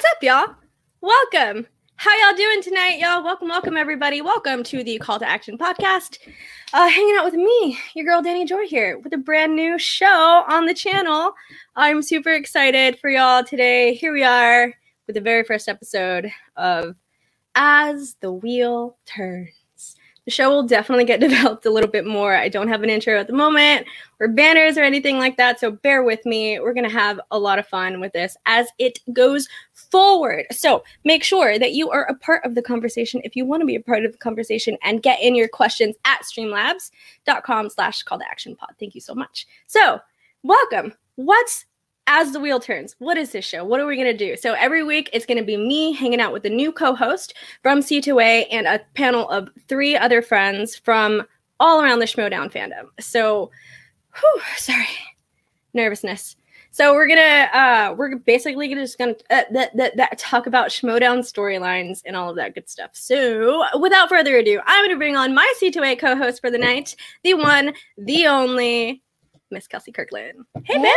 What's up, y'all? Welcome. How y'all doing tonight, y'all? Welcome, welcome, everybody. Welcome to the Call to Action podcast. Uh, hanging out with me, your girl Danny Joy here, with a brand new show on the channel. I'm super excited for y'all today. Here we are with the very first episode of As the Wheel Turns. The show will definitely get developed a little bit more. I don't have an intro at the moment or banners or anything like that, so bear with me. We're going to have a lot of fun with this as it goes forward. So make sure that you are a part of the conversation if you want to be a part of the conversation and get in your questions at streamlabs.com slash call to action pod. Thank you so much. So welcome. What's as the wheel turns, what is this show? What are we going to do? So every week it's going to be me hanging out with a new co-host from C2A and a panel of three other friends from all around the Schmoedown fandom. So, whew, sorry, nervousness. So we're gonna uh we're basically just gonna uh, that, that that talk about Schmoedown storylines and all of that good stuff. So without further ado, I'm gonna bring on my C2A co-host for the night, the one, the only Miss Kelsey Kirkland. Hey, man.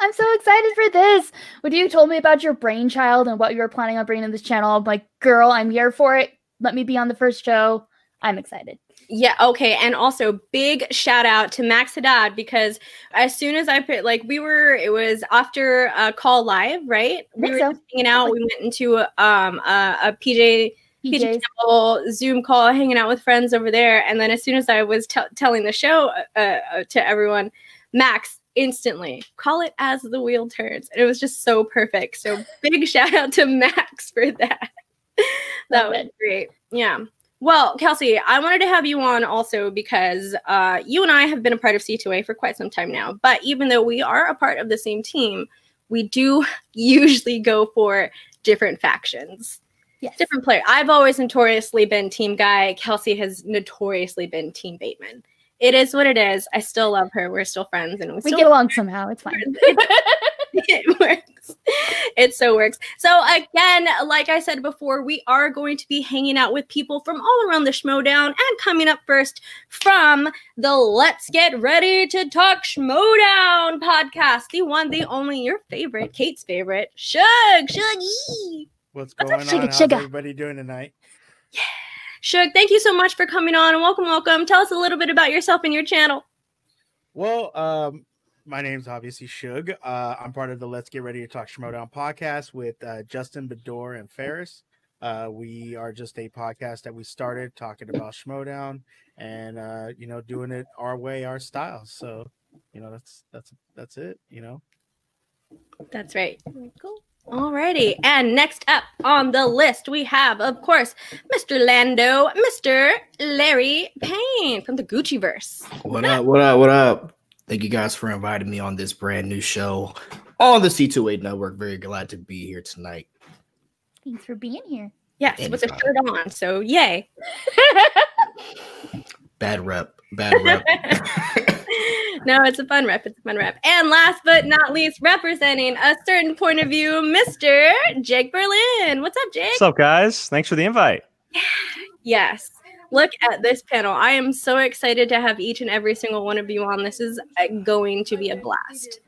I'm so excited for this. When you told me about your brainchild and what you were planning on bringing to this channel, I'm like, girl, I'm here for it. Let me be on the first show. I'm excited. Yeah, okay. And also big shout out to Max Haddad because as soon as I put like we were it was after a call live, right? We were so. hanging out. We went into um a, a PJ PJ Zoom call, hanging out with friends over there. And then as soon as I was t- telling the show uh, uh, to everyone, Max instantly call it as the wheel turns. And it was just so perfect. So big shout out to Max for that. that Love was it. great. Yeah. Well, Kelsey, I wanted to have you on also because uh, you and I have been a part of C2A for quite some time now. But even though we are a part of the same team, we do usually go for different factions. Yes. Different player. I've always notoriously been team guy. Kelsey has notoriously been team Bateman it is what it is. I still love her. We're still friends, and we, we get along somehow. It's fine. it works. It so works. So again, like I said before, we are going to be hanging out with people from all around the Schmoedown. And coming up first from the Let's Get Ready to Talk Schmoedown podcast, the one, the only, your favorite, Kate's favorite, Shug, Shuggy. What's going What's up, on? How's everybody doing tonight? Yeah. Shug, thank you so much for coming on and welcome, welcome. Tell us a little bit about yourself and your channel. Well, um, my name's obviously Shug. Uh, I'm part of the Let's Get Ready to Talk Schmoedown podcast with uh, Justin Bedore and Ferris. Uh, we are just a podcast that we started talking about Schmoedown and uh, you know doing it our way, our style. So you know that's that's that's it. You know. That's right. Cool. Alrighty, and next up on the list we have, of course, Mr. Lando, Mr. Larry Payne from the Gucci Verse. What up? What up? What up? Thank you guys for inviting me on this brand new show on the C2A network. Very glad to be here tonight. Thanks for being here. Yes, Anytime. with a shirt on. So yay. Bad rep. Bad rep. no, it's a fun rep. It's a fun rep. And last but not least, representing a certain point of view, Mr. Jake Berlin. What's up, Jake? What's up, guys? Thanks for the invite. yes. Look at this panel. I am so excited to have each and every single one of you on. This is uh, going to be a blast.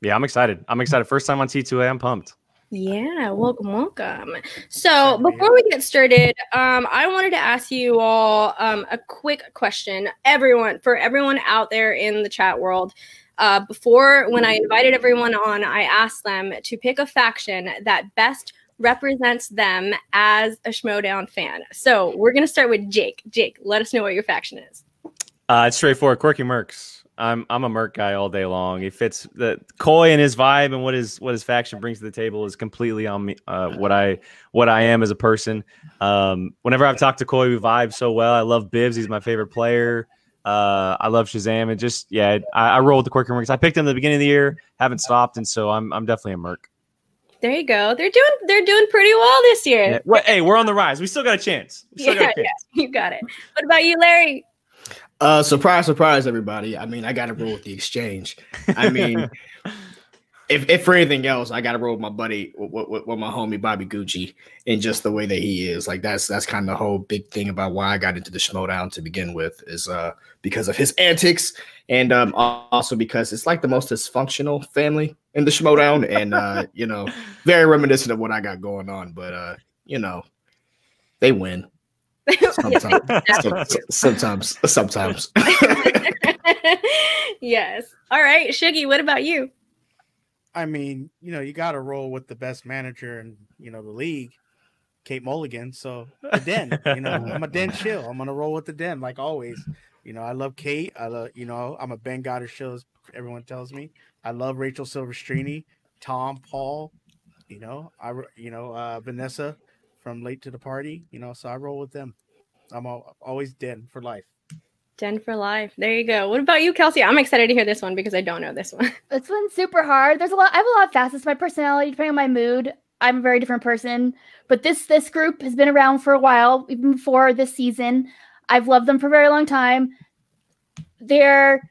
Yeah, I'm excited. I'm excited. First time on T2A, I'm pumped. Yeah, welcome, welcome. So before we get started, um, I wanted to ask you all um, a quick question. Everyone, for everyone out there in the chat world, uh, before when I invited everyone on, I asked them to pick a faction that best represents them as a Schmoedown fan. So we're gonna start with Jake. Jake, let us know what your faction is. Uh, it's straightforward. Quirky Mercs. I'm I'm a Merc guy all day long. He fits the Coy and his vibe and what his what his faction brings to the table is completely on me. Uh, what I what I am as a person. Um, whenever I've talked to Coy, we vibe so well. I love Bibbs. He's my favorite player. Uh, I love Shazam and just yeah, I, I roll with the Quirky Mercs. I picked him at the beginning of the year, haven't stopped, and so I'm I'm definitely a Merc. There you go. They're doing they're doing pretty well this year. Yeah. Well, hey, we're on the rise. We still got a chance. yeah, a chance. yeah, you got it. What about you, Larry? Uh, surprise, surprise, everybody. I mean, I got to roll with the exchange. I mean, if, if for anything else, I got to roll with my buddy, with, with, with, my homie Bobby Gucci, and just the way that he is. Like that's that's kind of the whole big thing about why I got into the Schmoedown to begin with is uh because of his antics, and um also because it's like the most dysfunctional family in the Schmoedown, and uh, you know, very reminiscent of what I got going on. But uh, you know, they win sometimes. sometimes, sometimes. yes. All right, Shuggy. What about you? I mean, you know, you got to roll with the best manager in you know the league, Kate Mulligan. So the Den, you know, I'm a Den chill. I'm gonna roll with the Den like always. You know, I love Kate. I love, you know, I'm a Ben Goddard show. As everyone tells me, I love Rachel Silverstrini, Tom, Paul. You know, I, you know, uh, Vanessa from Late to the Party. You know, so I roll with them. I'm all, always Den for life. Den for life. There you go. What about you, Kelsey? I'm excited to hear this one because I don't know this one. This one's super hard. There's a lot. I have a lot of facets. My personality, depending on my mood, I'm a very different person. But this this group has been around for a while, even before this season. I've loved them for a very long time. Their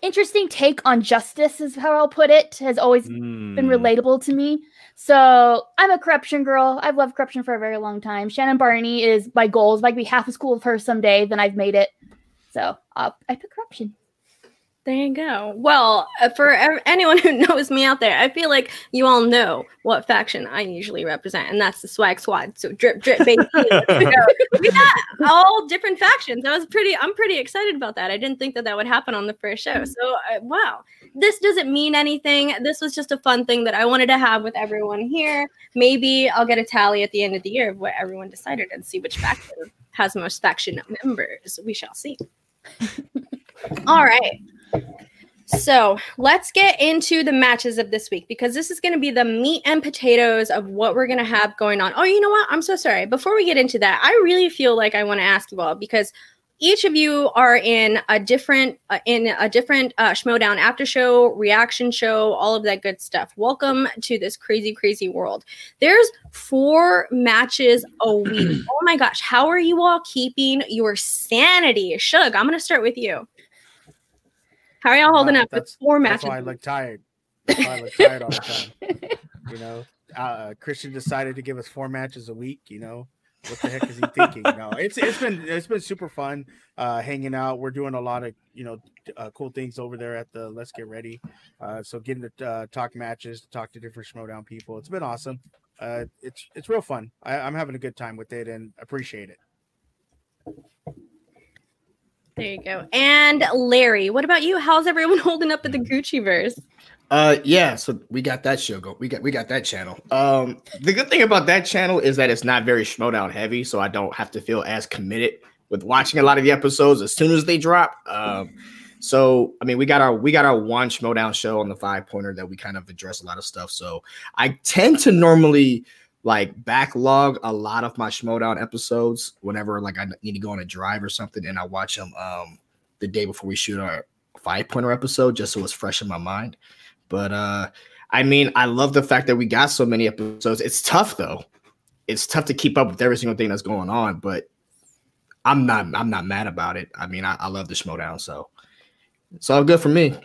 interesting take on justice is how I'll put it. Has always Mm. been relatable to me. So I'm a corruption girl. I've loved corruption for a very long time. Shannon Barney is my goals. If I could be half as cool as her someday, then I've made it. So uh, I pick corruption. There you go. Well, uh, for anyone who knows me out there, I feel like you all know what faction I usually represent, and that's the Swag Squad. So drip, drip, baby. We got all different factions. I was pretty. I'm pretty excited about that. I didn't think that that would happen on the first show. So uh, wow, this doesn't mean anything. This was just a fun thing that I wanted to have with everyone here. Maybe I'll get a tally at the end of the year of what everyone decided and see which faction has most faction members. We shall see. all right. So let's get into the matches of this week because this is going to be the meat and potatoes of what we're going to have going on. Oh, you know what? I'm so sorry. Before we get into that, I really feel like I want to ask you all because each of you are in a different uh, in a different uh, Schmoedown after show, reaction show, all of that good stuff. Welcome to this crazy, crazy world. There's four matches a week. oh my gosh, how are you all keeping your sanity? Shug, I'm going to start with you. How are y'all holding up that's- four matches. That's why I look tired. That's why I look tired all the time. You know, uh, Kristian decided to give us four matches a week. You know, what the heck is he thinking? No, it's it's been it's been super fun uh, hanging out. We're doing a lot of you know uh, cool things over there at the Let's Get Ready. Uh, so getting to uh, talk matches, to talk to different Schmoedown people. It's been awesome. Uh, it's it's real fun. I, I'm having a good time with it and appreciate it. There you go. And Larry, what about you? How's everyone holding up at the Gucci verse? Uh yeah, so we got that show go. We got we got that channel. Um the good thing about that channel is that it's not very Schmoedown heavy, so I don't have to feel as committed with watching a lot of the episodes as soon as they drop. Um so I mean we got our we got our one Schmoedown show on the five pointer that we kind of address a lot of stuff. So I tend to normally like backlog a lot of my Schmoedown episodes whenever like I need to go on a drive or something and I watch them um the day before we shoot our five pointer episode just so it's fresh in my mind. But uh I mean, I love the fact that we got so many episodes. It's tough though. It's tough to keep up with every single thing that's going on, but I'm not I'm not mad about it. I mean, I, I love the Schmoedown, so it's all good for me.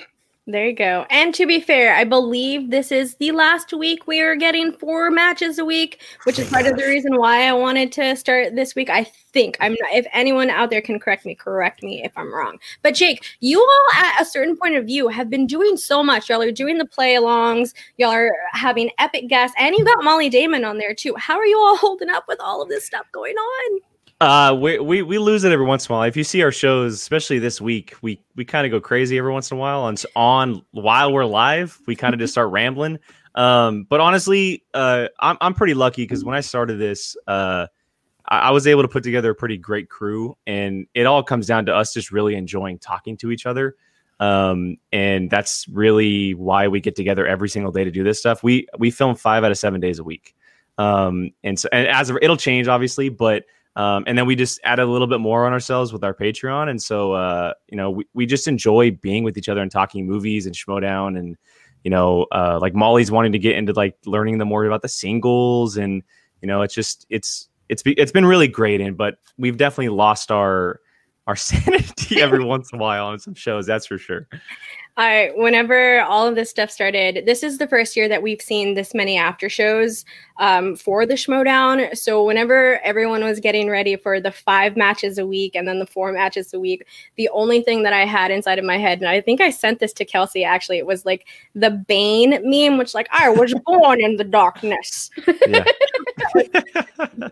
There you go. And to be fair, I believe this is the last week we are getting four matches a week, which is part of the reason why I wanted to start this week. I think I'm not, if anyone out there can correct me, correct me if I'm wrong. But Jake, you all at a certain point of view have been doing so much. Y'all are doing the play alongs, y'all are having epic guests, and you got Molly Damon on there too. How are you all holding up with all of this stuff going on? Uh, we, we we lose it every once in a while. If you see our shows, especially this week, we we kind of go crazy every once in a while. On on while we're live, we kind of just start rambling. Um, but honestly, uh, I'm I'm pretty lucky because when I started this, uh, I, I was able to put together a pretty great crew, and it all comes down to us just really enjoying talking to each other. Um, and that's really why we get together every single day to do this stuff. We we film five out of seven days a week. Um, and so and as of, it'll change obviously, but um, and then we just add a little bit more on ourselves with our Patreon. And so, uh, you know, we, we just enjoy being with each other and talking movies and Schmoedown. And, you know, uh, like Molly's wanting to get into like learning the more about the singles. And, you know, it's just, it's, it's, be, it's been really great. And, but we've definitely lost our, our sanity every once in a while on some shows. That's for sure. I whenever all of this stuff started, this is the first year that we've seen this many after shows um, for the Schmoedown. So whenever everyone was getting ready for the five matches a week and then the four matches a week, the only thing that I had inside of my head, and I think I sent this to Kelsey actually, it was like the Bane meme, which like I was born in the darkness. Yeah.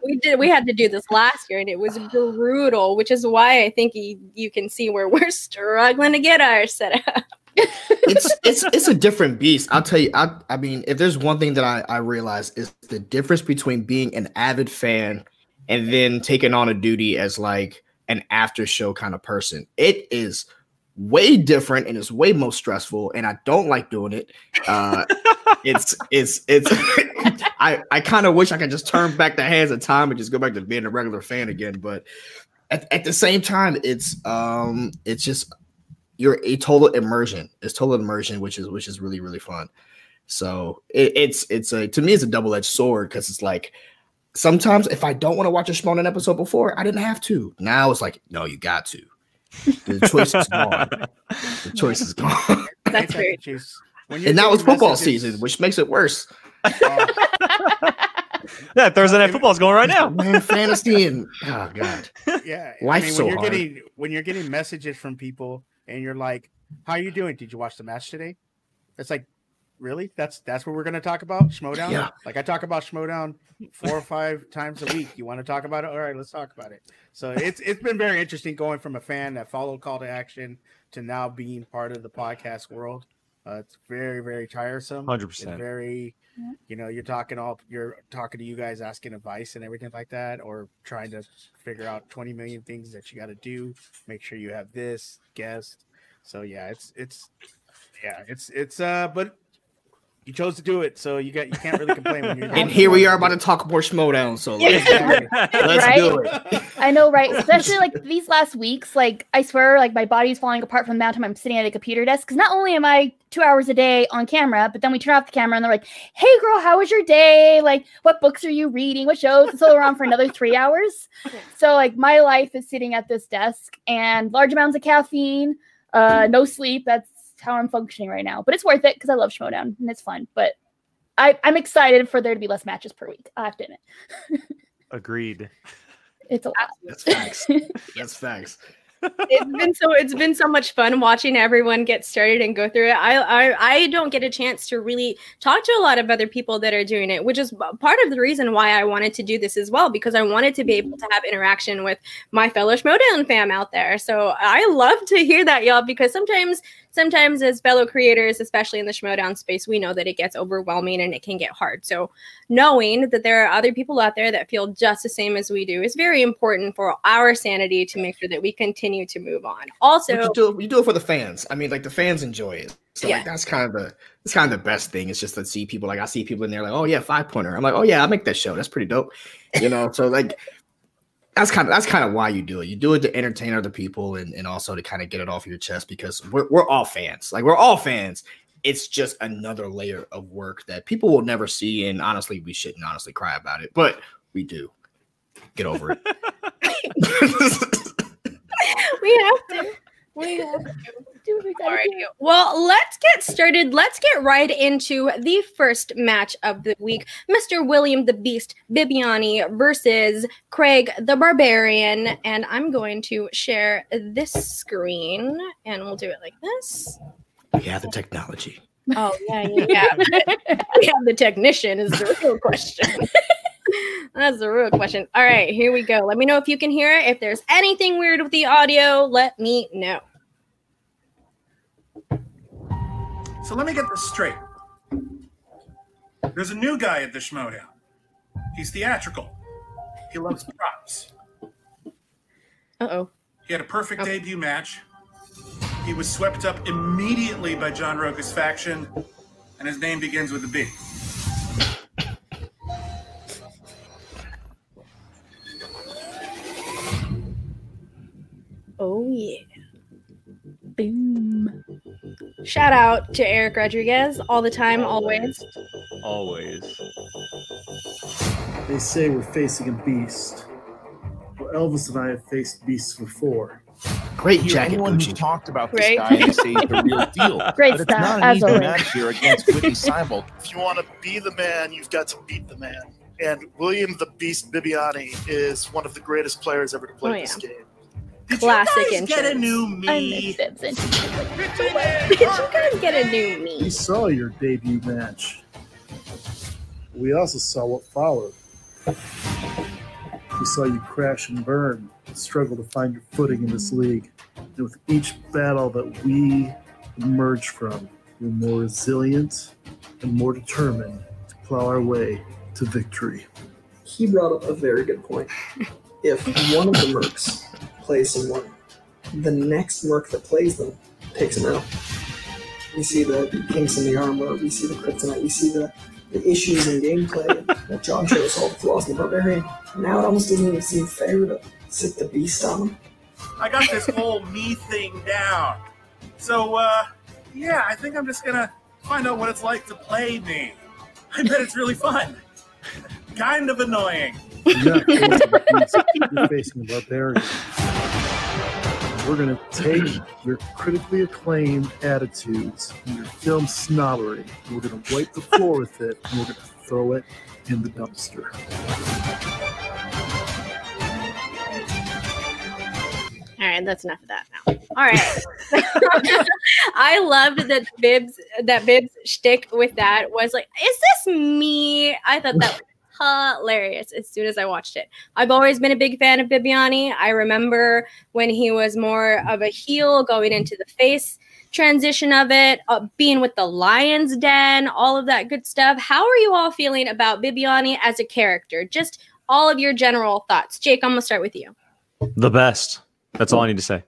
we did we had to do this last year and it was brutal, which is why I think you, you can see where we're struggling to get ours set up. It's it's it's a different beast. I'll tell you. I I mean, if there's one thing that I I realize is the difference between being an avid fan and then taking on a duty as like an after show kind of person. It is way different and it's way more stressful, and I don't like doing it. Uh, it's it's it's. I I kind of wish I could just turn back the hands of time and just go back to being a regular fan again, but. At, at the same time, it's um, it's just you're a total immersion. It's total immersion, which is which is really really fun. So it, it's it's a to me it's a double edged sword because it's like sometimes if I don't want to watch a Schmoedown episode before, I didn't have to. Now it's like no, you got to. The choice is gone. The choice is gone. That's Hey, very Chase, when you're and now it's getting football messages- season, which makes it worse. uh, Yeah, Thursday night football is going right now. Man, fantasy and oh god, yeah, Life's I mean, so when you're hard. getting when you're getting messages from people and you're like, "How are you doing? Did you watch the match today?" It's like, really? That's that's what we're gonna talk about, Schmoedown. Yeah. Like I talk about Schmoedown four or five times a week. You want to talk about it? All right, let's talk about it. So it's it's been very interesting going from a fan that followed Call to Action to now being part of the podcast world. Uh, it's very very tiresome. Hundred percent. very, Yeah. you know, you're talking all, you're talking to you guys asking advice and everything like that, or trying to figure out 20 million things that you got to do. Make sure you have this guest. So yeah, it's it's yeah, it's it's uh, but you chose to do it, so you got you can't really complain. When you're and here we are about to talk more Schmoedown. So let's, let's Right? do it. I know, right? Especially like these last weeks, like I swear, like my body's falling apart from the amount of time I'm sitting at a computer desk. Because not only am I two hours a day on camera, but then we turn off the camera and they're like, "Hey, girl, how was your day? Like, what books are you reading? What shows?" And so we're on for another three hours. So like my life is sitting at this desk and large amounts of caffeine, uh, no sleep. That's how I'm functioning right now. But it's worth it because I love Schmoedown and it's fun. But I, I'm excited for there to be less matches per week. I have to admit, Agreed. it's a lot. That's facts. That's facts. it's been so it's been so much fun watching everyone get started and go through it. I, I I don't get a chance to really talk to a lot of other people that are doing it, which is part of the reason why I wanted to do this as well because I wanted to be able to have interaction with my fellow Schmoedown fam out there. So I love to hear that, y'all, because sometimes sometimes as fellow creators, especially in the Schmoedown space, we know that it gets overwhelming and it can get hard. So knowing that there are other people out there that feel just the same as we do is very important for our sanity to make sure that we continue to move on. Also, you do you do it for the fans. I mean, like the fans enjoy it. So Yeah. like that's kind of the that's kind of the best thing. It's just to see people like I see people in there like, oh yeah, five pointer. I'm like, oh yeah, I make that show. That's pretty dope. You know, so like that's kind of that's kind of why you do it. You do it to entertain other people and, and also to kind of get it off your chest because we're we're all fans. Like we're all fans. It's just another layer of work that people will never see. And honestly, we shouldn't honestly cry about it, but we do. Get over it. we have to. We have to. Do we gotta Alrighty. do. Well, let's get started. Let's get right into the first match of the week. Mr. William the Beast Bibbiani versus Craig the Barbarian. And I'm going to share this screen and we'll do it like this. we have the technology. Oh, yeah, yeah, yeah. we have the technician is the real question. That's the real question. All right, here we go. Let me know if you can hear it. If there's anything weird with the audio, let me know. So let me get this straight. There's a new guy at the Schmoedown. He's theatrical. He loves props. Uh oh. He had a perfect Oh. debut match. He was swept up immediately by John Rocha's faction, and his name begins with a B. Oh yeah. Boom. Shout out to Eric Rodriguez all the time, always. Always. They say we're facing a beast. Well, Elvis and I have faced beasts before. Great hear jacket, anyone who talked about this Great. guy and they say he's the real deal. Great but it's stuff, not an as easy always. match here against Whitney Seibel. If you want to be the man, you've got to beat the man. And William the Beast Bibbiani is one of the greatest players ever to play Oh, this game. Did Classic you guys get a entrance. new I me? miss Bibs and Did you guys get a new me? We saw your debut match. We also saw what followed. We saw you crash and burn, struggle to find your footing in this league. And with each battle that we emerge from, we're more resilient and more determined to plow our way to victory. he brought up a very good point. If one of the mercs plays someone, the next merc that plays them takes them out. We see the kinks in the armor, we see the kryptonite, we see the, the issues in gameplay that John showed us all the flaws in the barbarian. Now it almost doesn't even seem fair to sit the beast on him. I got this whole me thing down. So, uh, yeah, I think I'm just gonna find out what it's like to play me. I bet it's really fun. kind of annoying. You're not facing a you're facing a barbarian. We're going to take your critically acclaimed attitudes and your film snobbery, and we're going to wipe the floor with it, and we're going to throw it in the dumpster. All right, that's enough of that now. All right. I loved that Bibs that Bibs shtick with that was like, is this me? I thought that was hilarious as soon as I watched it. I've always been a big fan of Bibbiani. I remember when he was more of a heel going into the face transition of it, uh, being with the Lions Den, all of that good stuff. How are you all feeling about Bibbiani as a character? Just all of your general thoughts. Jake, I'm gonna start with you. The best. That's all I need to say.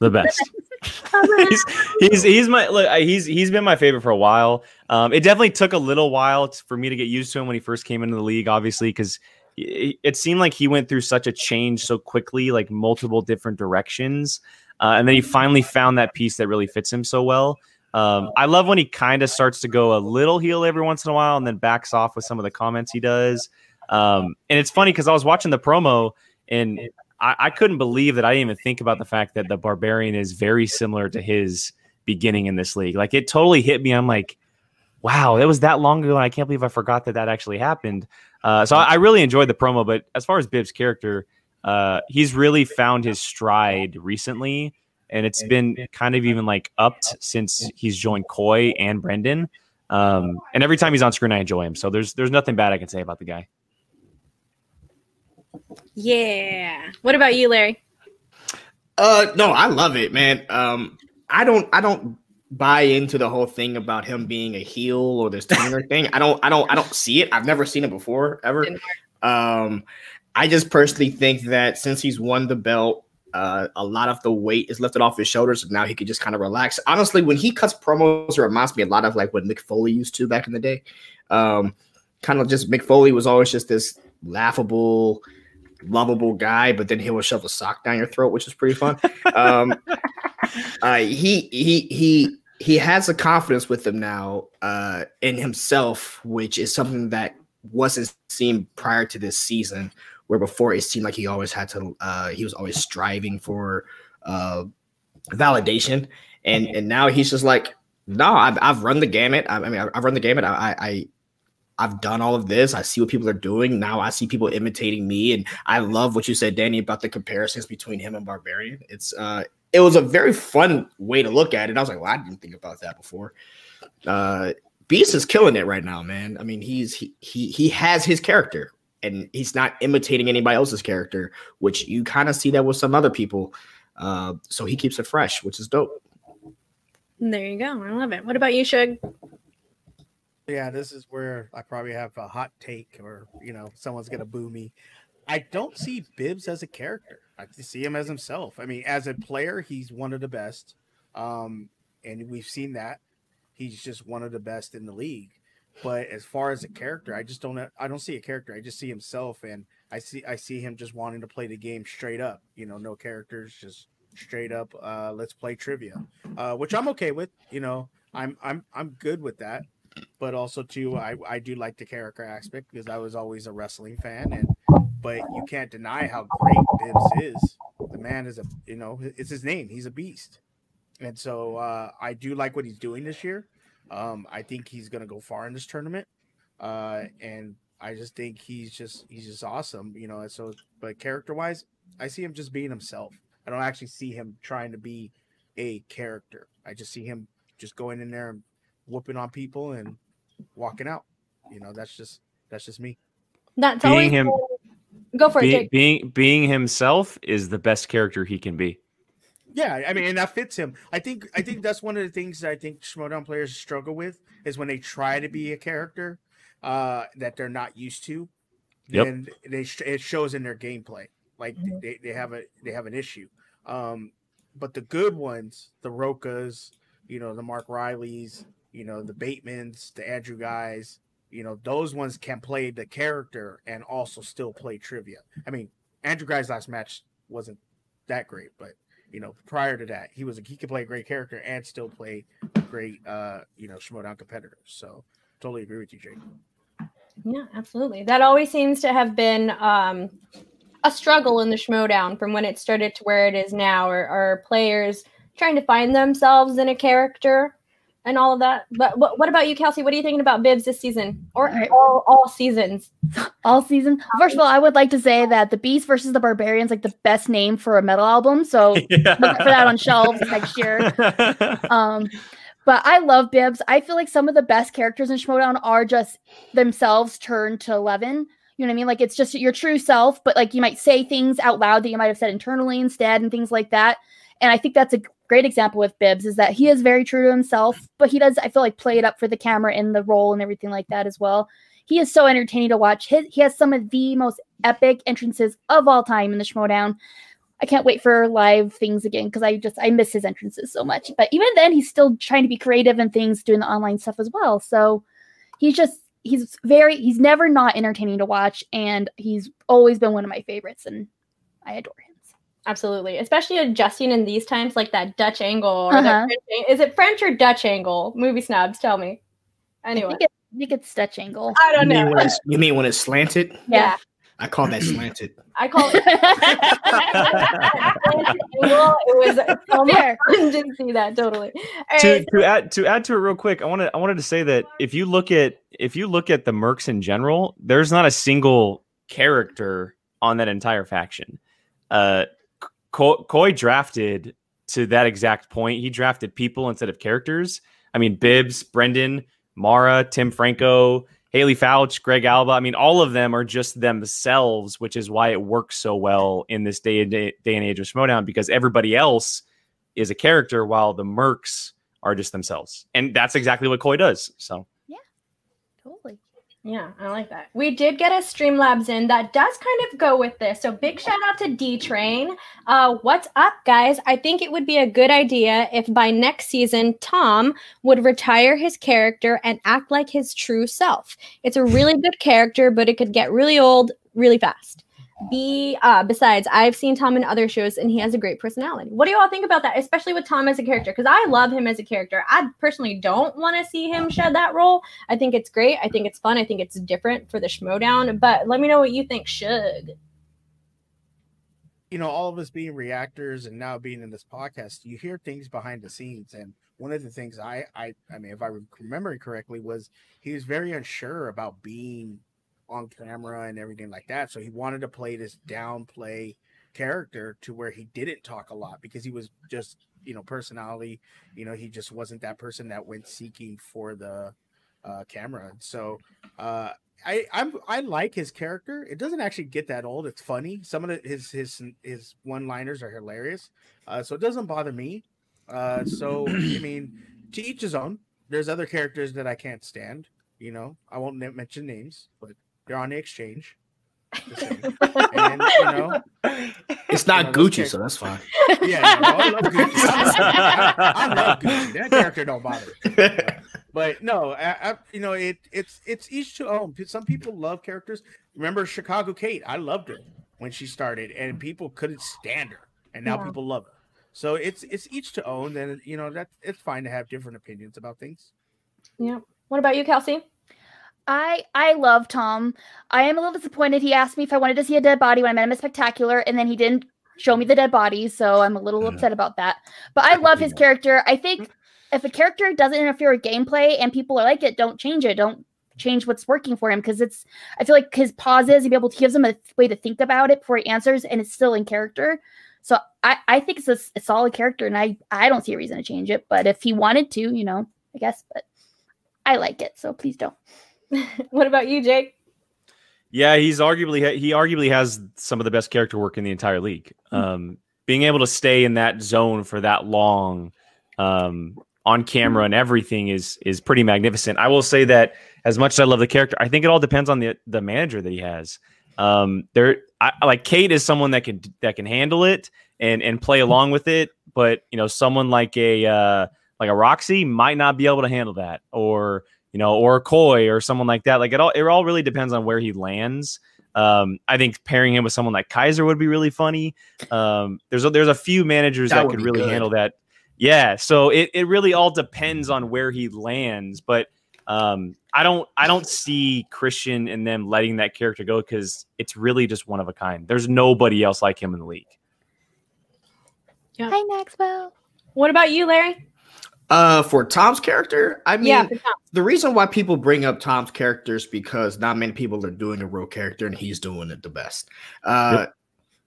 The best. he's, he's he's my look. He's he's been my favorite for a while. Um, it definitely took a little while for me to get used to him when he first came into the league, obviously, because it, it seemed like he went through such a change so quickly, like multiple different directions, uh, and then he finally found that piece that really fits him so well. Um, I love when he kind of starts to go a little heel every once in a while, and then backs off with some of the comments he does. Um, and it's funny because I was watching the promo and I, I couldn't believe that I didn't even think about the fact that the barbarian is very similar to his beginning in this league. Like it totally hit me. I'm like, wow, that was that long ago, and I can't believe I forgot that that actually happened. Uh, so I, I really enjoyed the promo. But as far as Bibbs' character, uh, he's really found his stride recently, and it's been kind of even like upped since he's joined Coy and Brendan. Um, and every time he's on screen, I enjoy him. So there's there's nothing bad I can say about the guy. Yeah. What about you, Larry? Uh, no, I love it, man. Um, I don't, I don't buy into the whole thing about him being a heel or this tweener thing. I don't, I don't, I don't see it. I've never seen it before ever. Um, I just personally think that since he's won the belt, uh, a lot of the weight is lifted off his shoulders, and now he could just kind of relax. Honestly, when he cuts promos, it reminds me a lot of like what Mick Foley used to back in the day. Um, kind of just Mick Foley was always just this laughable, lovable guy, but then he will shove a sock down your throat, which is pretty fun. Um, uh, he he he he has a confidence with him now uh, in himself, which is something that wasn't seen prior to this season. Where before it seemed like he always had to, uh, he was always striving for uh, validation, and and now he's just like, no, I've, I've run the gamut. I, I mean, I've, I've run the gamut. I, I I've done all of this. I see what people are doing. Now I see people imitating me. And I love what you said, Danny, about the comparisons between him and Barbarian. It's uh it was a very fun way to look at it. I was like, well, I didn't think about that before. Uh Beast is killing it right now, man. I mean, he's he he he has his character and he's not imitating anybody else's character, which you kind of see that with some other people. Uh, so he keeps it fresh, which is dope. There you go. I love it. What about you, Shug? Yeah, this is where I probably have a hot take, or you know, someone's gonna boo me. I don't see Bibbs as a character. I see him as himself. I mean, as a player, he's one of the best, um, and we've seen that. He's just one of the best in the league. But as far as a character, I just don't. I don't see a character. I just see himself, and I see. I see him just wanting to play the game straight up. You know, no characters, just straight up. Uh, let's play trivia, uh, which I'm okay with. You know, I'm I'm I'm good with that but also too I, I do like the character aspect because I was always a wrestling fan and but you can't deny how great Bibbs is. The man is a you know it's his name. He's a beast, and so uh, I do like what he's doing this year. Um, I think he's gonna go far in this tournament, uh, and I just think he's just he's just awesome. You know, so but character wise, I see him just being himself. I don't actually see him trying to be a character. I just see him just going in there and whooping on people and walking out. You know, that's just that's just me. That's Being always him- Go for it, Jake. being being himself is the best character he can be. Yeah, I mean, and that fits him. I think I think that's one of the things that I think Schmoedown players struggle with is when they try to be a character uh, that they're not used to. Yep. Then they sh- it shows in their gameplay. Like they, they have a they have an issue. Um, but the good ones, the Rochas, you know, the Mark Rileys, you know, the Batemans, the Andrew guys, you know, those ones can play the character and also still play trivia. I mean, Andrew guy's last match wasn't that great, but you know, prior to that, he was a, he could play a great character and still play great uh, you know, Schmoedown competitors. So totally agree with you, Jake. Yeah, absolutely. That always seems to have been um, a struggle in the Schmoedown from when it started to where it is now, or, or players trying to find themselves in a character and all of that. But what, what about you, Kelsey? What are you thinking about Bibs this season or All right. all, all seasons? all season. First of all, I would like to say that the Beast versus the Barbarians like the best name for a metal album. So look for that on shelves next year. Um, but I love Bibs. I feel like some of the best characters in Schmoedown are just themselves turned to eleven. You know what I mean? Like it's just your true self, but like you might say things out loud that you might have said internally instead, and things like that. And I think that's a great example with Bibbs is that he is very true to himself, but he does I feel like play it up for the camera in the role and everything like that as well. He is so entertaining to watch. His, he has some of the most epic entrances of all time in the Schmoedown. I can't wait for live things again because I just I miss his entrances so much. But even then, he's still trying to be creative and things, doing the online stuff as well. So he's just he's very he's never not entertaining to watch, and he's always been one of my favorites, and I adore him. Absolutely, especially adjusting in these times, like that Dutch angle. Or Uh-huh. that French ang- is it French or Dutch angle? Movie snobs, tell me. I Anyway, think, it, I think it's Dutch angle. I don't mean, know. when it's, you mean when it's slanted? Yeah, I call that slanted. I call it. angle. It was so much Fair. fun to see that totally. All to to add to add to it real quick, I wanted I wanted to say that if you look at if you look at the Mercs in general, there's not a single character on that entire faction. Uh, Ko- Coy drafted to that exact point. He drafted people instead of characters. I mean, Bibbs, Brendan, Mara, Tim Franco, Haley Fouch, Greg Alba. I mean, all of them are just themselves, which is why it works so well in this day and day, day and age of Schmodown because everybody else is a character while the Mercs are just themselves. And that's exactly what Coy does. So yeah, totally. Yeah, I like that. We did get a Streamlabs in that does kind of go with this. So big shout out to D Train. Uh, what's up, guys? I think it would be a good idea if by next season Tom would retire his character and act like his true self. It's a really good character, but it could get really old really fast. B uh besides, I've seen Tom in other shows and he has a great personality. What do you all think about that, especially with Tom as a character? Because I love him as a character. I personally don't want to see him shed that role. I think it's great. I think it's fun. I think it's different for the Schmoedown. But let me know what you think, Shug. you know, all of us being reactors and now being in this podcast, you hear things behind the scenes. And one of the things I, I, I mean, if I remember correctly, was he was very unsure about being on camera and everything like that. So he wanted to play this downplay character to where he didn't talk a lot because he was just, you know, personality. You know, he just wasn't that person that went seeking for the uh, camera. And so, uh, I I'm I like his character. It doesn't actually get that old. It's funny. Some of the, his his his one liners are hilarious. Uh, so it doesn't bother me. Uh, so I mean, to each his own. There's other characters that I can't stand. You know, I won't mention names, but they're on the exchange. Just and you know, It's not You know, Gucci, so that's fine. yeah, no, I love Gucci. I, I love Gucci. That character don't bother. me. But no, I, I, you know, it it's it's each to own. Some people love characters. Remember Chicago Kate? I loved her when she started, and people couldn't stand her, and now Yeah. people love her. So it's it's each to own, and you know that it's fine to have different opinions about things. Yeah. What about you, Kelsey? I I love Tom. I am a little disappointed. He asked me if I wanted to see a dead body when I met him at Spectacular, and then he didn't show me the dead body, so I'm a little upset about that. But I love his character. I think if a character doesn't interfere with gameplay and people are like it, don't change it. Don't change what's working for him because it's I feel like his pauses, he be able to gives him a way to think about it before he answers, and it's still in character. So I, I think it's a solid character, and I I don't see a reason to change it. But if he wanted to, you know, I guess. But I like it, so please don't. what about you, Jake? Yeah, he's arguably he arguably has some of the best character work in the entire league. Um, being able to stay in that zone for that long, um, on camera and everything is is pretty magnificent. I will say that as much as I love the character, I think it all depends on the the manager that he has. Um, there, I, like Kate is someone that can that can handle it and and play along with it, but you know, someone like a uh, like a Roxy might not be able to handle that, or you know, or a Coy or someone like that. Like it all, it all really depends on where he lands. Um, I think pairing him with someone like Kaiser would be really funny. Um, there's a, there's a few managers That that, could really good. handle that. Yeah, so it, it really all depends on where he lands, but um, I don't I don't see Kristian and them letting that character go because it's really just one of a kind. There's nobody else like him in the league. Hi Maxwell. What about you, Larry? Uh, for Tom's character, I mean, Yeah, Tom. the reason why people bring up Tom's character is because not many people are doing a real character, and he's doing it the best. Uh,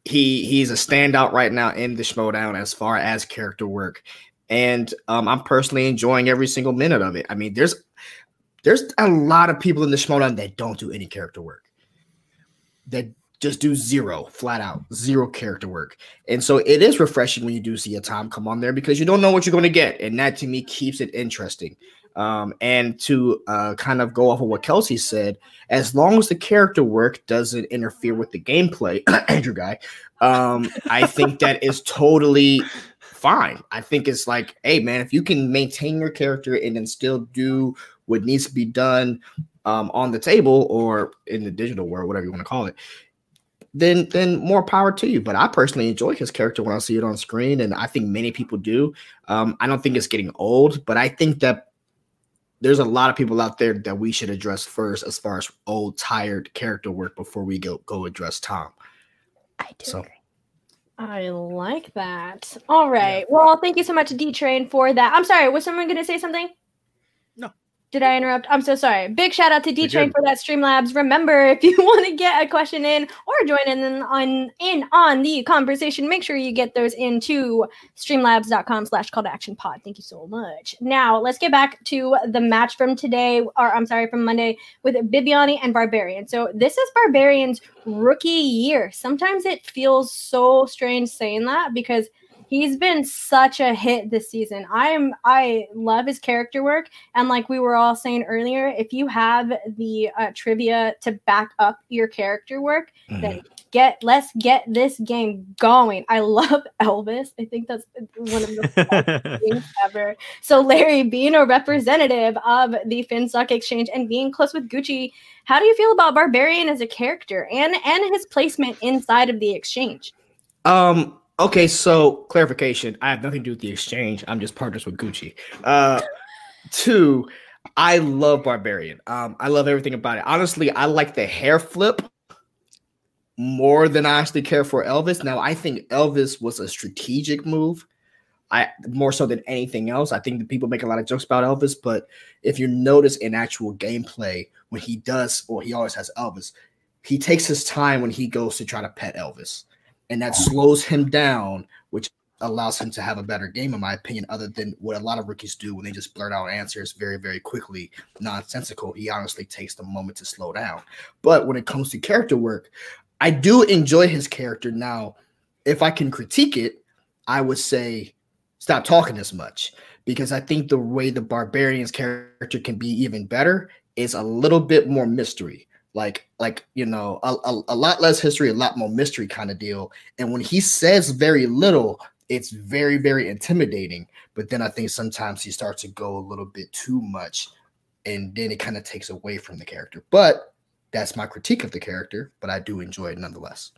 he he's a standout right now in the Schmoedown as far as character work, and um, I'm personally enjoying every single minute of it. I mean, there's there's a lot of people in the Schmoedown that don't do any character work, that just do zero, flat out zero character work, and so it is refreshing when you do see a Tom come on there because you don't know what you're going to get, and that to me keeps it interesting. Um, and to uh, kind of go off of what Kelsey said, as long as the character work doesn't interfere with the gameplay, Andrew guy, um, I think that is totally fine. I think it's like, hey man, if you can maintain your character and then still do what needs to be done um, on the table or in the digital world, whatever you want to call it, then then more power to you. But I personally enjoy his character when I see it on screen, and I think many people do. Um, I don't think it's getting old, but I think that there's a lot of people out there that we should address first as far as old, tired character work before we go go address Tom. I do So- I like that. All right. Well, thank you so much, D Train, for that. I'm sorry. Was someone going to say something? Did I interrupt? I'm so sorry. Big shout out to D Train for that Streamlabs. Remember, if you want to get a question in or join in on in on the conversation, make sure you get those into streamlabs.com slash call to action pod. Thank you so much. Now let's get back to the match from today, or I'm sorry, from Monday with Bibbiani and Barbarian. So this is Barbarian's rookie year. Sometimes it feels so strange saying that because he's been such a hit this season. I'm I love his character work and like we were all saying earlier, if you have the uh, trivia to back up your character work, then get let's get this game going. I love Elvis. I think that's one of the best things ever. So Larry, being a representative of the FinStock Exchange and being close with Gucci, how do you feel about Barbarian as a character and and his placement inside of the exchange? Um. Okay. So clarification: I have nothing to do with the exchange. I'm just partners with Gucci. Uh, two. I love Barbarian. Um, I love everything about it. Honestly, I like the hair flip more than I actually care for Elvis. Now, I think Elvis was a strategic move. I more so than anything else. I think that people make a lot of jokes about Elvis, but if you notice in actual gameplay, when he does, or he always has Elvis, he takes his time when he goes to try to pet Elvis, and that slows him down, which allows him to have a better game, in my opinion. Other than what a lot of rookies do when they just blurt out answers very, very quickly, nonsensical. He honestly takes the moment to slow down. But when it comes to character work, I do enjoy his character. Now, if I can critique it, I would say stop talking as much because I think the way the barbarian's character can be even better is a little bit more mystery. Like, like you know, a, a, a lot less history, a lot more mystery kind of deal. And when he says very little, it's very, very intimidating. But then I think sometimes he starts to go a little bit too much, and then it kind of takes away from the character. But that's my critique of the character, but I do enjoy it nonetheless.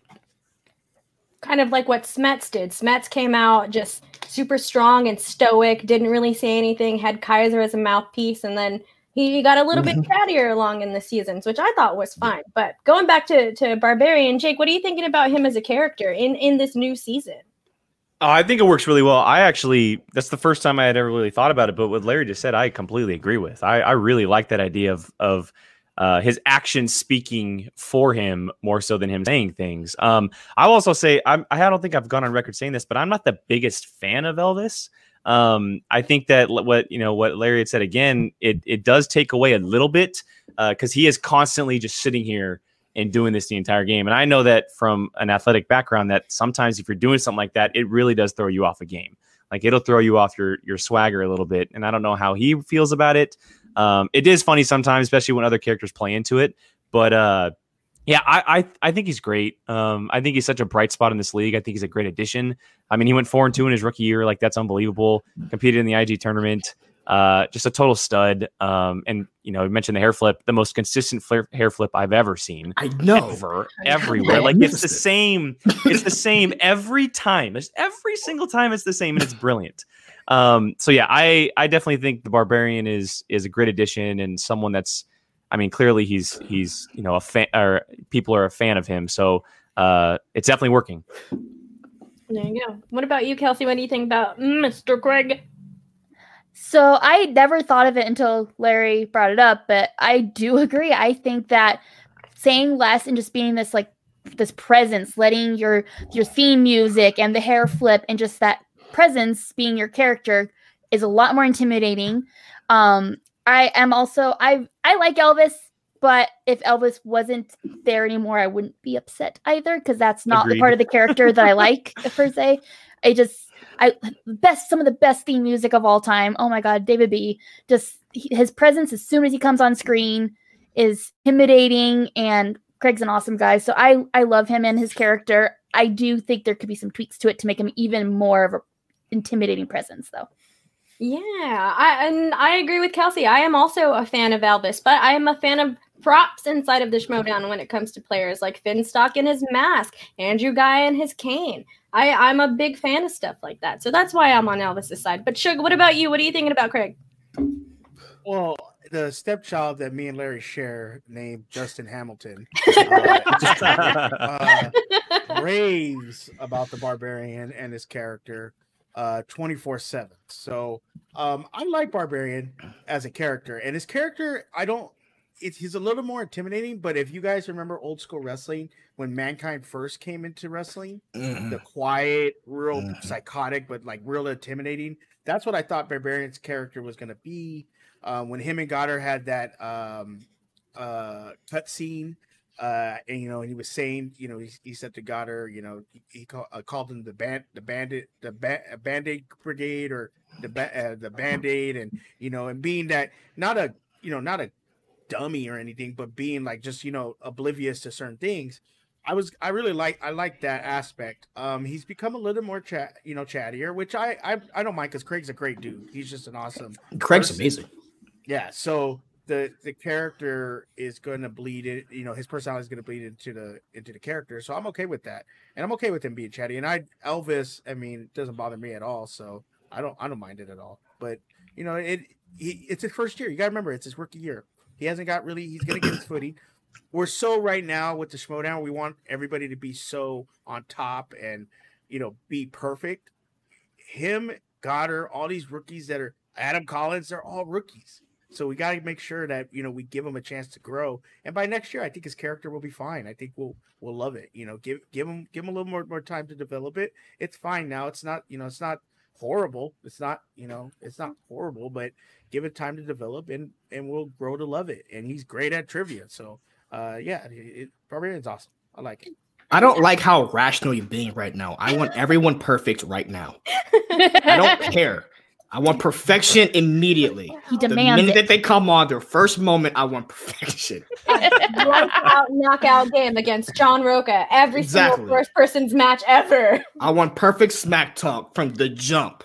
kind of like what Smets did. Smets came out just super strong and stoic, didn't really say anything, had Kaiser as a mouthpiece, and then he got a little bit Mm-hmm. chattier along in the seasons, which I thought was fine. But going back to to Barbarian, Jake, what are you thinking about him as a character in in this new season? Oh, I think it works really well. I actually, that's the first time I had ever really thought about it. But what Larry just said, I completely agree with. I, I really like that idea of of uh, his actions speaking for him more so than him saying things. Um, I will also say, I'm, I don't think I've gone on record saying this, but I'm not the biggest fan of Elvis. Um, I think that what you know, what Larry had said again, it it does take away a little bit because he is constantly just sitting here and doing this the entire game. And I know that from an athletic background that sometimes if you're doing something like that, it really does throw you off a game. Like it'll throw you off your your swagger a little bit. And I don't know how he feels about it. Um, it is funny sometimes, especially when other characters play into it. But uh, yeah, I, I I think he's great. Um, I think he's such a bright spot in this league. I think he's a great addition. I mean, he went four and two in his rookie year. Like that's unbelievable. Competed in the IG tournament. Uh, just a total stud. Um, and you know, you mentioned the hair flip, the most consistent flare, hair flip I've ever seen. I know. Ever, everywhere. Like it's the same. It's the same every time. It's every single time. It's the same, and it's brilliant. Um, so yeah, I I definitely think the barbarian is is a great addition and someone that's. I mean, clearly he's he's you know a fan or people are a fan of him. So uh, it's definitely working. There you go. What about you, Kelsey? What do you think about Mr. Craig? So I never thought of it until Larry brought it up, but I do agree. I think that saying less and just being this like this presence, letting your your theme music and the hair flip and just that presence being your character is a lot more intimidating. Um I am also I I like Elvis, but if Elvis wasn't there anymore, I wouldn't be upset either because that's not the part of the character that I like per se. I just I best some of the best theme music of all time. Oh my god, David B. Just his presence as soon as he comes on screen is intimidating and Craig's an awesome guy. So I I love him and his character. I do think there could be some tweaks to it to make him even more of a intimidating presence though. Yeah, I and I agree with Kelsey. I am also a fan of Elvis, but I am a fan of props inside of the Schmoedown when it comes to players like Finstock and his mask, Andrew Guy and his cane. I, I'm a big fan of stuff like that. So that's why I'm on Elvis's side. But Sugar, what about you? What are you thinking about Craig? Well, the stepchild that me and Larry share, named Justin Hamilton, uh, uh, raves about the barbarian and his character uh 24 7 so um i like barbarian as a character and his character i don't it's he's a little more intimidating but if you guys remember old school wrestling when mankind first came into wrestling Mhm. the quiet real Mhm. psychotic but like real intimidating that's what i thought barbarian's character was going to be uh, when him and goddard had that um uh cut scene uh and you know and he was saying you know he, he said to goddard you know he, he call, uh, called him the band the bandit the ba- band-aid brigade or the ba- uh, the band-aid and you know and being that not a you know not a dummy or anything but being like just you know oblivious to certain things i was i really like i like that aspect um he's become a little more chat you know chattier which i i, I don't mind because craig's a great dude he's just an awesome Craig's person. amazing. yeah so the the character is going to bleed it you know his personality is going to bleed into the into the character. So i'm okay with that. And i'm okay with him being chatty. And i elvis i mean doesn't bother me at all. So i don't i don't mind it at all. But you know it he, it's his first year. You gotta remember it's his rookie year. He hasn't got really he's gonna get his footing we're so right now with the Schmoedown, we want everybody to be so on top and you know be perfect. Him, Goddard, all these rookies that are Adam Collins, they're all rookies. So we got to make sure that you know we give him a chance to grow. And by next year, I think his character will be fine. I think we'll we'll love it. You know, give give him give him a little more more time to develop it. It's fine now. It's not you know it's not horrible. It's not you know it's not horrible, but give it time to develop and and we'll grow to love it. And he's great at trivia. So uh yeah, it, it Barbarian's awesome. I like it. I don't like how rational you're being right now. I want everyone perfect right now. I don't care. I want perfection immediately. He The demands minute it. that they come on, their first moment, I want perfection. Lights out knockout game against John Rocha. Every Exactly. single first person's match ever. I want perfect smack talk from the jump.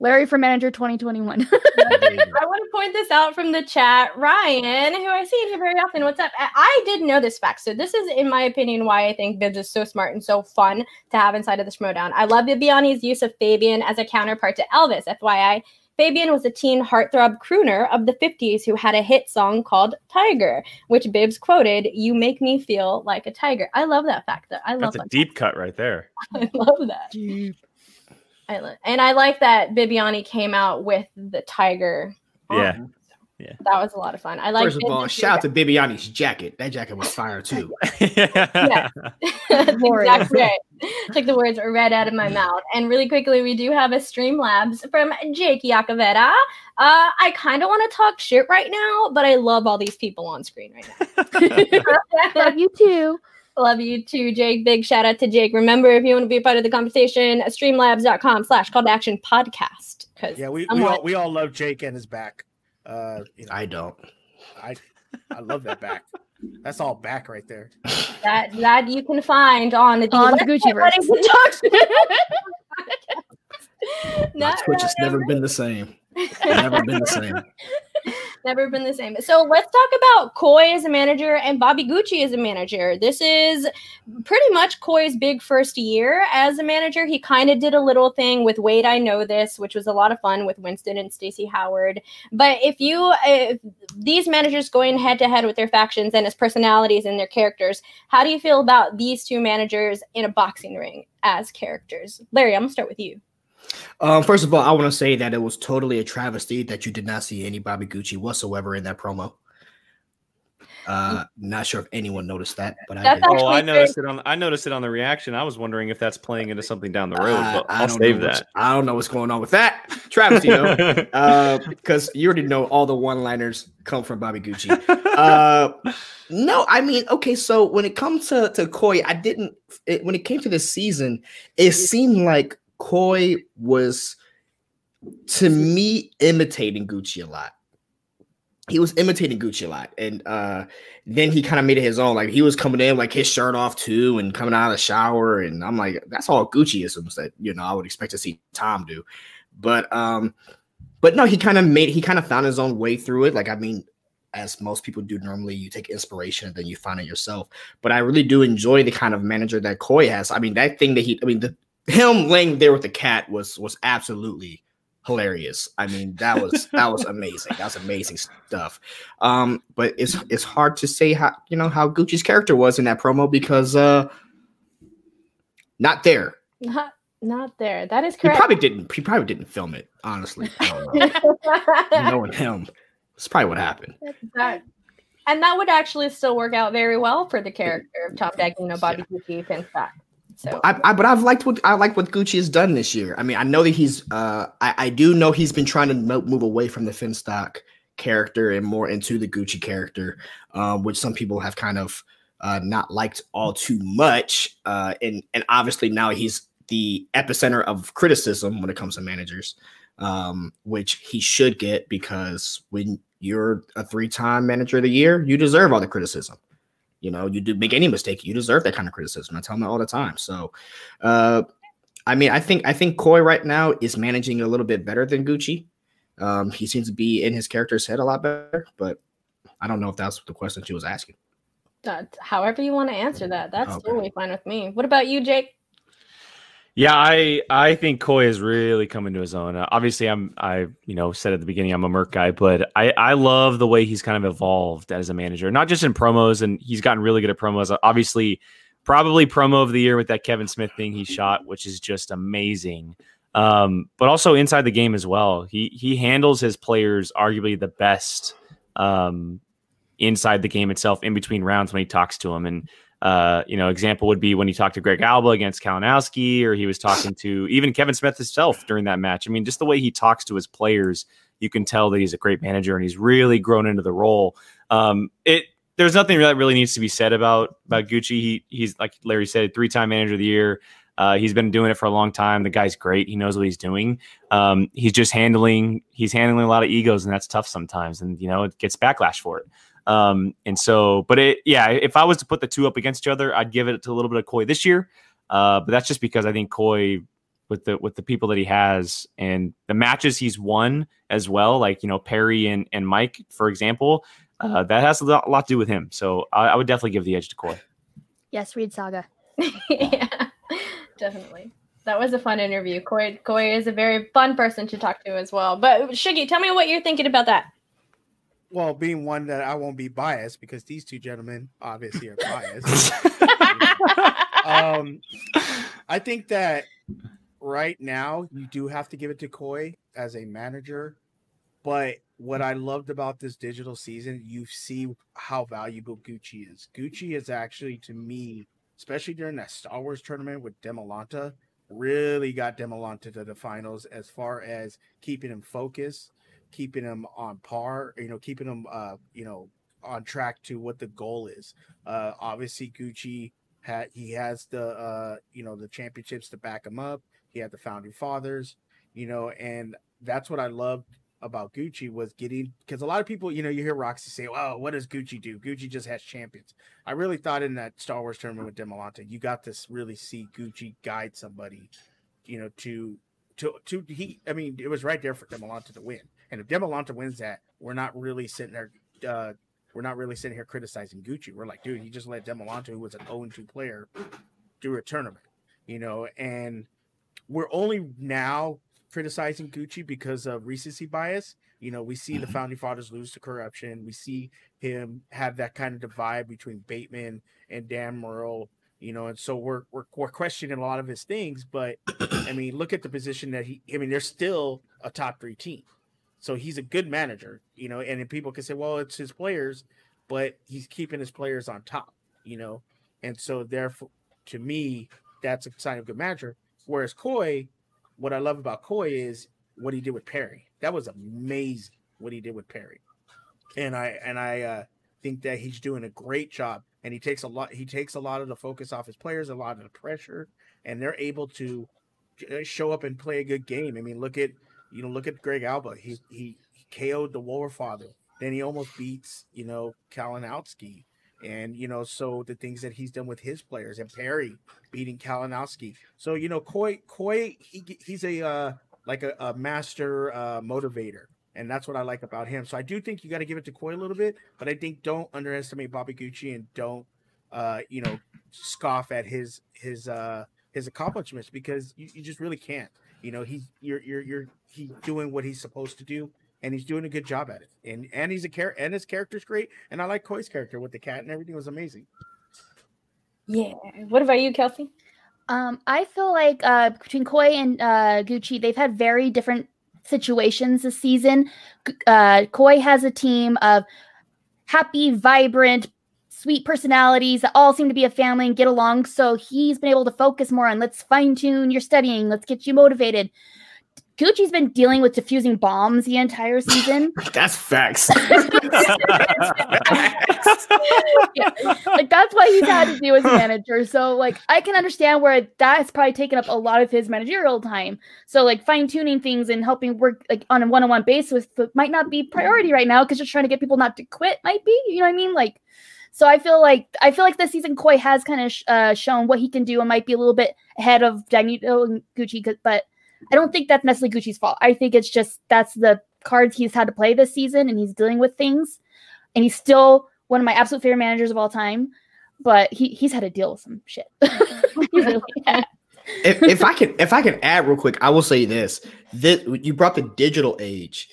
Larry for manager 2021. I want to point this out from the chat. Ryan, who I see here very often, what's up? I- I didn't know this fact. So, this is, in my opinion, why I think Bibbs is so smart and so fun to have inside of the Schmoedown. I love Bibbiani's use of Fabian as a counterpart to Elvis. FYI, Fabian was a teen heartthrob crooner of the 50s who had a hit song called Tiger, which Bibbs quoted, You make me feel like a tiger. I love that fact. That I love that. That's a that. deep cut right there. I love that. I lo- and I like that Bibbiani came out with the tiger. Yeah. yeah. That was a lot of fun. I like First of all, shout out to Bibbiani's jacket. That jacket was fire too. yeah. That's exactly right. Took the words right out of my mouth. And really quickly, we do have a Streamlabs from Jake Yakavetta. Uh, I kind of want to talk shit right now, but I love all these people on screen right now. Love you too. Love you too, Jake. Big shout out to Jake. Remember, if you want to be a part of the conversation, streamlabs.com slash call to action podcast. Because Yeah, we, we all we all love Jake and his back. Uh, you know, I don't. I I love that back. That's all back right there. that that you can find on the On the website Gucci Ready to Talk Not- Twitch has never been the same. Never been the same. Never been the same. So let's talk about Coy as a manager and Bobby Gucci as a manager. This is pretty much Coy's big first year as a manager. He kind of did a little thing with Wade I Know This, which was a lot of fun with Winston and Stacey Howard. But if you if these managers going head to head with their factions and as personalities and their characters, how do you feel about these two managers in a boxing ring as characters? Larry, I'm gonna start with you. Um, first of all, I want to say that it was totally a travesty that you did not see any Bobby Gucci whatsoever in that promo. Uh, not sure if anyone noticed that, but I did. Oh, I Actually, noticed it on I noticed it on the reaction. I was wondering if that's playing into something down the road, but I I'll don't save know what's- that. I don't know what's going on with that travesty though, uh, because you already know all the one-liners come from Bobby Gucci. Uh, no, I mean, okay, so when it comes to to Coy, I didn't. It, when it came to this season, it seemed like Coy was, to me, imitating Gucci a lot. He was imitating Gucci a lot, and uh, then he kind of made it his own. Like he was coming in like his shirt off too, and coming out of the shower, and I'm like, that's all Gucciisms that you know I would expect to see Tom do. But um, but no, he kind of made he kind of found his own way through it. Like I mean, as most people do normally, you take inspiration and then you find it yourself. But I really do enjoy the kind of manager that Coy has. I mean, that thing that he, I mean, the him laying there with the cat was was absolutely hilarious. I mean, that was that was amazing. That was amazing stuff. Um, but it's it's hard to say how you know how Gucci's character was in that promo because uh not there. Not not there. That is correct. He probably didn't he probably didn't film it, honestly. Knowing him. That's probably what happened. That- and that would actually still work out very well for the character of Tom Dagnino, Bobby Gucci, Finstock. So I, I but I've liked what I like what Gucci has done this year. I mean, I know that he's uh I, I do know he's been trying to mo- move away from the Finstock character and more into the Gucci character, um, which some people have kind of uh not liked all too much. Uh and and obviously now he's the epicenter of criticism when it comes to managers, um, which he should get because when you're a three-time manager of the year, you deserve all the criticism. You know, you do make any mistake, you deserve that kind of criticism. I tell them all the time. So, uh, I mean, I think I think Coy right now is managing a little bit better than Gucci. Um, he seems to be in his character's head a lot better, but I don't know if that's the question she was asking. that, however you want to answer that, that's Okay. totally fine with me. What about you, Jake? Yeah, I I think Coy is really coming to his own. Uh, obviously, I'm I you know said at the beginning I'm a Merc guy, but I I love the way he's kind of evolved as a manager, not just in promos, and he's gotten really good at promos. Obviously, probably promo of the year with that Kevin Smith thing he shot, which is just amazing. Um, but also inside the game as well. He he handles his players arguably the best um, inside the game itself, in between rounds when he talks to them and. Uh, you know, example would be when he talked to Greg Alba against Kalinowski, or he was talking to even Kevin Smith himself during that match. I mean, just the way he talks to his players, you can tell that he's a great manager and he's really grown into the role. Um, it there's nothing that really needs to be said about about Gucci. He he's like Larry said, three time manager of the year. Uh, he's been doing it for a long time. The guy's great. He knows what he's doing. Um, he's just handling he's handling a lot of egos, and that's tough sometimes. And you know, it gets backlash for it. Um, and so, but it, yeah, if I was to put the two up against each other, I'd give it to a little bit of Coy this year. Uh, but that's just because I think Coy, with the with the people that he has and the matches he's won as well, like you know Perry and and Mike, for example, uh, that has a lot, a lot to do with him. So I, I would definitely give the edge to Coy. Yes, Reed Saga. yeah, definitely. That was a fun interview. Coy, Coy is a very fun person to talk to as well. But Shiggy, tell me what you're thinking about that. Well, being one that I won't be biased because these two gentlemen obviously are biased. um, I think that right now you do have to give it to Coy as a manager. But what I loved about this digital season, you see how valuable Gucci is. Gucci is actually, to me, especially during that Star Wars tournament with Demolanta, really got Demolanta to the finals as far as keeping him focused, keeping him on par, you know, keeping him, uh, you know, on track to what the goal is. Uh, obviously, Gucci had he has the, uh, you know, the championships to back him up. He had the founding fathers, you know, and that's what I loved about Gucci was getting because a lot of people, you know, you hear Roxy say, "Well, what does Gucci do? Gucci just has champions." I really thought in that Star Wars tournament with Demolanta, you got to really see Gucci guide somebody, you know, to to to he. I mean, it was right there for Demolanta to win, and if Demolanta wins that, we're not really sitting there. Uh, we're not really sitting here criticizing Gucci. We're like, dude, he just let Demolanta, who was an 0 2 player, do a tournament, you know, and we're only now criticizing Gucci because of recency bias. You know, we see the founding fathers lose to corruption. We see him have that kind of divide between Bateman and Dan Murrell. You know, and so we're, we're we're questioning a lot of his things. But I mean, look at the position that he. I mean, they're still a top three team, so he's a good manager. You know, and people can say, well, it's his players, but he's keeping his players on top. You know, and so therefore, to me, that's a sign of good manager. Whereas Coy, what I love about Coy is what he did with Perry. That was amazing what he did with Perry. And I and I uh, think that he's doing a great job. And he takes a lot. He takes a lot of the focus off his players, a lot of the pressure, and they're able to uh, show up and play a good game. I mean, look at you know, look at Greg Alba. He he, he KO'd the War Father. Then he almost beats you know Kalinowski and you know so the things that he's done with his players and Perry beating Kalinowski. So you know Coy Coy he he's a uh, like a, a master uh, motivator, and that's what I like about him. So I do think you got to give it to Coy a little bit, but I think don't underestimate Bobby Gucci and don't uh, you know scoff at his his uh, his accomplishments because you, you just really can't. You know he's you're you're you're he's doing what he's supposed to do and he's doing a good job at it. And and he's a character, and his character's great. And I like Coy's character with the cat and everything was amazing. Yeah. What about you, Kelsey? Um, I feel like uh, between Coy and uh, Gucci, they've had very different situations this season. Uh, Coy has a team of happy, vibrant, sweet personalities that all seem to be a family and get along. So he's been able to focus more on let's fine tune your studying, let's get you motivated. Gucci's been dealing with diffusing bombs the entire season. That's facts. yeah, like that's what he's had to do as a manager. So like I can understand where that's probably taken up a lot of his managerial time. So like fine tuning things and helping work like on a one on one basis might not be priority right now because you're trying to get people not to quit might be. You know what I mean? Like. So I feel like I feel like this season Coy has kind of sh- uh, shown what he can do and might be a little bit ahead of Daniel and Gucci, but I don't think that's necessarily Gucci's fault. I think it's just that's the cards he's had to play this season and he's dealing with things. And he's still one of my absolute favorite managers of all time. But he, he's had to deal with some shit. really if, if I can if I can add real quick, I will say this. This you brought the digital age.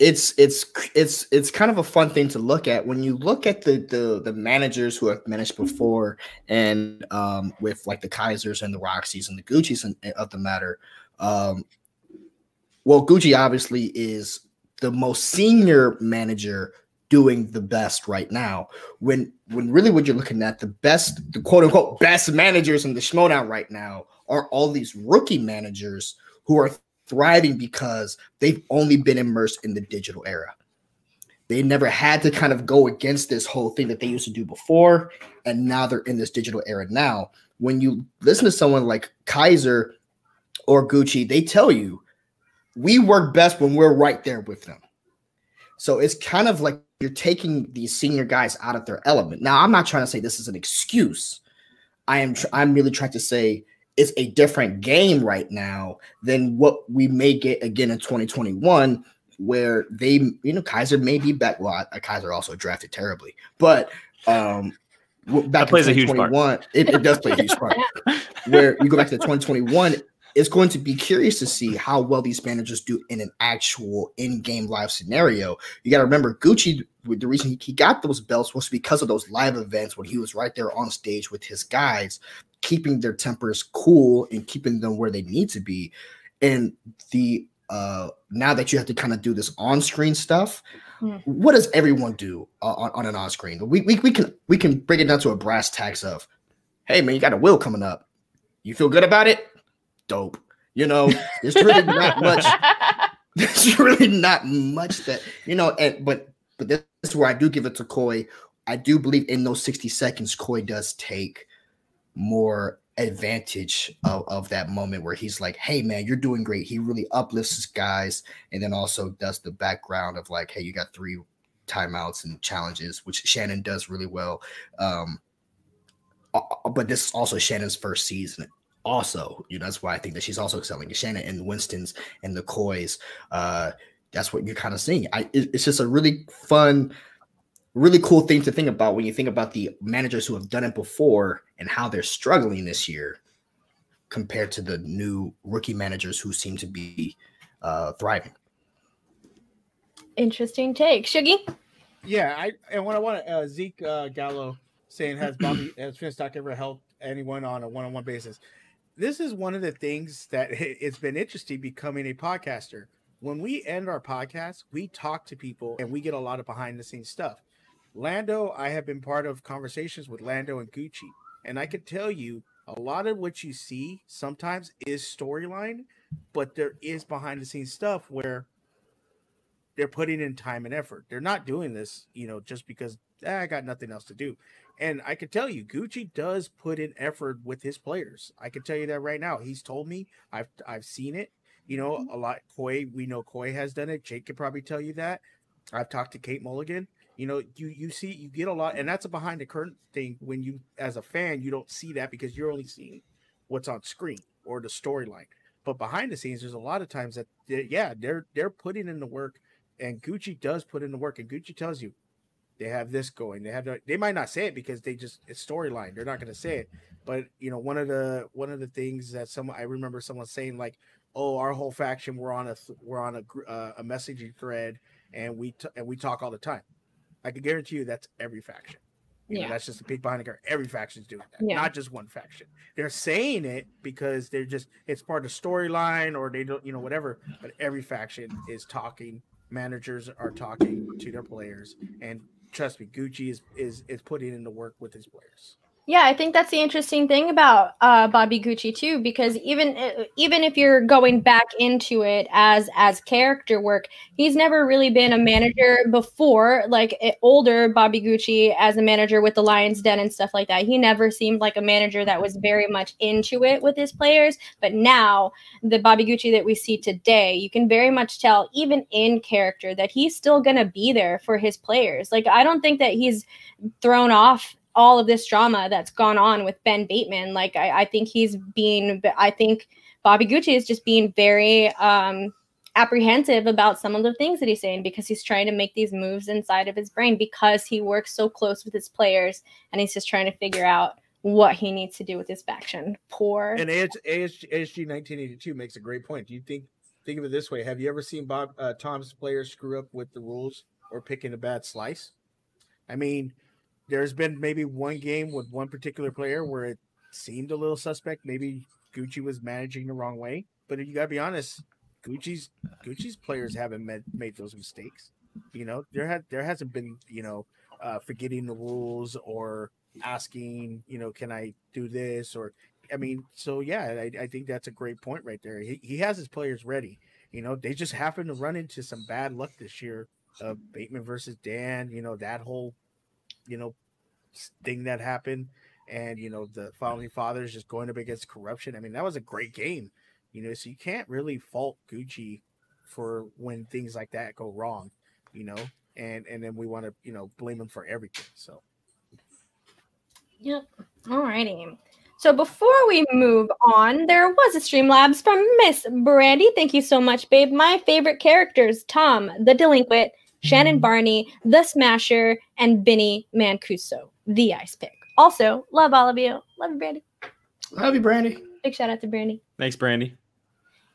It's it's it's it's kind of a fun thing to look at when you look at the the, the managers who have managed before and um, with like the Kaisers and the Roxys and the Gucci's and, of the matter. Um, well, Gucci obviously is the most senior manager doing the best right now. When when really what you're looking at, the best, the quote unquote best managers in the Schmoedown right now are all these rookie managers who are thriving because they've only been immersed in the digital era. They never had to kind of go against this whole thing that they used to do before, and now they're in this digital era now. When you listen to someone like Kaiser or Gucci, they tell you we work best when we're right there with them. So it's kind of like you're taking these senior guys out of their element. Now, I'm not trying to say this is an excuse. I am tr- I'm really trying to say it's a different game right now than what we may get again in 2021 where they you know Kaiser may be back well Kaiser also drafted terribly but um back that plays a huge part it, it does play a huge part where you go back to 2021 it's going to be curious to see how well these managers do in an actual in-game live scenario. You got to remember, Gucci. The reason he got those belts was because of those live events when he was right there on stage with his guys, keeping their tempers cool and keeping them where they need to be. And the uh now that you have to kind of do this on-screen stuff, Hmm. what does everyone do uh, on, on an on-screen? We, we we can we can break it down to a brass tacks of, hey man, you got a will coming up. You feel good about it? Dope. You know, there's really not much. There's really not much that you know. And but but this is where I do give it to Coy. I do believe in those 60 seconds, Coy does take more advantage of, of that moment where he's like, hey man, you're doing great. He really uplifts his guys and then also does the background of like, hey, you got three timeouts and challenges, which Shannon does really well. Um, but this is also Shannon's first season. Also, you know, that's why I think that she's also excelling. Shannon and Winston's and the Coys. Uh, that's what you're kind of seeing. I it- it's just a really fun, really cool thing to think about when you think about the managers who have done it before and how they're struggling this year compared to the new rookie managers who seem to be uh, thriving. Interesting take. Shuggy? Yeah, I and what I want uh, Zeke uh, Gallo saying has Bobby has Finstock ever helped anyone on a one on one basis? This is one of the things that it- it's been interesting becoming a podcaster. When we end our podcast, we talk to people and we get a lot of behind the scenes stuff. Lando, I have been part of conversations with Lando and Gucci, and I can tell you a lot of what you see sometimes is storyline, but there is behind the scenes stuff where they're putting in time and effort. They're not doing this, you know, just because "Ah, I got nothing else to do. And I can tell you, Gucci does put in effort with his players. I can tell you that right now. He's told me. I've I've seen it. You know, a lot. Coy, we know Coy has done it. Jake could probably tell you that. I've talked to Kate Mulligan. You know, you you see, you get a lot, and that's a behind the curtain thing. When you, as a fan, you don't see that because you're only seeing what's on screen or the storyline. But behind the scenes, there's a lot of times that, they- yeah, they're they're putting in the work, and Gucci does put in the work, and Gucci tells you they have this going. They have. They might not say it because they just it's storyline. They're not going to say it. But you know, one of the one of the things that some I remember someone saying like, "Oh, our whole faction we're on a we're on a uh, a messaging thread, and we t- and we talk all the time." I can guarantee you that's every faction. You know, Yeah. that's just the peek behind the curtain. Every faction's doing that, Yeah. not just one faction. They're saying it because they're just it's part of the storyline or they don't, you know, whatever. But every faction is talking. Managers are talking to their players, and trust me, Gucci is is is putting in the work with his players. Yeah, I think that's the interesting thing about uh, Bobby Gucci too, because even uh, even if you're going back into it as as character work, he's never really been a manager before. Like eh, older Bobby Gucci as a manager with the Lions Den and stuff like that, he never seemed like a manager that was very much into it with his players. But now, the Bobby Gucci that we see today, you can very much tell, even in character, that he's still gonna be there for his players. Like I don't think that he's thrown off all of this drama that's gone on with Ben Bateman. Like I, I think he's being I think Bobby Gucci is just being very um apprehensive about some of the things that he's saying because he's trying to make these moves inside of his brain because he works so close with his players and he's just trying to figure out what he needs to do with his faction. Poor And AS, ASG, ASG 1982 makes a great point. Do you think think of it this way? Have you ever seen Bob uh, Tom's players screw up with the rules or picking a bad slice? I mean, there's been maybe one game with one particular player where it seemed a little suspect. Maybe Gucci was managing the wrong way, but you gotta be honest, Gucci's Gucci's players haven't made, made those mistakes. You know, there had there hasn't been you know uh, forgetting the rules or asking you know can I do this or I mean so yeah I, I think that's a great point right there. He, he has his players ready. You know, they just happen to run into some bad luck this year. Uh, Bateman versus Dan, you know that whole you know thing that happened and you know the founding fathers just going up against corruption i mean that was a great game you know so you can't really fault gucci for when things like that go wrong you know and and then we want to you know blame him for everything so Yep. Alrighty. So before we move on, there was a Streamlabs from Miss Brandy. Thank you so much, babe. My favorite characters: Tom, the delinquent, Shannon Barney, the Smasher, and Benny Mancuso, the Ice Pick. Also, love all of you. Love you, Brandy. Love you, Brandy. Big shout out to Brandy. Thanks, Brandy.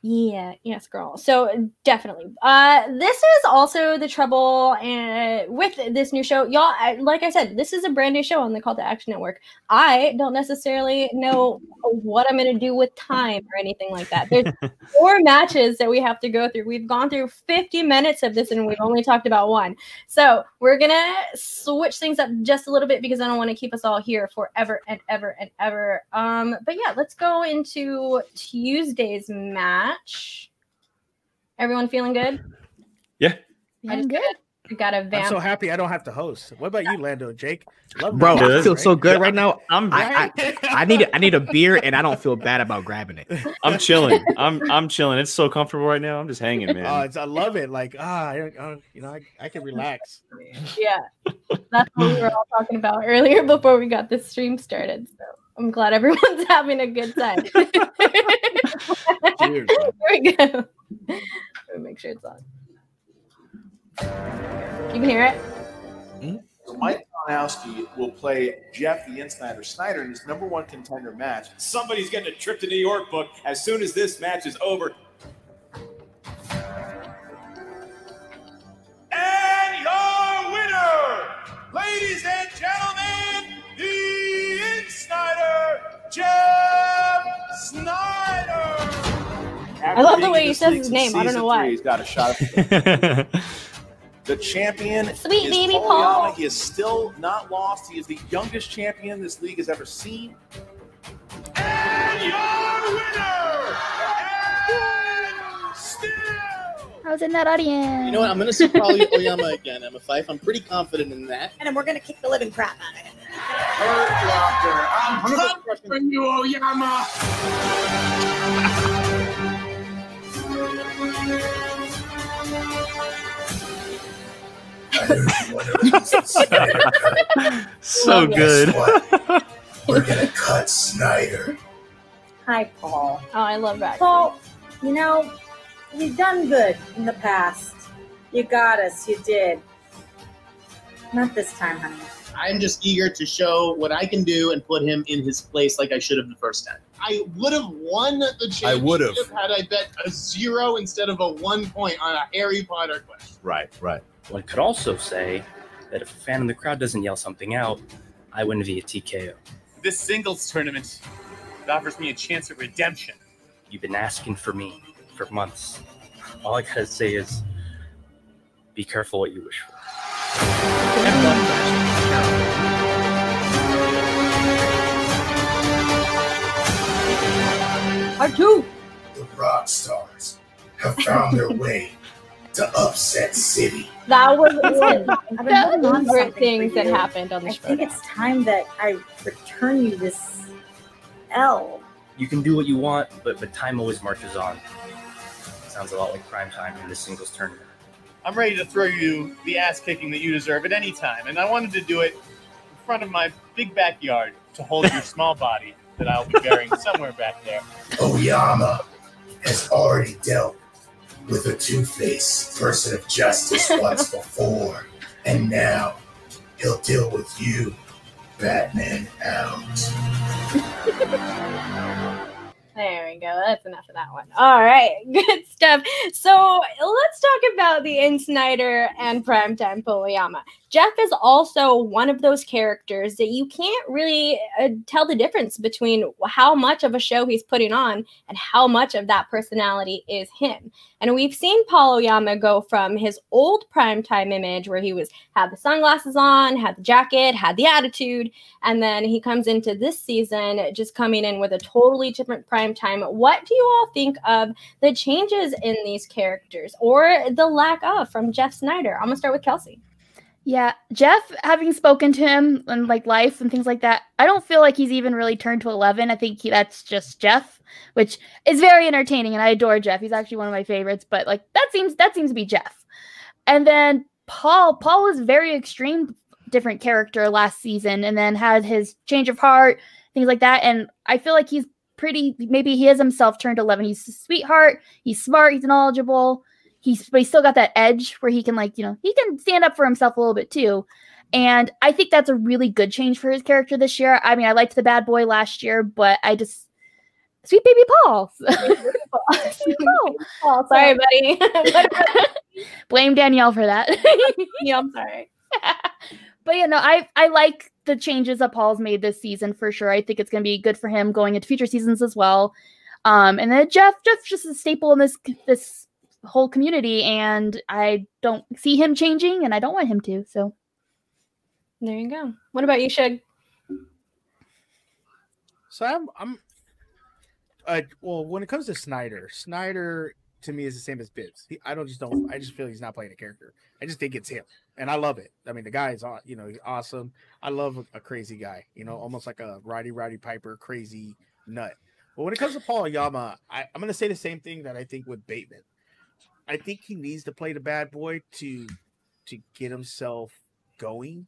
Yeah, yes, girl. So definitely. Uh this is also the trouble and with this new show. Y'all I- like I said, this is a brand new show on the Call to Action Network. I don't necessarily know what I'm going to do with time or anything like that. There's four matches that we have to go through. We've gone through 50 minutes of this and we've only talked about one. So, we're going to switch things up just a little bit because I don't want to keep us all here forever and ever and ever. Um but yeah, let's go into Tuesday's match. Everyone feeling good? Yeah. I just good. I got a I'm so happy I don't have to host. What about you, Lando and Jake? Love Bro, that. I feel Right? so good right now. I'm I, I, I need I need a beer and I don't feel bad about grabbing it. I'm chilling. I'm I'm chilling. It's so comfortable right now. I'm just hanging, man. Oh, it's, I love it. Like ah, I, I, you know, I, I can relax. yeah. That's what we were all talking about earlier before we got this stream started. So I'm glad everyone's having a good time. Here we go. Let me make sure it's on. You can hear it? Hmm? So Mike Konowski will play Jeff the Insider Snyder in his number one contender match. Somebody's getting a trip to New York book as soon as this match is over. I love the way he says his name. I don't know why. He's got a shot. the champion, Sweet is baby Paul Paul. He is still not lost. He is the youngest champion this league has ever seen. And your winner, and still I was in that audience. You know what? I'm gonna say probably Oyama again. I'm a Fife. I'm pretty confident in that. And we're gonna kick the living crap out of him. Hurt Locker. I'm coming for you, Oyama. So Love good. We're gonna cut Snyder. Hi, Paul. Oh, I love that. Paul, you know, you've done good in the past. You got us. You did. Not this time, honey. I'm just eager to show what I can do and put him in his place like I should have the first time. I would have won the I would've. championship had I bet a zero instead of a one point on a Harry Potter question. Right, right. One could also say that if a fan in the crowd doesn't yell something out, I win via TKO. This singles tournament offers me a chance at redemption. You've been asking for me for months. All I gotta say is be careful what you wish for. Part two. The rock stars have found their way to Upset City. That was one I've of the favorite things that happened on the I show. I think it's time that I return you this L. You can do what you want, but but time always marches on. Sounds a lot like prime time in the singles tournament. I'm ready to throw you the ass kicking that you deserve at any time, and I wanted to do it in front of my big backyard to hold your small body that I'll be burying somewhere back there. Oyama has already dealt with a two-faced person of justice once before, and now he'll deal with you, Batman out. There we go. That's enough of that one. All right, good stuff. So let's talk about the In Snyder and Primetime Poyama. Jeff is also one of those characters that you can't really uh, tell the difference between how much of a show he's putting on and how much of that personality is him. And we've seen Paul Oyama go from his old primetime image where he was had the sunglasses on, had the jacket, had the attitude, and then he comes into this season just coming in with a totally different primetime. What do you all think of the changes in these characters or the lack of from Jeff Snyder? I'm gonna start with Kelsey. Yeah, Jeff, having spoken to him and like life and things like that, I don't feel like he's even really turned to 11. I think he, that's just Jeff, which is very entertaining and I adore Jeff. He's actually one of my favorites, but like that seems that seems to be Jeff. And then Paul, Paul was very extreme different character last season and then had his change of heart, things like that and I feel like he's pretty maybe he has himself turned 11. He's a sweetheart, he's smart, he's knowledgeable he's but he's still got that edge where he can like you know he can stand up for himself a little bit too and i think that's a really good change for his character this year i mean i liked the bad boy last year but i just Sweet baby Paul. Oh, sorry, buddy. Blame Danielle for that. yeah, I'm sorry. but yeah, no, I I like the changes that Paul's made this season for sure. I think it's going to be good for him going into future seasons as well. Um, and then Jeff, Jeff's just a staple in this this whole community, and I don't see him changing, and I don't want him to. So There you go. What about you, Shug? So I'm, I'm, uh, well, when it comes to Snyder, Snyder to me is the same as Bibbs. He, I don't just don't. I just feel he's not playing a character. I just think it's him, and I love it. I mean, the guy is, you know, he's awesome. I love a, a crazy guy. You know, almost like a Roddy Roddy Piper, crazy nut. But when it comes to Paul Yama, I, I'm going to say the same thing that I think with Bateman. I think he needs to play the bad boy to to get himself going.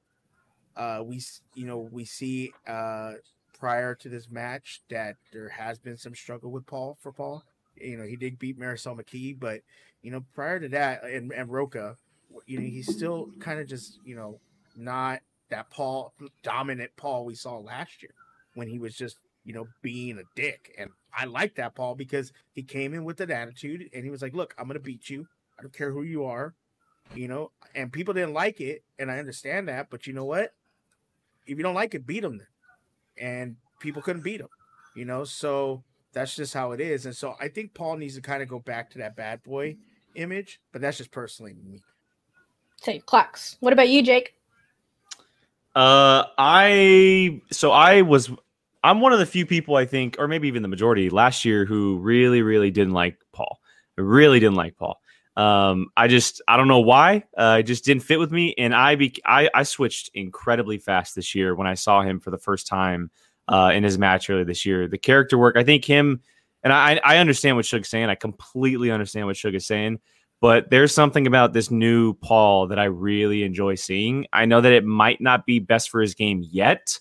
Uh, we you know we see uh, prior to this match that there has been some struggle with Paul for Paul. You know he did beat Marisol McKee, but you know prior to that and, and Rocha, you know he's still kind of just you know not that Paul dominant Paul we saw last year when he was just you know being a dick. And I like that Paul because he came in with an attitude and he was like, "Look, I'm gonna beat you. I don't care who you are." You know, and people didn't like it, and I understand that. But you know what? If you don't like it, beat them then. And people couldn't beat him. You know, so that's just how it is. And so I think Paul needs to kind of go back to that bad boy image. But that's just personally me. Say clocks. What about you, Jake? Uh, I so I was I'm one of the few people I think, or maybe even the majority last year who really, really didn't like Paul. I really didn't like Paul. Um, I just I don't know why. Uh, it just didn't fit with me, and I be I, I switched incredibly fast this year when I saw him for the first time uh, in his match earlier this year. The character work, I think him, and I I understand what Suge's saying. I completely understand what Suge is saying. But there's something about this new Paul that I really enjoy seeing. I know that it might not be best for his game yet,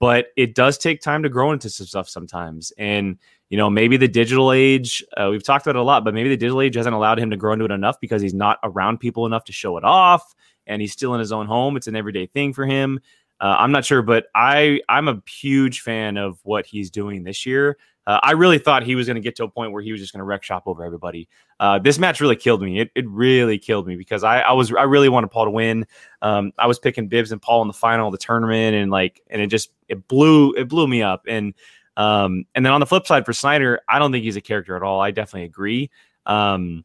but it does take time to grow into some stuff sometimes. And you know, maybe the digital age, uh, we've talked about it a lot, but maybe the digital age hasn't allowed him to grow into it enough because he's not around people enough to show it off, and he's still in his own home. It's an everyday thing for him. Uh, I'm not sure, but I I'm a huge fan of what he's doing this year. Uh, I really thought he was going to get to a point where he was just going to wreck shop over everybody. Uh, this match really killed me. It, it really killed me because I, I was I really wanted Paul to win. Um, I was picking Bibbs and Paul in the final of the tournament, and like and it just it blew it blew me up. And um, and then on the flip side for Snyder, I don't think he's a character at all. I definitely agree. Um,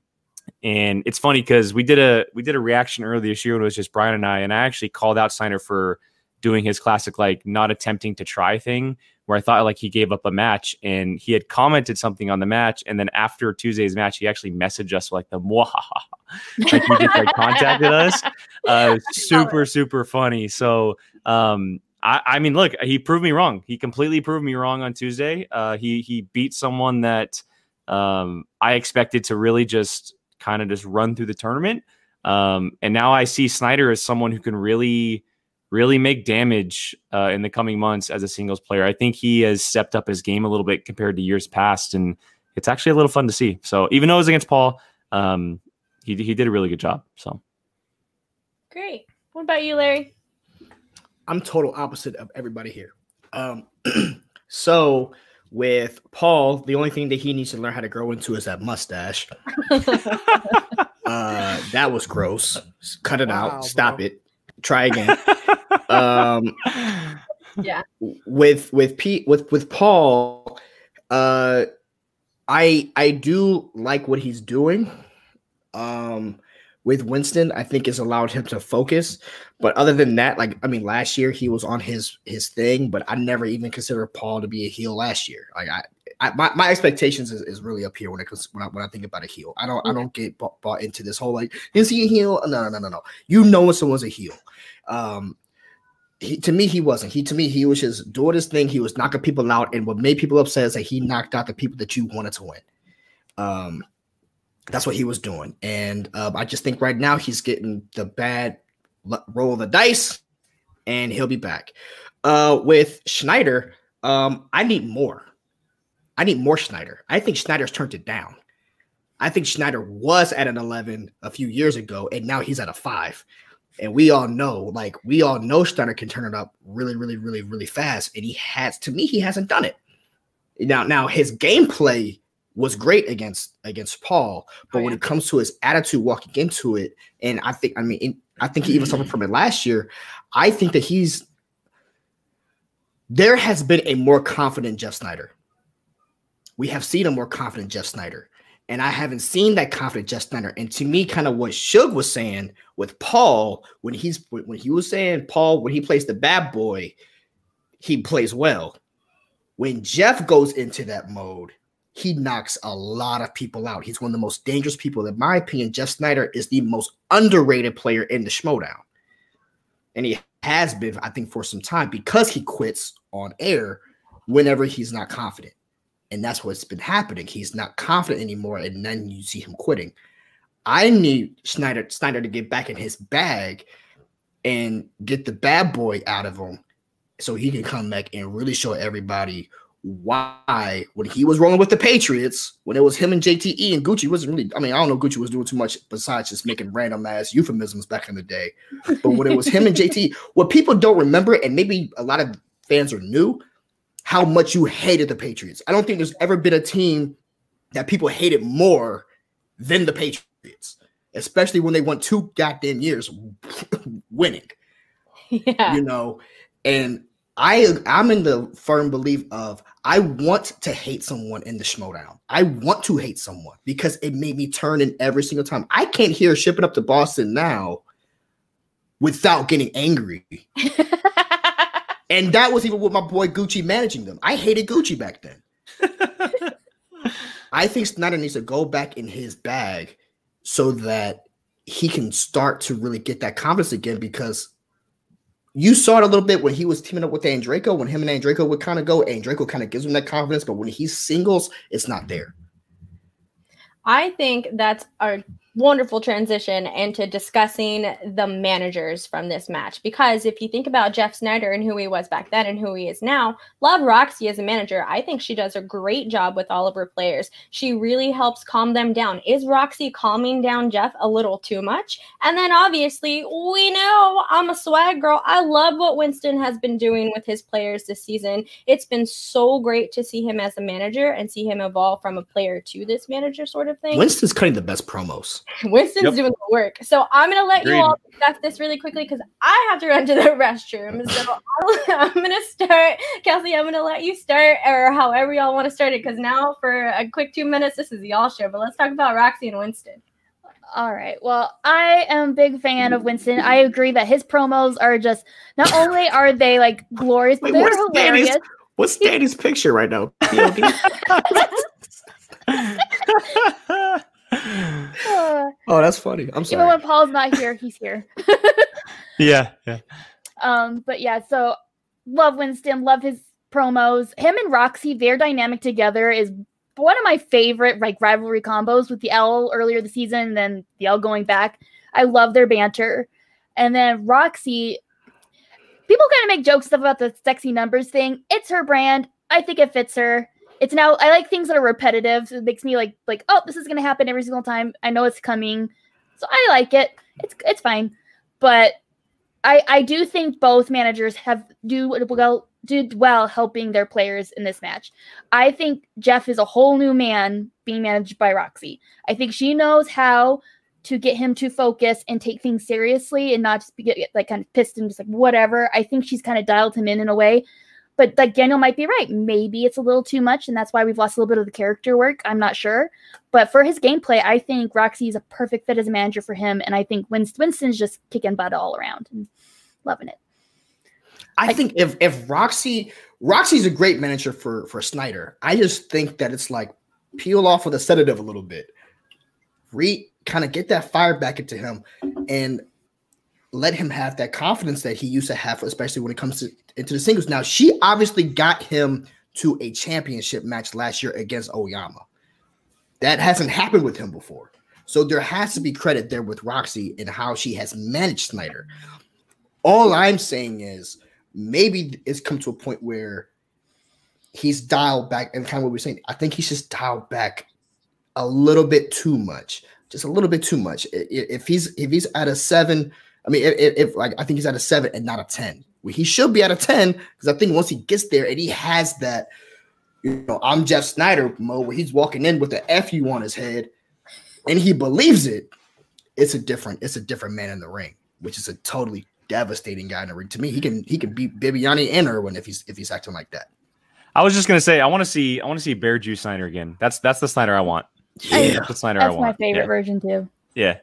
and it's funny because we did a we did a reaction earlier this year when it was just Brian and I, and I actually called out Snyder for doing his classic like not attempting to try thing where I thought like he gave up a match and he had commented something on the match. And then after Tuesday's match he actually messaged us like the mwahaha. Like he just like contacted us. Uh super super funny. So um I, I mean look he proved me wrong. He completely proved me wrong on Tuesday. Uh he he beat someone that um I expected to really just kind of just run through the tournament. Um and now I see Snyder as someone who can really really make damage uh, in the coming months as a singles player. I think he has stepped up his game a little bit compared to years past, and it's actually a little fun to see. So even though it was against Paul, um, he he did a really good job. So Great. What about you, Larry? I'm total opposite of everybody here. Um, so with Paul, the only thing that he needs to learn how to grow into is that mustache. uh, that was gross. Cut it Wow, out. Stop it. Try again. um, Yeah. with with Pete with with Paul, uh, I I do like what he's doing. Um, with Winston, I think it's allowed him to focus. But other than that, like I mean, last year he was on his his thing, but I never even considered Paul to be a heel last year. Like I, I my, my expectations is, is really up here when it comes when I, when I think about a heel. I don't I don't get bought, bought into this whole like is he a heel? No no no no no. You know when someone's a heel. Um, he, to me, he wasn't. He to me, he was just doing his thing. He was knocking people out, and what made people upset is that he knocked out the people that you wanted to win. Um, that's what he was doing, and um, I just think right now he's getting the bad roll of the dice, and he'll be back. Uh, with Schneider, um, I need more. I need more Schneider. I think Schneider's turned it down. I think Schneider was at an 11 a few years ago, and now he's at a five. And we all know, like, we all know Schneider can turn it up really, really, really, really fast. And he has, to me, he hasn't done it. Now, now his gameplay was great against against Paul, but oh, when it comes to his attitude walking into it, and I think I mean in- I think he even suffered from it last year. I think that he's there has been a more confident Jeff Snyder. We have seen a more confident Jeff Snyder. And I haven't seen that confident Jeff Snyder. And to me, kind of what Suge was saying with Paul, when he's when he was saying Paul, when he plays the bad boy, he plays well. When Jeff goes into that mode, he knocks a lot of people out. He's one of the most dangerous people. In my opinion, Jeff Snyder is the most underrated player in the Schmoedown. And he has been, I think, for some time because he quits on air whenever he's not confident. And that's what's been happening. He's not confident anymore, and then you see him quitting. I need Snyder Snyder to get back in his bag and get the bad boy out of him so he can come back and really show everybody why when he was rolling with the Patriots, when it was him and JTE and Gucci wasn't really, I mean, I don't know Gucci was doing too much besides just making random ass euphemisms back in the day. But when it was him and JT, what people don't remember, and maybe a lot of fans are new, how much you hated the Patriots. I don't think there's ever been a team that people hated more than the Patriots, especially when they won two goddamn years winning. Yeah. You know, and I I'm in the firm belief of I want to hate someone in the Schmoedown. I want to hate someone because it made me turn in every single time. I can't hear shipping up to Boston now without getting angry. and that was even with my boy Gucci managing them. I hated Gucci back then. I think Snyder needs to go back in his bag so that he can start to really get that confidence again because you saw it a little bit when he was teaming up with Andraco, when him and Andraco would kind of go, Andraco kind of gives him that confidence, but when he's singles, it's not there. I think that's a wonderful transition into discussing the managers from this match. Because if you think about Jeff Snyder and who he was back then and who he is now, love Roxy as a manager. I think she does a great job with all of her players. She really helps calm them down. Is Roxy calming down Jeff a little too much? And then obviously, we know I'm a swag girl. I love what Winston has been doing with his players this season. It's been so great to see him as a manager and see him evolve from a player to this manager sort of thing. Winston's cutting the best promos. Winston's Yep. doing the work. So I'm gonna let Agreed. you all discuss this really quickly because I have to run to the restroom. So I'll, I'm gonna start. Kelsey, I'm gonna let you start, or however y'all want to start it. Because now for a quick two minutes, this is y'all show. But let's talk about Roxy and Winston. All right. Well, I am a big fan of Winston. I agree that his promos are just not only are they like glorious, but Wait, they're what's Danny's, hilarious. what's Danny's picture right now? Oh, that's funny. I'm sorry. even when Paul's not here, he's here. Yeah, yeah. Um, but yeah, so love Winston, love his promos. Him and Roxy, their dynamic together is one of my favorite like rivalry combos with the L earlier the season, and then the L going back. I love their banter. And then Roxy, people kind of make jokes stuff about the sexy numbers thing. It's her brand. I think it fits her. It's now I like things that are repetitive. So it makes me like like, oh, this is gonna happen every single time. I know it's coming. So I like it. It's it's fine. But I I do think both managers have do well did well helping their players in this match. I think Jeff is a whole new man being managed by Roxy. I think she knows how to get him to focus and take things seriously and not just be, get like kind of pissed and just like whatever. I think she's kind of dialed him in in a way. But like Daniel might be right. Maybe it's a little too much, and that's why we've lost a little bit of the character work. I'm not sure. But for his gameplay, I think Roxy is a perfect fit as a manager for him, and I think Winston's just kicking butt all around and loving it. I think if if Roxy Roxy's a great manager for for Snyder. I just think that it's like peel off of the sedative a little bit. Re kind of get that fire back into him and let him have that confidence that he used to have, especially when it comes to into the singles. Now, she obviously got him to a championship match last year against Oyama. That hasn't happened with him before. So there has to be credit there with Roxy and how she has managed Snyder. All I'm saying is maybe it's come to a point where he's dialed back and kind of what we're saying. I think he's just dialed back a little bit too much, just a little bit too much. If he's if he's at a seven, I mean, if, if like I think he's at a seven and not a ten. Well, he should be at a ten because I think once he gets there and he has that, you know, I'm Jeff Snyder mode where he's walking in with the FU on his head and he believes it, it's a different, it's a different man in the ring, which is a totally devastating guy in the ring. To me, he can he can beat Bibbiani and Irwin if he's if he's acting like that. I was just gonna say I want to see I want to see Bear Juice Snyder again. That's that's the Snyder I want. Yeah. That's the Snyder I That's my favorite yeah. version too. Yeah.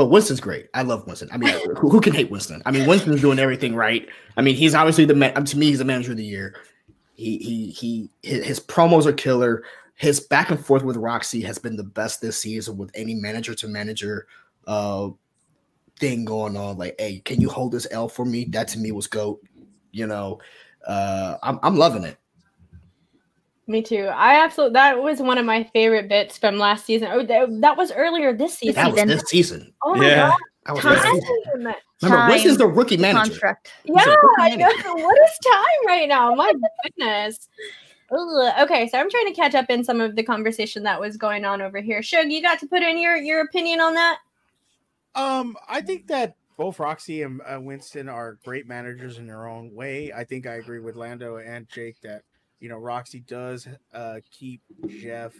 But Winston's great. I love Winston. I mean, who, who can hate Winston? I mean, Winston's doing everything right. I mean, he's obviously the man. To me, he's the manager of the year. He he he. His, promos are killer. His back and forth with Roxy has been the best this season with any manager to manager uh thing going on. Like, hey, can you hold this L for me? That to me was goat. You know, uh, I'm I'm loving it. Me too. I absolutely that was one of my favorite bits from last season. Oh, that, that was earlier this season. That was this season. Oh my Yeah. That was god. this Time. season. Remember, Winston's the rookie manager. Contract. Yeah, rookie I know. What is time right now? My goodness. Ugh. Okay, so I'm trying to catch up in some of the conversation that was going on over here. Shug, you got to put in your your opinion on that? Um, I think that both Roxy and uh, Winston are great managers in their own way. I think I agree with Lando and Jake that you know Roxy does uh, keep Jeff,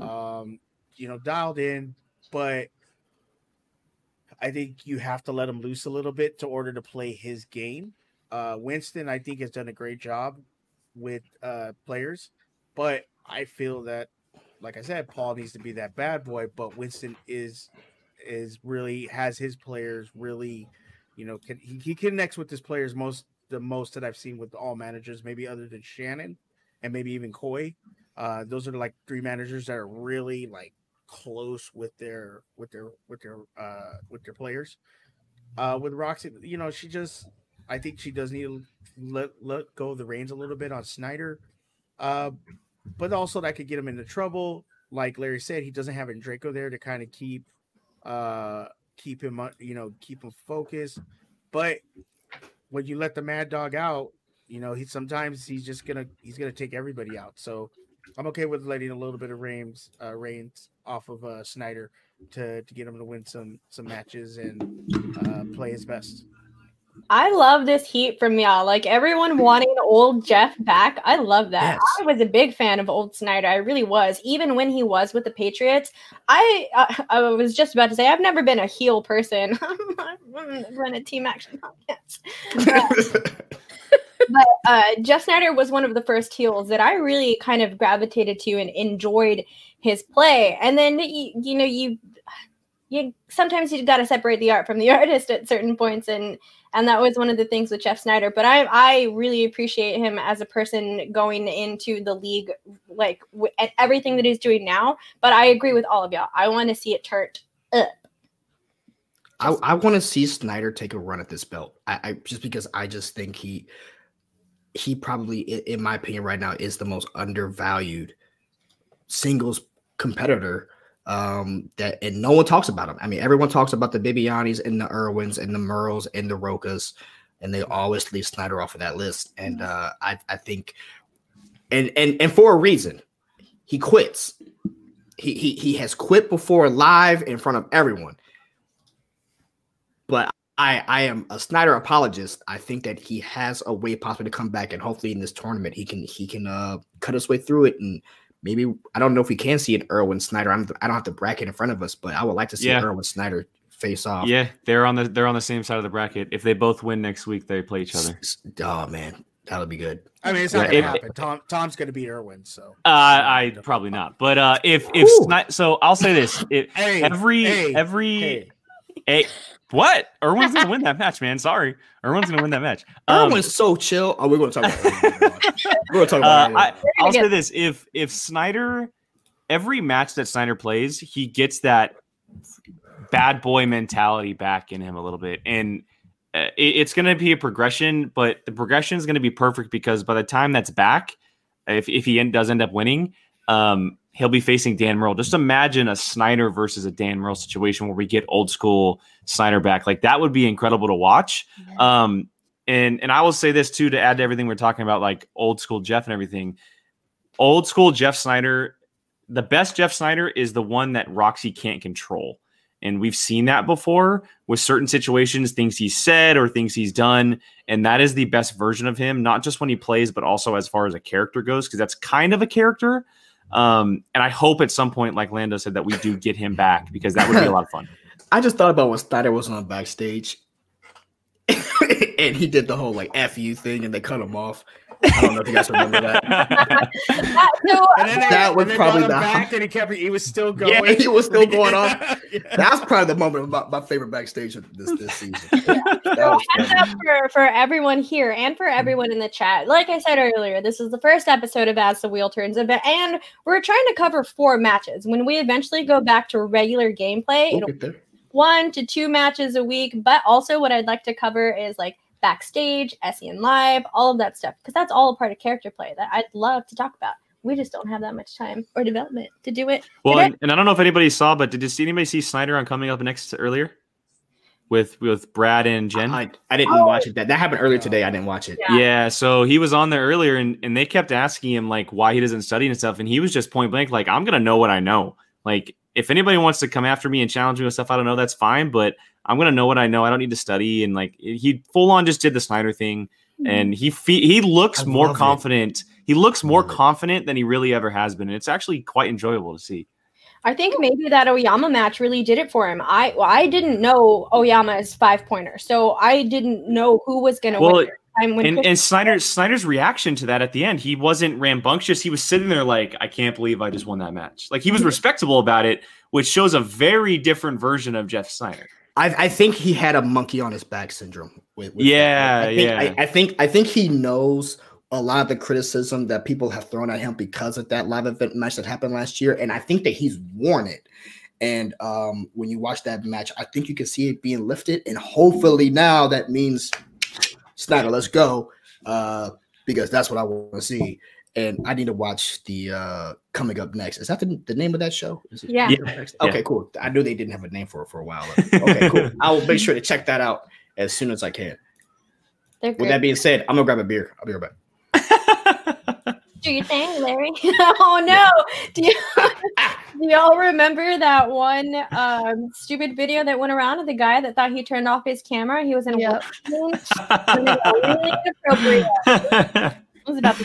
um, you know, dialed in, but I think you have to let him loose a little bit to order to play his game. Uh, Winston, I think, has done a great job with uh, players, but I feel that, like I said, Paul needs to be that bad boy, but Winston is is really has his players really, you know, can, he, he connects with his players most the most that I've seen with all managers, maybe other than Shannon and maybe even Coy. Uh, those are like three managers that are really like close with their with their with their uh with their players. Uh with Roxy, you know, she just I think she does need to let let go of the reins a little bit on Snyder. Uh but also that could get him into trouble. Like Larry said, he doesn't have Draco there to kind of keep uh keep him uh, you know keep him focused. But when you let the mad dog out, you know he sometimes he's just gonna he's gonna take everybody out. So I'm okay with letting a little bit of reins uh, reins off of uh, Snyder to to get him to win some some matches and uh, play his best. I love this heat from y'all. Like everyone wanting old Jeff back. I love that. Yes. I was a big fan of old Snyder. I really was. Even when he was with the Patriots, I uh, I was just about to say I've never been a heel person. Run a team action podcast. But uh, Jeff Snyder was one of the first heels that I really kind of gravitated to and enjoyed his play. And then you, you know you you sometimes you got to separate the art from the artist at certain points and and that was one of the things with Jeff Snyder. But I I really appreciate him as a person going into the league like w- at everything that he's doing now. But I agree with all of y'all. I want to see it turned up. I, I want to see Snyder take a run at this belt. I, I just because I just think he he probably, in my opinion, right now is the most undervalued singles competitor. Um, that and no one talks about him. I mean, everyone talks about the Bibbianis and the Irwins and the Murrells and the Rochas, and they always leave Snyder off of that list. And uh, I I think, and and and for a reason, he quits. He he he has quit before live in front of everyone but I I am a Snyder apologist. I think that he has a way possibly to come back, and hopefully in this tournament he can he can uh cut his way through it, and maybe I don't know if we can see an Erwin Snyder. I don't I don't have the bracket in front of us, but I would like to see Yeah. Erwin Snyder face off. Yeah, they're on the they're on the same side of the bracket. If they both win next week, they play each other. Oh man, that'll be good. I mean, it's not Yeah, gonna if- happen. Tom Tom's gonna beat Irwin, so Uh, I probably not. But uh, if if Sni- so, I'll say this: if Hey, every hey, every hey. hey, what Irwin's gonna win that match, man. Sorry, Irwin's gonna win that match. Um, Erwin's so chill. Oh, we're gonna talk about. It. we're gonna talk uh, about. it. I, I'll say this: if if Snyder, every match that Snyder plays, he gets that bad boy mentality back in him a little bit, and uh, it- it's going to be a progression. But the progression is going to be perfect because by the time that's back, if if he end, does end up winning, um, he'll be facing Dan Murrell. Just imagine a Snyder versus a Dan Murrell situation where we get old school Snyder back. Like that would be incredible to watch. Um, and and I will say this too to add to everything we're talking about, like old school Jeff and everything. Old school Jeff Snyder, the best Jeff Snyder is the one that Roxy can't control. And we've seen that before with certain situations, things he's said or things he's done. And that is the best version of him, not just when he plays, but also as far as a character goes, because that's kind of a character. Um, and I hope at some point, like Lando said, that we do get him back because that would be a lot of fun. I just thought about when Snyder was on backstage and he did the whole like F you thing and they cut him off. I don't know if you guys remember that. And then they, That was and they probably brought him the- back, and he kept. He was still going. Yeah, going. he was still going off. That's probably the moment of my, my favorite backstage of this this season. That was Heads funny. up for, for everyone here and for mm-hmm. everyone in the chat. Like I said earlier, this is the first episode of As the Wheel Turns, and and we're trying to cover four matches. When we eventually go back to regular gameplay, We'll it'll one to two matches a week. But also, what I'd like to cover is like backstage, SEN Live, all of that stuff, because that's all a part of character play that I'd love to talk about. We just don't have that much time or development to do it. Well, and, and I don't know if anybody saw, but did you see anybody see Snyder on coming up next earlier with with Brad and Jen? I, I didn't oh. watch it. That that happened earlier today. I didn't watch it. Yeah. so he was on there earlier and, and they kept asking him like why he doesn't study and stuff. And he was just point blank, like, I'm gonna know what I know. Like, if anybody wants to come after me and challenge me with stuff I don't know, that's fine. But I'm gonna know what I know. I don't need to study. And like he full on just did the Snyder thing. Hmm. And he fe- he looks I more love it. confident. He looks more confident than he really ever has been. And it's actually quite enjoyable to see. I think maybe that Oyama match really did it for him. I well, I didn't know Oyama's five pointer, so I didn't know who was going to Well, win. I'm when and, Chris- and Snyder Snyder's reaction to that at the end, he wasn't rambunctious. He was sitting there like, I can't believe I just won that match. Like he was respectable about it, which shows a very different version of Jeff Snyder. I, I think he had a monkey on his back syndrome. With, with Yeah. I think, yeah. I, I think I think he knows a lot of the criticism that people have thrown at him because of that live event match that happened last year, and I think that he's worn it. And um, when you watch that match, I think you can see it being lifted, and hopefully now that means Snyder, let's go, uh, because that's what I want to see. And I need to watch the uh, coming up next. Is that the, the name of that show? Is it Yeah. Yeah. Okay, cool. I knew they didn't have a name for it for a while. Okay, cool. I will make sure to check that out as soon as I can. With that being said, I'm gonna grab a beer. I'll be right back. do you think, Larry? oh no! Do, you, do y'all remember that one um, stupid video that went around of the guy that thought he turned off his camera? He was in a Yep. really inappropriate. It was about the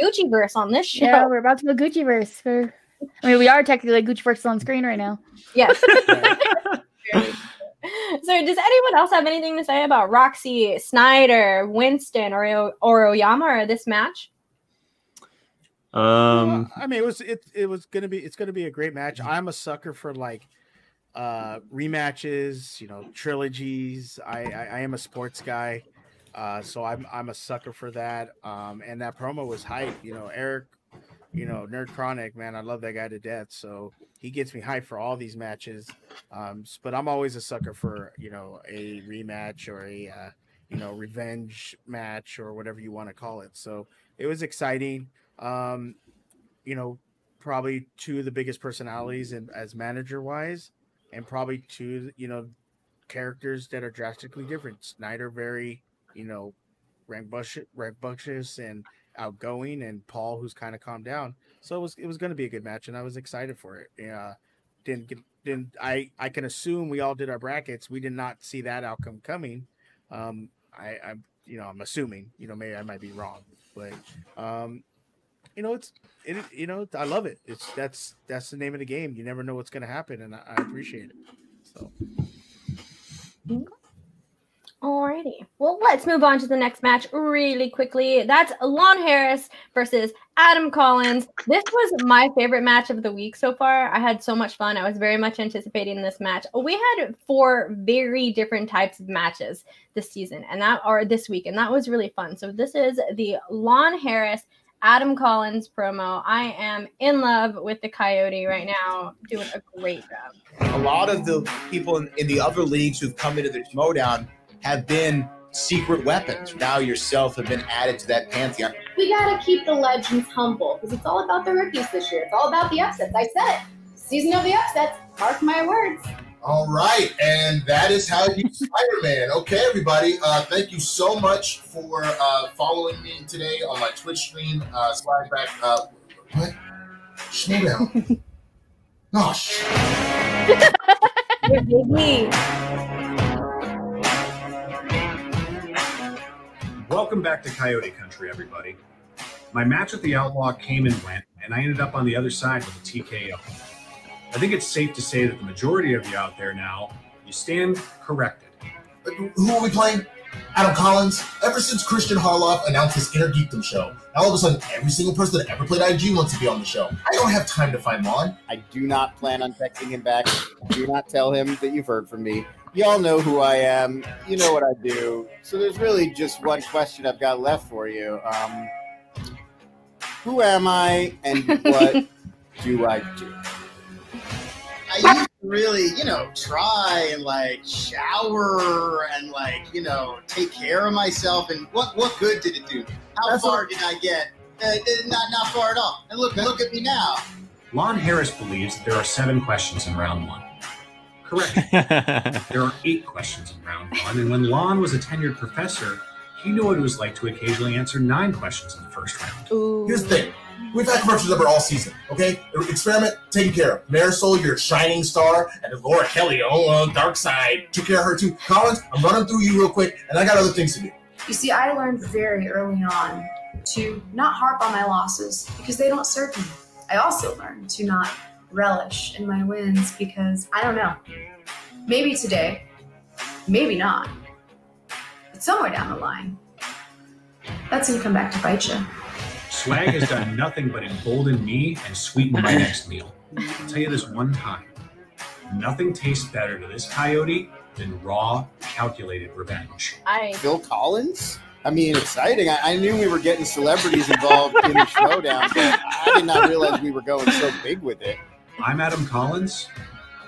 Gucci verse on this show. Yeah, we're about to go Gucci verse. For, I mean, we are technically Gucci verse on screen right now. Yes. so, does anyone else have anything to say about Roxy, Snyder, Winston, or or Oyama or this match? Um, I mean, it was it it was gonna be it's gonna be a great match. I'm a sucker for like uh rematches, you know, trilogies. I I, I am a sports guy, uh, so I'm I'm a sucker for that. Um, and that promo was hype. You know, Eric, you know, Nerd Chronic, man, I love that guy to death. So he gets me hyped for all these matches. Um, but I'm always a sucker for you know a rematch or a uh, you know revenge match or whatever you want to call it. So it was exciting. Um, you know, probably two of the biggest personalities and as manager wise, and probably two, you know, characters that are drastically different. Snyder very, you know, rambunctious, and outgoing, and Paul who's kind of calmed down. So it was it was going to be a good match, and I was excited for it. Yeah, didn't get didn't I I can assume we all did our brackets. We did not see that outcome coming. Um, I I'm you know I'm assuming you know maybe I might be wrong, but um, you know it's it you know I love it. It's that's that's the name of the game. You never know what's going to happen, and I, I appreciate it. So Alrighty. Well, let's move on to the next match really quickly. That's Lon Harris versus Adam Collins. This was my favorite match of the week so far. I had so much fun. I was very much anticipating this match. We had four very different types of matches this season and that or this week, and that was really fun. So this is the Lon Harris Adam Collins promo. I am in love with the Coyote right now, doing a great job. a lot of the people in, in the other leagues who've come into the Schmoedown have been secret weapons. Now yourself have been added to that pantheon. We gotta keep the legends humble because it's all about the rookies this year. It's all about the upsets. I said it. Season of the upsets. Mark my words. All right, and that is how you Spider-Man. Okay, everybody, uh, thank you so much for uh, following me today on my Twitch stream. Uh, slide back. Uh, what? Schmoedown. Oh, sh- Yeah, baby. Welcome back to Coyote Country, everybody. My match with the Outlaw came and went, and I ended up on the other side with a TKO. I think it's safe to say that the majority of you out there now, you stand corrected. Who are we playing? Adam Collins. Ever since Kristian Harloff announced his Inner Geekdom show, now all of a sudden every single person that ever played IG wants to be on the show. I don't have time to find Lon. I do not plan on texting him back. Do not tell him that you've heard from me. Y'all know who I am. You know what I do. So there's really just one question I've got left for you. Um, who am I and what do I do? I used to really, you know, try and like shower and like, you know, take care of myself. And what what good did it do? How far did I get? Uh, uh, not not far at all. And look look at me now. Lon Harris believes that there are seven questions in round one. Correct. there are eight questions in round one, and when Lon was a tenured professor, he knew what it was like to occasionally answer nine questions in the first round. Here's the thing. We've had commercials number all season, okay? Experiment taken care of. Marisol, your shining star, and Laura Kelly, oh, uh, dark side. Took care of her too. Collins, I'm running through you real quick, and I got other things to do. You see, I learned very early on to not harp on my losses because they don't serve me. I also learned to not relish in my wins because I don't know. Maybe today, maybe not. But somewhere down the line, that's gonna come back to bite you. Swag has done nothing but embolden me and sweeten my next meal. I'll tell you this one time. Nothing tastes better to this coyote than raw, calculated revenge. I Phil Collins? I mean, exciting. I, I knew we were getting celebrities involved in the showdown, but I did not realize we were going so big with it. I'm Adam Collins,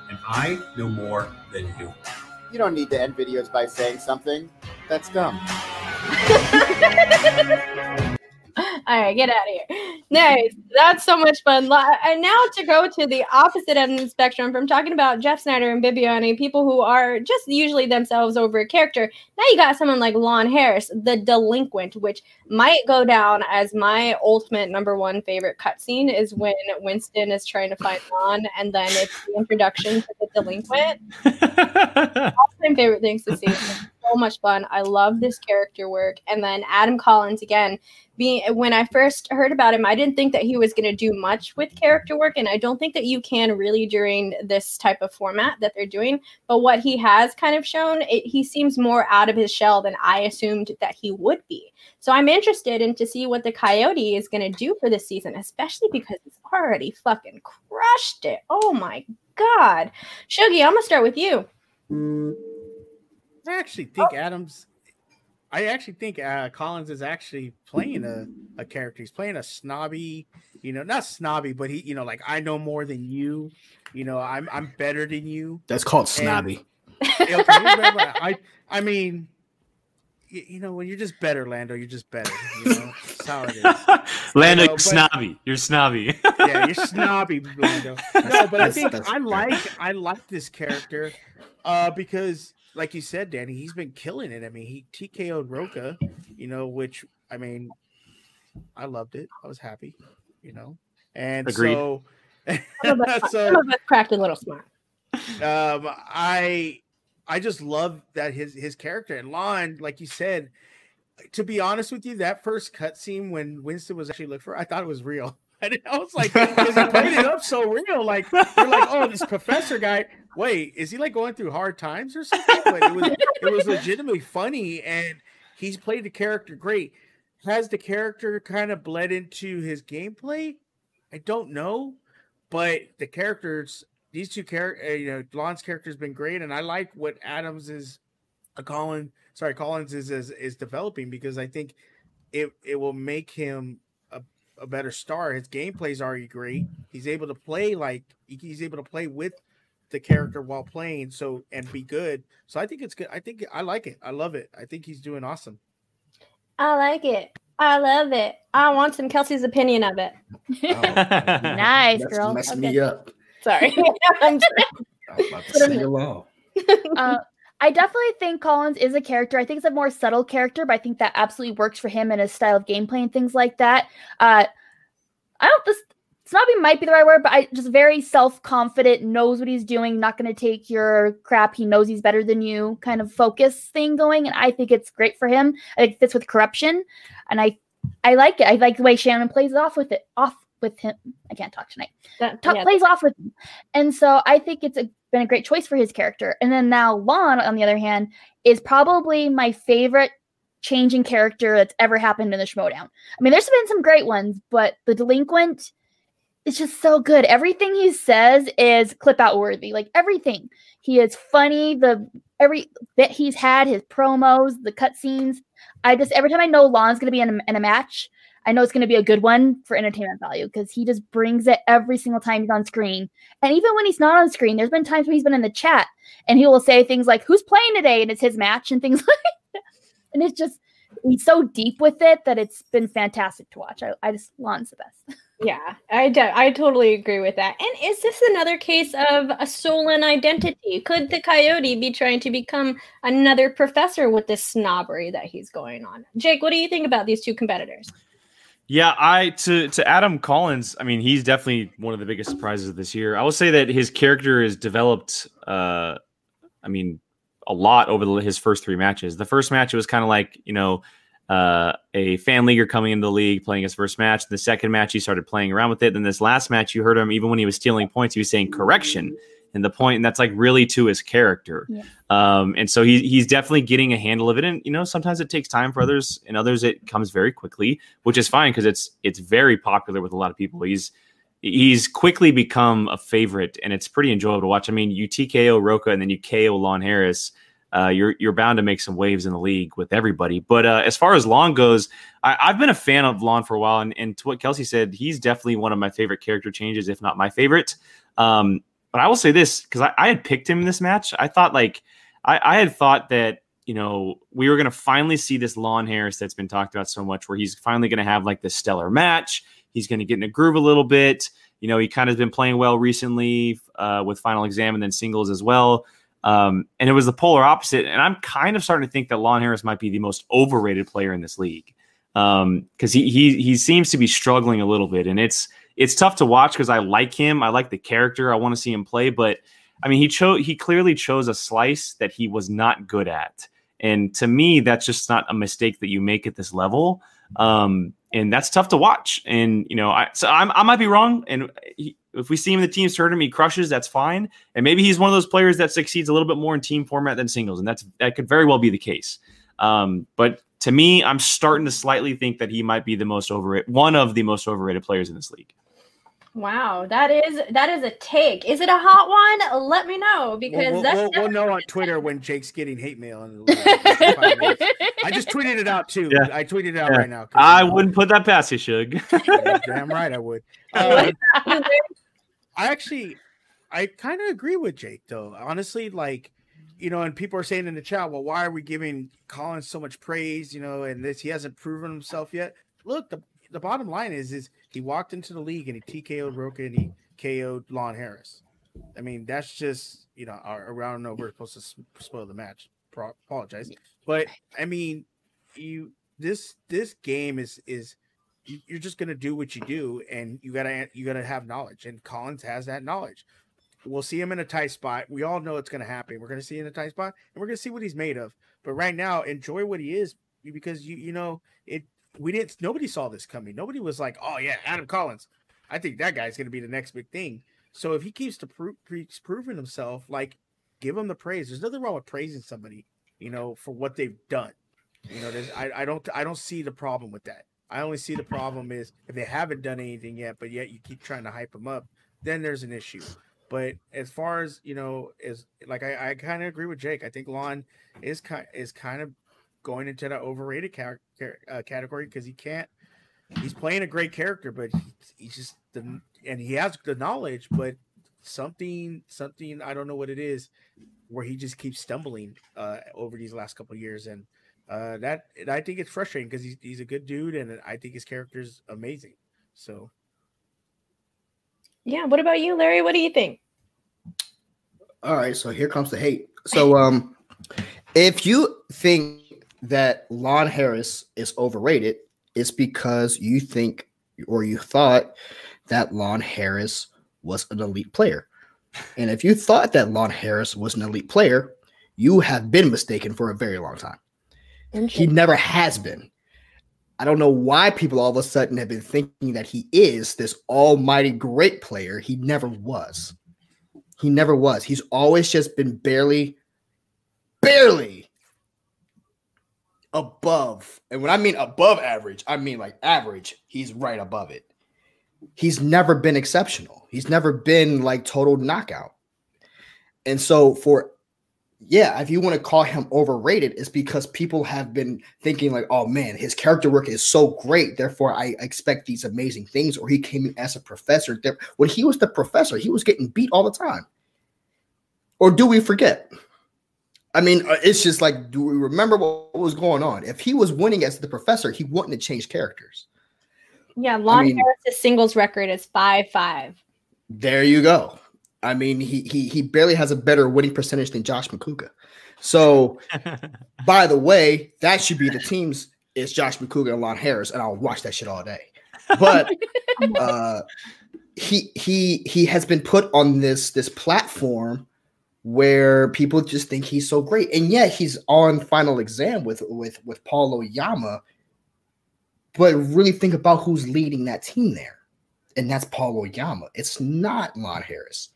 and I know more than you. You don't need to end videos by saying something. That's dumb. All right, get out of here. Nice. That's so much fun. And now to go to the opposite end of the spectrum from talking about Jeff Snyder and Bibbiani, people who are just usually themselves over a character. Now you got someone like Lon Harris, the delinquent, which might go down as my ultimate number one favorite cutscene is when Winston is trying to find Lon, and then it's the introduction to the delinquent. All my favorite things to see. It's so much fun. I love this character work. And then Adam Collins again. Being when I first heard about him, I didn't think that he was going to do much with character work, and I don't think that you can really during this type of format that they're doing. But what he has kind of shown, it, he seems more out of his shell than I assumed that he would be. So I'm interested in to see what the Coyote is going to do for this season, especially because he's already fucking crushed it. Oh my god, Shuggy, I'm gonna start with you. I actually think oh. Adams. I actually think uh, Collins is actually playing a, a character. He's playing a snobby, you know, not snobby, but he, you know, like I know more than you. You know, I'm I'm better than you. That's called And- snobby. Okay, I I mean, you, you know, when you're just better, Lando, you're just better. You know, that's how it is. Lando, You know, but- snobby. You're snobby. yeah, you're snobby, Lando. No, but I think I fair. like I like this character uh, because, like you said, Danny, he's been killing it. I mean, he TKO'd Rocha, you know, which I mean, I loved it. I was happy, you know, and Agreed. so. Some so some of us cracked a little smart. um i i just love that his his character and lon like you said to be honest with you that first cutscene when winston was actually looked for i thought it was real I, didn't- I was like, because he played it up so real. Like, you're like, oh, this professor guy. Wait, is he like going through hard times or something? But it was, it was legitimately funny, and he's played the character great. Has the character kind of bled into his gameplay? I don't know, but the characters, these two characters, you know, Lon's character has been great, and I like what Adams is, uh, Colin, sorry, Collins is, is is developing because I think it it will make him a, a better star. His gameplay is already great. He's able to play like he's able to play with the character while playing, so and be good. So I think it's good. I think I like it. I love it. I think he's doing awesome. I like it. I love it. I want some Kelsey's opinion of it. nice, That's girl. messing Okay. me up. Sorry. I'm just- I was about to say hello. uh, I definitely think Collins is a character. I think it's a more subtle character, but I think that absolutely works for him and his style of gameplay and things like that. Uh, I don't this snobby might be the right word, but I just very self confident, knows what he's doing, not going to take your crap. He knows he's better than you, kind of focus thing going, and I think it's great for him. I think it fits with corruption, and I I like it. I like the way Shannon plays off with it, off with him. I can't talk tonight. That, Ta- yeah. plays off with him, and so I think it's a, been a great choice for his character. And then now Lon, on the other hand, is probably my favorite changing character that's ever happened in the Schmoedown. I mean, there's been some great ones, but the delinquent is just so good. Everything he says is clip out worthy. Like everything. He is funny. The every bit he's had, his promos, the cutscenes. I just every time I know Lon's gonna be in a, in a match, I know it's gonna be a good one for entertainment value because he just brings it every single time he's on screen. And even when he's not on screen, there's been times when he's been in the chat and he will say things like, "Who's playing today?" and it's his match and things like. that. And it's just he's so deep with it that it's been fantastic to watch. I, I just Lon's the best. Yeah, I do, I totally agree with that. And is this another case of a stolen identity? Could the coyote be trying to become another professor with this snobbery that he's going on? Jake, what do you think about these two competitors? Yeah, I to to Adam Collins. I mean, he's definitely one of the biggest surprises of this year. I will say that his character is developed. Uh, I mean, a lot over the, his first three matches. The first match it was kind of like you know uh, a fan leaguer coming into the league playing his first match. The second match he started playing around with it. Then this last match, you heard him even when he was stealing points, he was saying correction. And the point, and that's like really to his character. Yeah. Um, and so he, he's definitely getting a handle of it. And you know, sometimes it takes time for others, and others it comes very quickly, which is fine because it's it's very popular with a lot of people. He's he's quickly become a favorite, and it's pretty enjoyable to watch. I mean, you TKO Rocha, and then you KO Lon Harris. Uh, you're you're bound to make some waves in the league with everybody. But uh, as far as Lon goes, I, I've been a fan of Lon for a while, and, and to what Kelsey said, he's definitely one of my favorite character changes, if not my favorite. Um, but I will say this because I, I had picked him in this match. I thought like I, I had thought that you know we were going to finally see this Lon Harris that's been talked about so much, where he's finally going to have like this stellar match. He's going to get in a groove a little bit. You know, he kind of has been playing well recently uh, with Final Exam and then singles as well. Um, and it was the polar opposite. And I'm kind of starting to think that Lon Harris might be the most overrated player in this league because he he he seems to be struggling a little bit, and it's it's tough to watch because I like him, I like the character, I want to see him play, but I mean he chose he clearly chose a slice that he was not good at, and to me that's just not a mistake that you make at this level. Um, and that's tough to watch. And you know, I so I'm, I might be wrong. And he, if we see him in the team tournament, he crushes. That's fine. And maybe he's one of those players that succeeds a little bit more in team format than singles, and that's that could very well be the case. Um, but to me, I'm starting to slightly think that he might be the most overrated, one of the most overrated players in this league. Wow, that is that is a take. Is it a hot one? Let me know because We'll, we'll, that's we'll, we'll know on Twitter when Jake's getting hate mail. In five minutes. I just tweeted it out too. Yeah. I tweeted it out Yeah. right now. I you know, wouldn't put that past you, Shug. yeah, damn right I would. Um, I actually, I kind of agree with Jake though. Honestly, like, you know, and people are saying in the chat, well, why are we giving Collins so much praise? You know, and this he hasn't proven himself yet. Look, the the bottom line is, is he walked into the league and he TKO'd Rocha and he KO'd Lon Harris. I mean, that's just you know, I don't we're supposed to spoil the match. Pro- apologize, but I mean, you this this game is is you- you're just gonna do what you do, and you gotta you gotta have knowledge, and Collins has that knowledge. We'll see him in a tight spot. We all know it's gonna happen. We're gonna see him in a tight spot, and we're gonna see what he's made of. But right now, enjoy what he is because you you know it. We didn't. Nobody saw this coming. Nobody was like, "Oh yeah, Adam Collins." I think that guy's gonna be the next big thing. So if he keeps to pro- proving himself, like give him the praise. There's nothing wrong with praising somebody, you know, for what they've done. You know, I, I don't I don't see the problem with that. I only see the problem is if they haven't done anything yet, but yet you keep trying to hype them up, then there's an issue. But as far as you know, is like I, I kind of agree with Jake. I think Lon is kind is kind of going into that overrated ca- ca- uh, category because he can't. He's playing a great character, but he, he's just the and he has the knowledge, but something something I don't know what it is, where he just keeps stumbling uh, over these last couple of years, and uh, that and I think it's frustrating because he's he's a good dude, and I think his character is amazing. So Yeah, what about you, Larry? What do you think? All right, so here comes the hate. So, um, if you think that Lon Harris is overrated, is because you think or you thought that Lon Harris was an elite player. And if you thought that Lon Harris was an elite player, you have been mistaken for a very long time. He never has been. I don't know why people all of a sudden have been thinking that he is this almighty great player. He never was. He never was. He's always just been barely, barely above. And when I mean above average, I mean like average. He's right above it. He's never been exceptional. He's never been like total knockout. And so for yeah, if you want to call him overrated, it's because people have been thinking like, oh man, his character work is so great, therefore I expect these amazing things. Or he came in as a professor. When he was the professor, he was getting beat all the time. Or do we forget? I mean, uh, it's just like, do we remember what was going on? If he was winning as the professor, he wouldn't have changed characters. Yeah, Lon mean- Harris's singles record is five five. There you go. I mean, he he he barely has a better winning percentage than Josh Macuga. So, by the way, that should be the teams. Is Josh Macuga and Lon Harris, and I'll watch that shit all day. But uh, he he he has been put on this this platform where people just think he's so great, and yet he's on final exam with with with Paul Oyama. But really think about who's leading that team there, and that's Paul Oyama. It's not Lon Harris.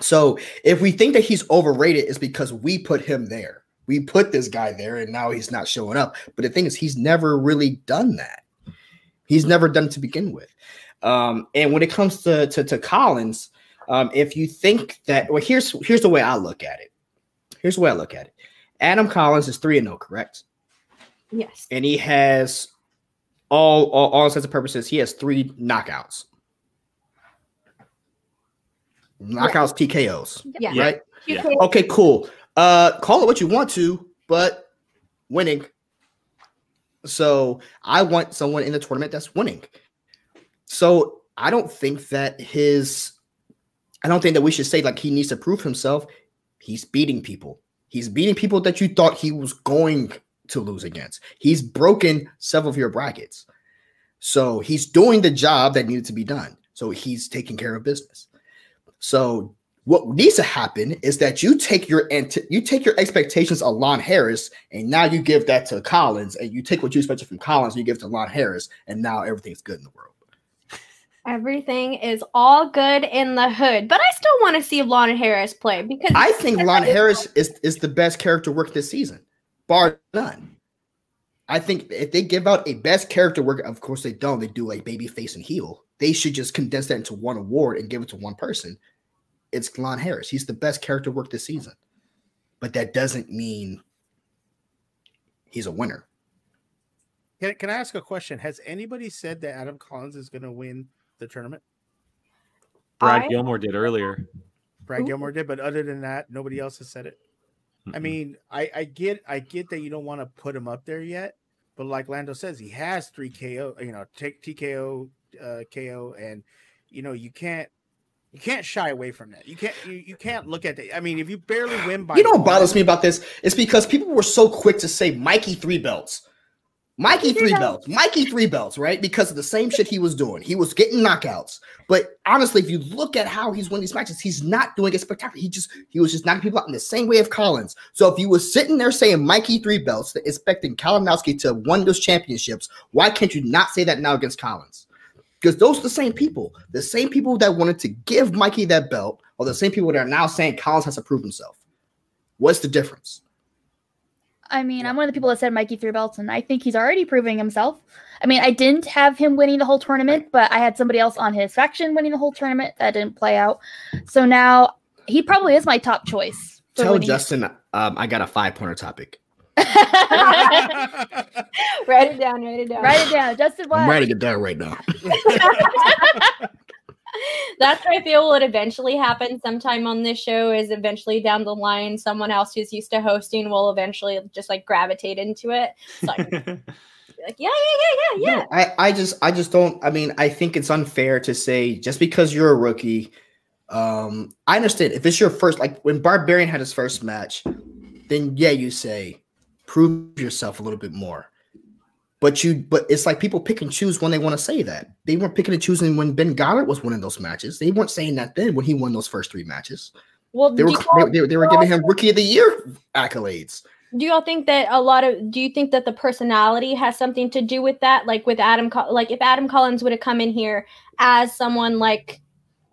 So if we think that he's overrated, it's because we put him there. We put this guy there, and now he's not showing up. But the thing is, he's never really done that. He's never done to begin with. Um, and when it comes to to, to Collins, um, if you think that, well, here's here's the way I look at it. Here's the way I look at it. Adam Collins is three and zero, correct? Yes. And he has all all all intents and purposes. He has three knockouts. Knockouts, TKOs. Yeah. Right. Yeah. Okay, cool. Uh, call it what you want to, but winning. So I want someone in the tournament that's winning. So I don't think that his, I don't think that we should say like he needs to prove himself. He's beating people. He's beating people that you thought he was going to lose against. He's broken several of your brackets. So he's doing the job that needed to be done. So he's taking care of business. So what needs to happen is that you take your you take your expectations of Lon Harris, and now you give that to Collins, and you take what you expected from Collins, and you give it to Lon Harris, and now everything's good in the world. Everything is all good in the hood, but I still want to see Lon Harris play because I think Lon Harris is is the best character work this season, bar none. I think if they give out a best character work, of course they don't. They do like baby face and heel. They should just condense that into one award and give it to one person. It's Lon Harris. He's the best character work this season, but that doesn't mean he's a winner. Can, can I ask a question? Has anybody said that Adam Collins is going to win the tournament? Brad I- Gilmore did earlier. Brad Gilmore did, but other than that, nobody else has said it. I mean, I, I get I get that you don't want to put him up there yet, but like Lando says, he has three KO, you know, take TKO, uh, KO, and you know you can't you can't shy away from that. You can't you, you can't look at that. I mean, if you barely win by You know what bothers me about this? It's because people were so quick to say Mikey three belts. Mikey three belts, Mikey three belts, right? Because of the same shit he was doing. He was getting knockouts. But honestly, if you look at how he's winning these matches, he's not doing it spectacular. He just he was just knocking people out in the same way of Collins. So if you were sitting there saying Mikey three belts, expecting Kalinowski to win those championships, why can't you not say that now against Collins? Because those are the same people, the same people that wanted to give Mikey that belt, are the same people that are now saying Collins has to prove himself. What's the difference? I mean, I'm one of the people that said Mikey three belts, and I think he's already proving himself. I mean, I didn't have him winning the whole tournament, but I had somebody else on his faction winning the whole tournament that didn't play out. So now he probably is my top choice. Tell winning. Justin um, I got a five pointer topic. write it down, write it down. Write it down. Justin, what? I'm writing it down right now. That's what I feel would eventually happen sometime on this show is eventually down the line, someone else who's used to hosting will eventually just like gravitate into it. So I like, yeah, yeah, yeah, yeah, yeah. No, I, I just I just don't I mean I think it's unfair to say just because you're a rookie um I understand if it's your first like when Barbarian had his first match then yeah you say prove yourself a little bit more But you, but it's like people pick and choose when they want to say that. They weren't picking and choosing when Ben Goddard was winning those matches. They weren't saying that then when he won those first three matches. Well, They were they, they were giving him rookie of the year accolades. Do y'all think that a lot of do you think that the personality has something to do with that? Like with Adam, like if Adam Collins would have come in here as someone like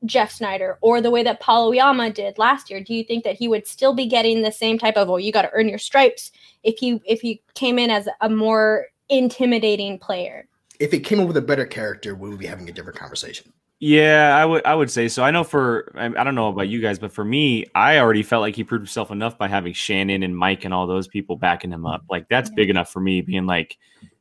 Jeff Snyder or the way that Paul Oyama did last year, do you think that he would still be getting the same type of "oh, you got to earn your stripes" if he if he came in as a more intimidating player? If it came up with a better character, we would be having a different conversation. Yeah, I would I would say so. I know for I I don't know about you guys, but for me, I already felt like he proved himself enough by having Shannon and Mike and all those people backing him up. Like that's big enough for me being like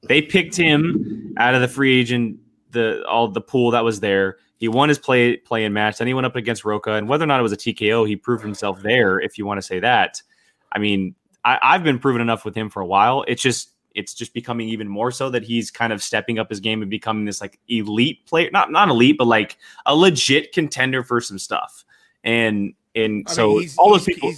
they picked him out of the free agent the all the pool that was there. He won his play play in match. Then he went up against Rocha, and whether or not it was a TKO, he proved himself there. If you want to say that, I mean, I, I've been proven enough with him for a while. It's just it's just becoming even more so that he's kind of stepping up his game and becoming this like elite player, not not elite, but like a legit contender for some stuff. And and I so mean, all those people.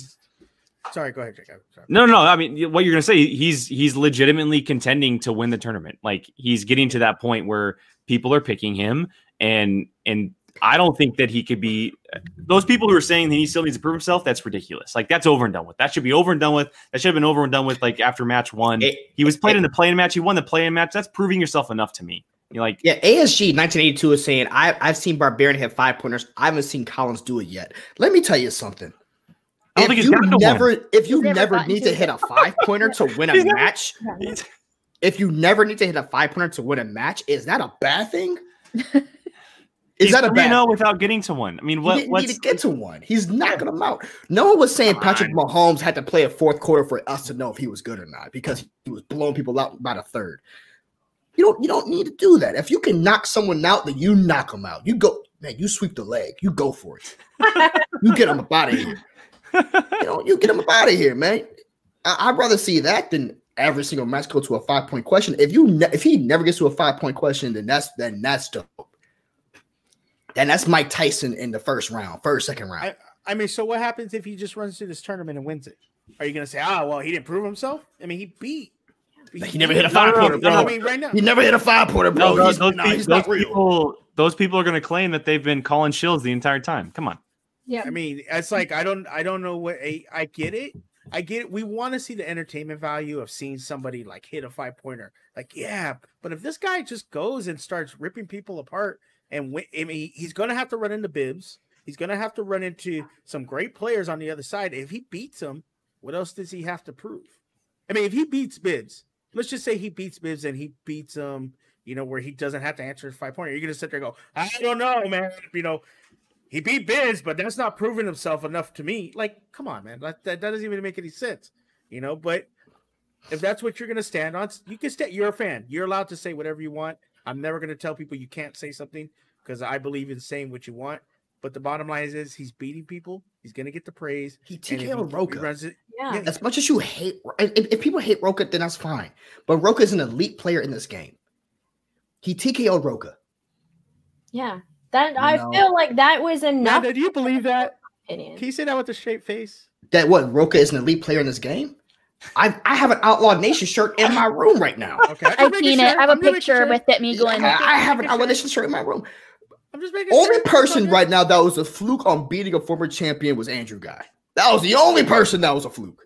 Sorry, go ahead, Jacob. No, no, no. I mean, what you're gonna say? He's he's legitimately contending to win the tournament. Like he's getting to that point where people are picking him, and and I don't think that he could be. Those people who are saying that he still needs to prove himself, that's ridiculous. Like that's over and done with. That should be over and done with. That should have been over and done with. Like after match one, he was played in the playing match. He won the playing match. That's proving yourself enough to me. You're like, Yeah, ASG 1982 is saying I, I've seen Barbarian hit five pointers. I haven't seen Collins do it yet. Let me tell you something. I don't If think you gotten never, one. if you He's never never need to to hit a five pointer to win a He's never- match, if you never need to hit a five pointer to win a match, is that a bad thing? Is He's that a 3-0 bad? without getting to one? I mean, He what? didn't What's need to get to one. He's knocking them out. No one was saying Patrick Mahomes had to play a fourth quarter for us to know if he was good or not because he was blowing people out by the third. You don't. You don't need to do that. If you can knock someone out, then you knock them out. You go, man. You sweep the leg. You go for it. you get them out of here. You know, you get them out of here, man. I, would rather see that than every single match go to a five point question. If you ne- if he never gets to a five point question, then that's then that's dope. Then that's Mike Tyson in the first round, first second round. I, I mean, so what happens if he just runs through this tournament and wins it? Are you gonna say, ah, well, he didn't prove himself? I mean, he beat. He never hit a five pointer, bro. I mean, right now, He never hit a five pointer, bro. No, those, he's, those nah, he's those not real. people, those people are going to claim that they've been calling shills the entire time. Come on. Yeah. I mean, it's like I don't, I don't know what I, I get it. I get it. We want to see the entertainment value of seeing somebody like hit a five pointer. Like, yeah, but if this guy just goes and starts ripping people apart, and I mean, he's gonna have to run into Bibbs. He's gonna have to run into some great players on the other side. If he beats them, what else does he have to prove? I mean, if he beats Bibbs, let's just say he beats Bibbs and he beats um, you know, where he doesn't have to answer five pointer. You're gonna sit there and go, I don't know, man. You know, he beat Biz, but that's not proving himself enough to me. Like, come on, man. That, that doesn't even make any sense. You know, but if that's what you're gonna stand on, you can stay. You're a fan. You're allowed to say whatever you want. I'm never gonna tell people you can't say something because I believe in saying what you want. But the bottom line is, is he's beating people. He's gonna get the praise. He and if TKO'd Rocha. runs it. Yeah. As much as you hate, if, if people hate Rocha, then that's fine. But Rocha is an elite player in this game. He TKO'd Rocha. Yeah. That I No. feel like that was enough. Now, do you believe that? Opinion. Can you say that with a straight face? That what Rocha is an elite player in this game. I I have an Outlaw Nation shirt in my room right now. Okay, I've seen it. I have a picture with it, me going. I, I have an Outlaw Nation shirt in my room. I'm just making Only sure. person right now that was a fluke on beating a former champion was Andrew Guy. That was the only person that was a fluke.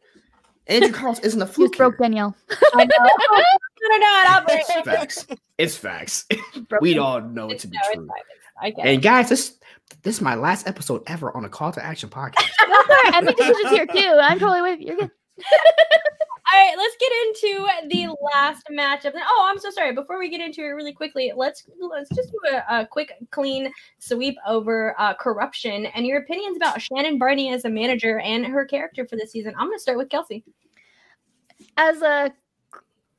Andrew Collins isn't a fluke. broke Danielle. I know. no, no, no, It's facts. It's facts. we all know it to be true. I get And guys, this this is my last episode ever on a call to action podcast. That's all right. I make decisions here too. I'm totally with you. You're good. All right, let's get into the last matchup. Oh, I'm so sorry. Before we get into it really quickly, let's let's just do a, a quick, clean sweep over uh, corruption and your opinions about Shannon Barney as a manager and her character for this season. I'm going to start with Kelsey. As a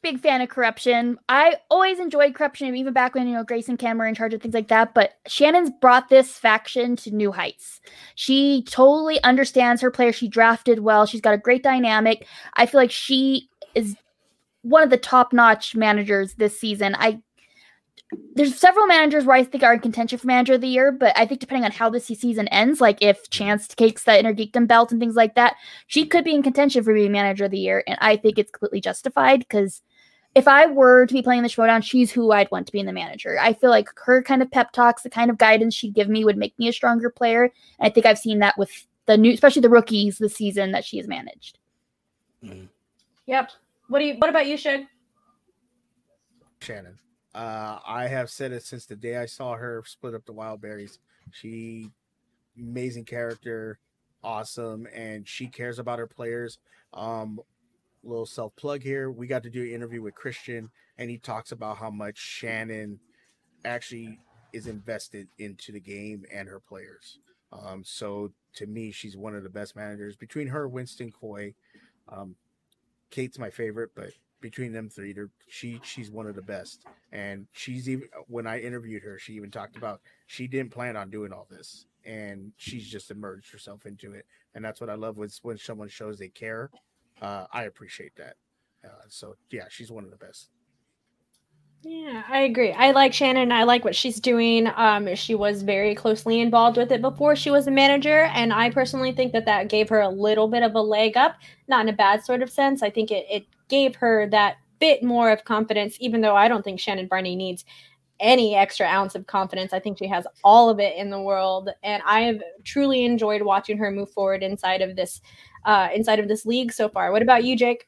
big fan of corruption, I always enjoyed corruption, even back when you know Grace and Cam were in charge of things like that. But Shannon's brought this faction to new heights. She totally understands her players. She drafted well. She's got a great dynamic. I feel like she is one of the top-notch managers this season. I there's several managers where I think are in contention for manager of the year, but I think depending on how this season ends, like if Chance takes the Innergeekdom belt and things like that, she could be in contention for being manager of the year, and I think it's completely justified because if I were to be playing the showdown, she's who I'd want to be in the manager. I feel like her kind of pep talks, the kind of guidance she'd give me would make me a stronger player. And I think I've seen that with the new, especially the rookies this season that she has managed. Yep. What do you? What about you, Shug? Shannon. Uh, I have said it since the day I saw her split up the wild berries. She amazing character, awesome, and she cares about her players. Um, little self plug here. We got to do an interview with Kristian, and he talks about how much Shannon actually is invested into the game and her players. Um, so to me, she's one of the best managers. Between her, Winston Coy, um, Kate's my favorite, but between them three, she she's one of the best. And she's even when I interviewed her, she even talked about she didn't plan on doing all this, and she's just immersed herself into it. And that's what I love when when someone shows they care. Uh, I appreciate that. Uh, so yeah, she's one of the best. Yeah, I agree. I like Shannon. I like what she's doing. Um, she was very closely involved with it before she was a manager, and I personally think that that gave her a little bit of a leg up, not in a bad sort of sense. I think it, it gave her that bit more of confidence, even though I don't think Shannon Barney needs any extra ounce of confidence. I think she has all of it in the world, and I have truly enjoyed watching her move forward inside of this, uh, inside of this league so far. What about you, Jake?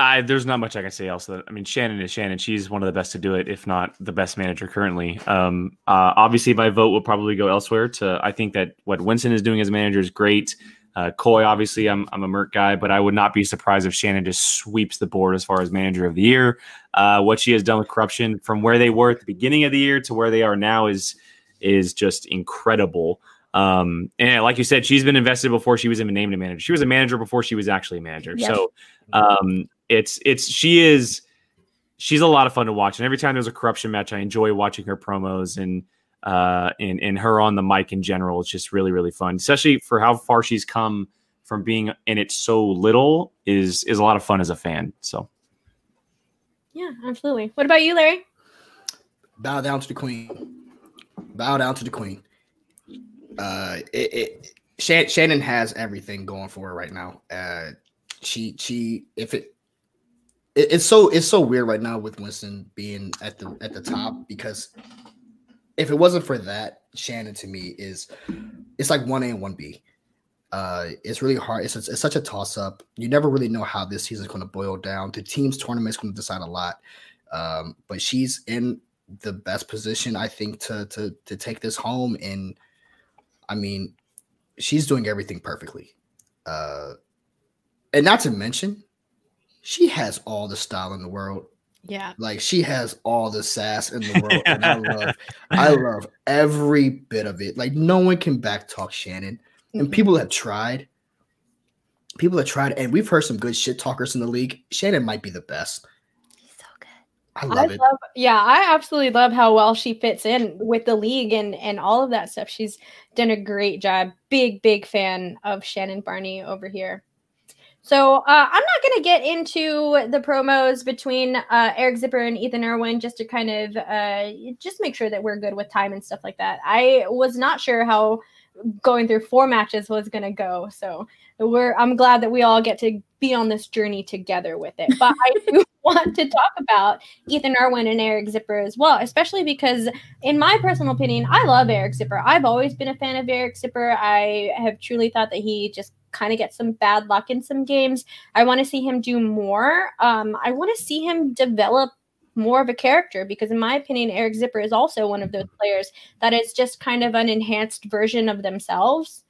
I there's not much I can say else. That, I mean, Shannon is Shannon. She's one of the best to do it, if not the best manager currently. Um, uh, obviously, my vote will probably go elsewhere. To I think that what Winston is doing as manager is great. Uh, Coy, obviously, I'm I'm a Merc guy, but I would not be surprised if Shannon just sweeps the board as far as manager of the year. Uh, what she has done with corruption from where they were at the beginning of the year to where they are now is is just incredible. Um, and like you said, she's been invested before she was even named a manager. She was a manager before she was actually a manager. Yes. So um, it's it's she is she's a lot of fun to watch. And every time there's a corruption match, I enjoy watching her promos and uh and and her on the mic in general. It's just really really fun, especially for how far she's come from being in it so little. is is a lot of fun as a fan. So Yeah, absolutely. What about you, Larry? bow down to the queen. Bow down to the queen. Uh, it, it Shannon has everything going for her right now. Uh, she she if it, it it's so it's so weird right now with Winston being at the at the top because if it wasn't for that, Shannon to me is it's like one A and one B. Uh, it's really hard. It's, it's such a toss up. You never really know how this season is going to boil down. The team's tournament is going to decide a lot. Um, but she's in the best position, I think, to to to take this home. And I mean, she's doing everything perfectly. Uh, and not to mention, she has all the style in the world. Yeah. Like she has all the sass in the world, and I love, I love every bit of it. Like no one can backtalk Shannon, and Mhm. people have tried. People have tried, and we've heard some good shit talkers in the league. Shannon might be the best. I love it. love, yeah, I absolutely love how well she fits in with the league and and all of that stuff. She's done a great job. Big big fan of Shannon Barney over here. So uh, I'm not going to get into the promos between uh, Eric Zipper and Ethan Irwin just to kind of uh, just make sure that we're good with time and stuff like that. I was not sure how going through four matches was going to go, so we're I'm glad that we all get to be on this journey together with it. But I do want to talk about Ethan Irwin and Eric Zipper as well, especially because, in my personal opinion, I love Eric Zipper. I've always been a fan of Eric Zipper. I have truly thought that he just kind of gets some bad luck in some games. I want to see him do more. Um, I want to see him develop more of a character because, in my opinion, Eric Zipper is also one of those players that is just kind of an enhanced version of themselves.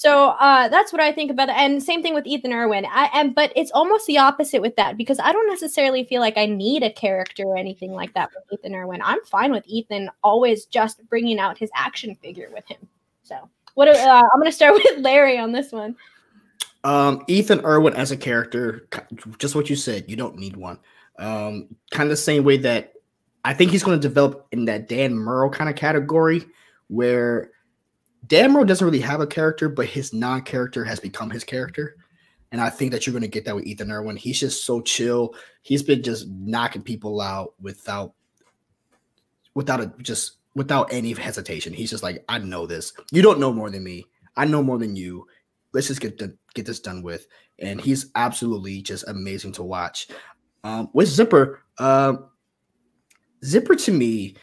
So uh, that's what I think about it. And same thing with Ethan Irwin. I am, but it's almost the opposite with that because I don't necessarily feel like I need a character or anything like that with Ethan Irwin. I'm fine with Ethan always just bringing out his action figure with him. So what? Uh, I'm going to start with Larry on this one. Um, Ethan Irwin as a character, just what you said, you don't need one. Um, kind of the same way that I think he's going to develop in that Dan Murrell kind of category, where Dan Murrell doesn't really have a character, but his non-character has become his character. And I think that you're going to get that with Ethan Irwin. He's just so chill. He's been just knocking people out without, without a just without any hesitation. He's just like, I know this. You don't know more than me. I know more than you. Let's just get get this done with. And he's absolutely just amazing to watch. Um, with Zipper, um, Zipper to me,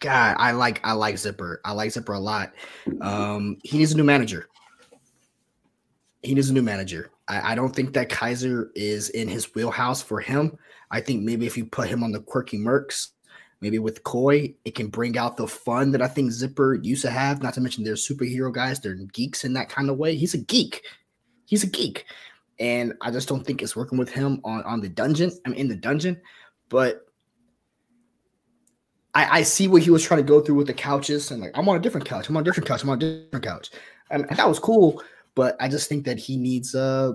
God, I like I like Zipper. I like Zipper a lot. Um, he needs a new manager. He needs a new manager. I, I don't think that Kaiser is in his wheelhouse for him. I think maybe if you put him on the quirky mercs, maybe with Coy, it can bring out the fun that I think Zipper used to have. Not to mention they're superhero guys, they're geeks in that kind of way. He's a geek. He's a geek. And I just don't think it's working with him on, on the dungeon. I'm in the dungeon, but I, I see what he was trying to go through with the couches and like I'm on a different couch. I'm on a different couch. I'm on a different couch. And, and that was cool, but I just think that he needs uh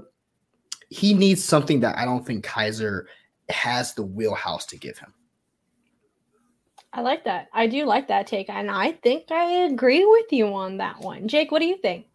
he needs something that I don't think Kaiser has the wheelhouse to give him. I like that. I do like that take, and I think I agree with you on that one. Jake, what do you think?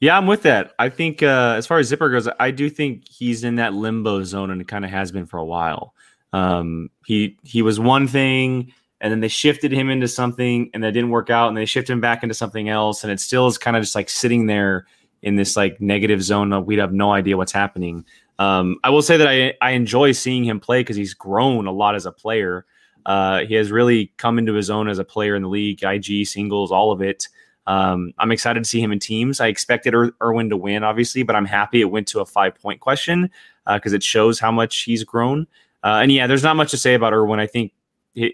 Yeah, I'm with that. I think uh, as far as Zipper goes, I do think he's in that limbo zone and it kind of has been for a while. Um, he he was one thing, and then they shifted him into something, and that didn't work out, and they shifted him back into something else, and it still is kind of just like sitting there in this like negative zone of we'd have no idea what's happening. Um, I will say that I I enjoy seeing him play because he's grown a lot as a player. Uh, he has really come into his own as a player in the league, IG singles, all of it. Um, I'm excited to see him in teams. I expected Ir- Irwin to win, obviously, but I'm happy it went to a five point question because uh, it shows how much he's grown. Uh, and yeah, there's not much to say about Irwin. I think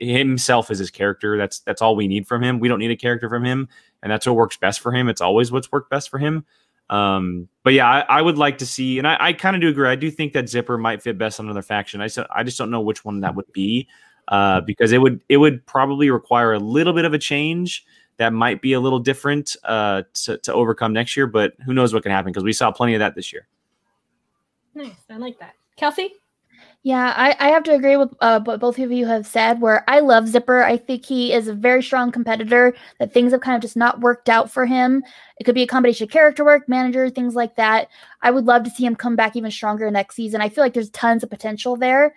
himself as his character. That's that's all we need from him. We don't need a character from him, and that's what works best for him. It's always what's worked best for him. Um, but yeah, I, I, would like to see, and I, I kind of do agree. I do think that Zipper might fit best on another faction. I, I just don't know which one that would be uh, because it would it would probably require a little bit of a change that might be a little different uh, to, to overcome next year. But who knows what can happen because we saw plenty of that this year. Nice, I like that. Kelsey. Yeah, I, I have to agree with uh, what both of you have said. Where I love Zipper, I think he is a very strong competitor. That things have kind of just not worked out for him. It could be a combination of character work, manager, things like that. I would love to see him come back even stronger next season. I feel like there's tons of potential there.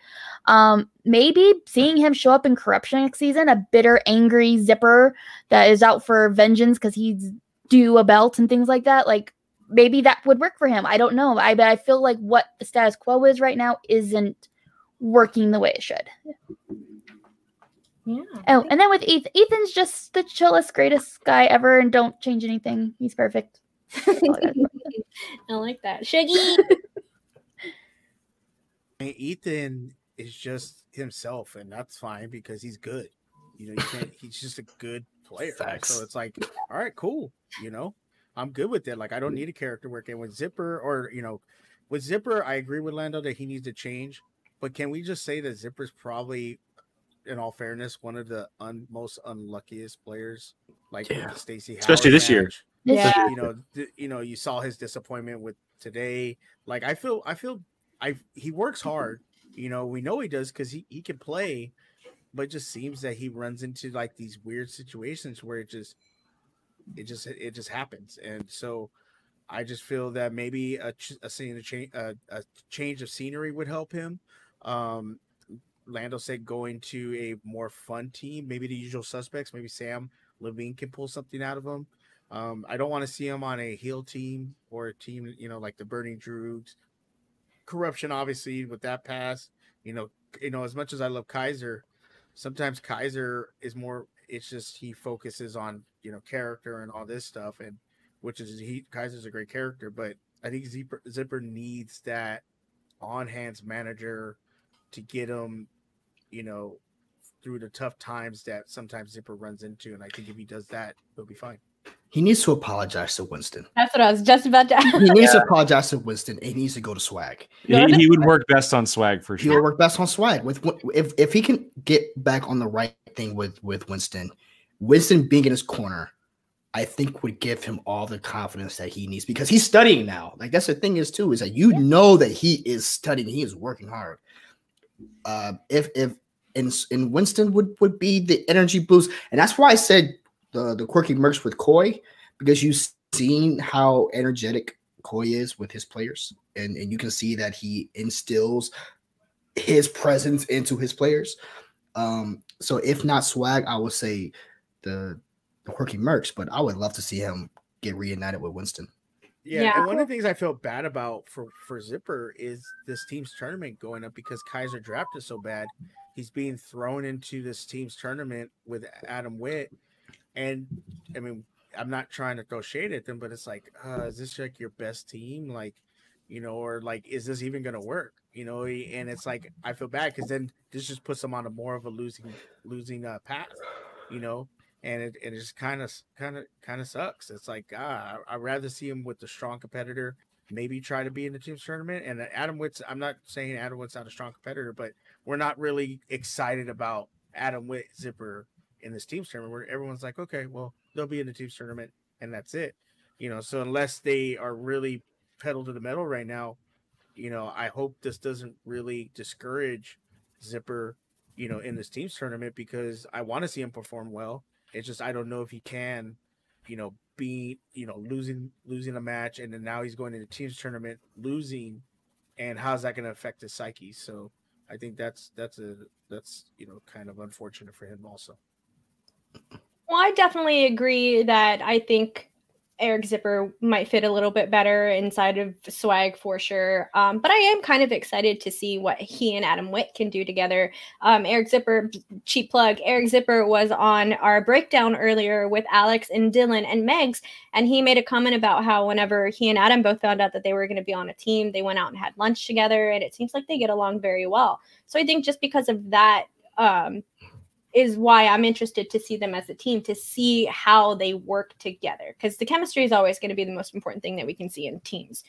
Um, maybe seeing him show up in corruption next season, a bitter, angry Zipper that is out for vengeance because he's due a belt and things like that. Like maybe that would work for him. I don't know. I but I feel like what the status quo is right now isn't working the way it should. Yeah. Oh, and then with Ethan, Ethan's just the chillest, greatest guy ever, and don't change anything. He's perfect. I like that. Shaggy. Ethan is just himself, and that's fine because he's good. You know, you can't. he's just a good player. Facts. So it's like, all right, cool. You know, I'm good with it. Like, I don't need a character work. And with Zipper, or you know, with Zipper, I agree with Lando that he needs to change. But can we just say that Zipper's probably, in all fairness, one of the un- most unluckiest players, like Yeah. with the Stacey, Especially Howard this year. match. Yeah. You know, th- you know, you saw his disappointment with today. Like I feel, I feel, I he works hard. You know, we know he does because he he can play, but it just seems that he runs into like these weird situations where it just, it just it just happens, and so. I just feel that maybe a, a scene a change a, a change of scenery would help him. Um, Lando said going to a more fun team, maybe the usual suspects. Maybe Sam Levine can pull something out of him. Um, I don't want to see him on a heel team or a team, you know, like the Burning Droogs. Corruption, obviously, with that pass, you know, you know, as much as I love Kaiser, sometimes Kaiser is more. It's just he focuses on you know character and all this stuff, and which is he Kaiser's a great character, but I think Zipper, Zipper needs that on hands manager to get him, you know, through the tough times that sometimes Zipper runs into. And I think if he does that, he'll be fine. He needs to apologize to Winston. That's what I was just about to. He needs to apologize to Winston. He needs to go to swag. He, he would work best on swag for sure. He'll sure. work best on swag with if if he can get back on the right thing with with Winston. Winston being in his corner, I think would give him all the confidence that he needs because he's studying now. Like that's the thing is too is that you know that he is studying, he is working hard. Uh, if if in in Winston would would be the energy boost, and that's why I said the the quirky mercs with Coy because you've seen how energetic Coy is with his players, and and you can see that he instills his presence into his players. Um, so if not swag, I would say the the quirky mercs, but I would love to see him get reunited with Winston. Yeah, Yeah. and one of the things I feel bad about for for Zipper is this team's tournament going up because Kaiser draft is so bad. He's being thrown into this team's tournament with Adam Witt, and I mean, I'm not trying to throw shade at them, but it's like, uh, is this like your best team? Like, you know, or like, is this even gonna work? You know, and it's like I feel bad because then this just puts them on a more of a losing losing uh, path, you know and it, it just kind of kind of kind of sucks. It's like ah, I'd rather see him with the strong competitor. Maybe try to be in the team's tournament. And Adam Witt's. I'm not saying Adam Witt's not a strong competitor, but we're not really excited about Adam Witt Zipper in this team's tournament. Where everyone's like, okay, well they'll be in the team's tournament, and that's it. You know, so unless they are really pedal to the metal right now, you know, I hope this doesn't really discourage Zipper, you know, in this team's tournament because I want to see him perform well. It's just I don't know if he can, you know, be you know losing losing a match and then now he's going into teams tournament losing, and how's that going to affect his psyche? So I think that's that's a that's you know kind of unfortunate for him also. Well, I definitely agree that I think Eric Zipper might fit a little bit better inside of Swag for sure. Um, but I am kind of excited to see what he and Adam Witt can do together. Um, Eric Zipper, cheap plug, Eric Zipper was on our breakdown earlier with Alex and Dylan and Megs, and he made a comment about how whenever he and Adam both found out that they were going to be on a team, they went out and had lunch together, and it seems like they get along very well. So I think just because of that, um, is why I'm interested to see them as a team to see how they work together because the chemistry is always going to be the most important thing that we can see in teams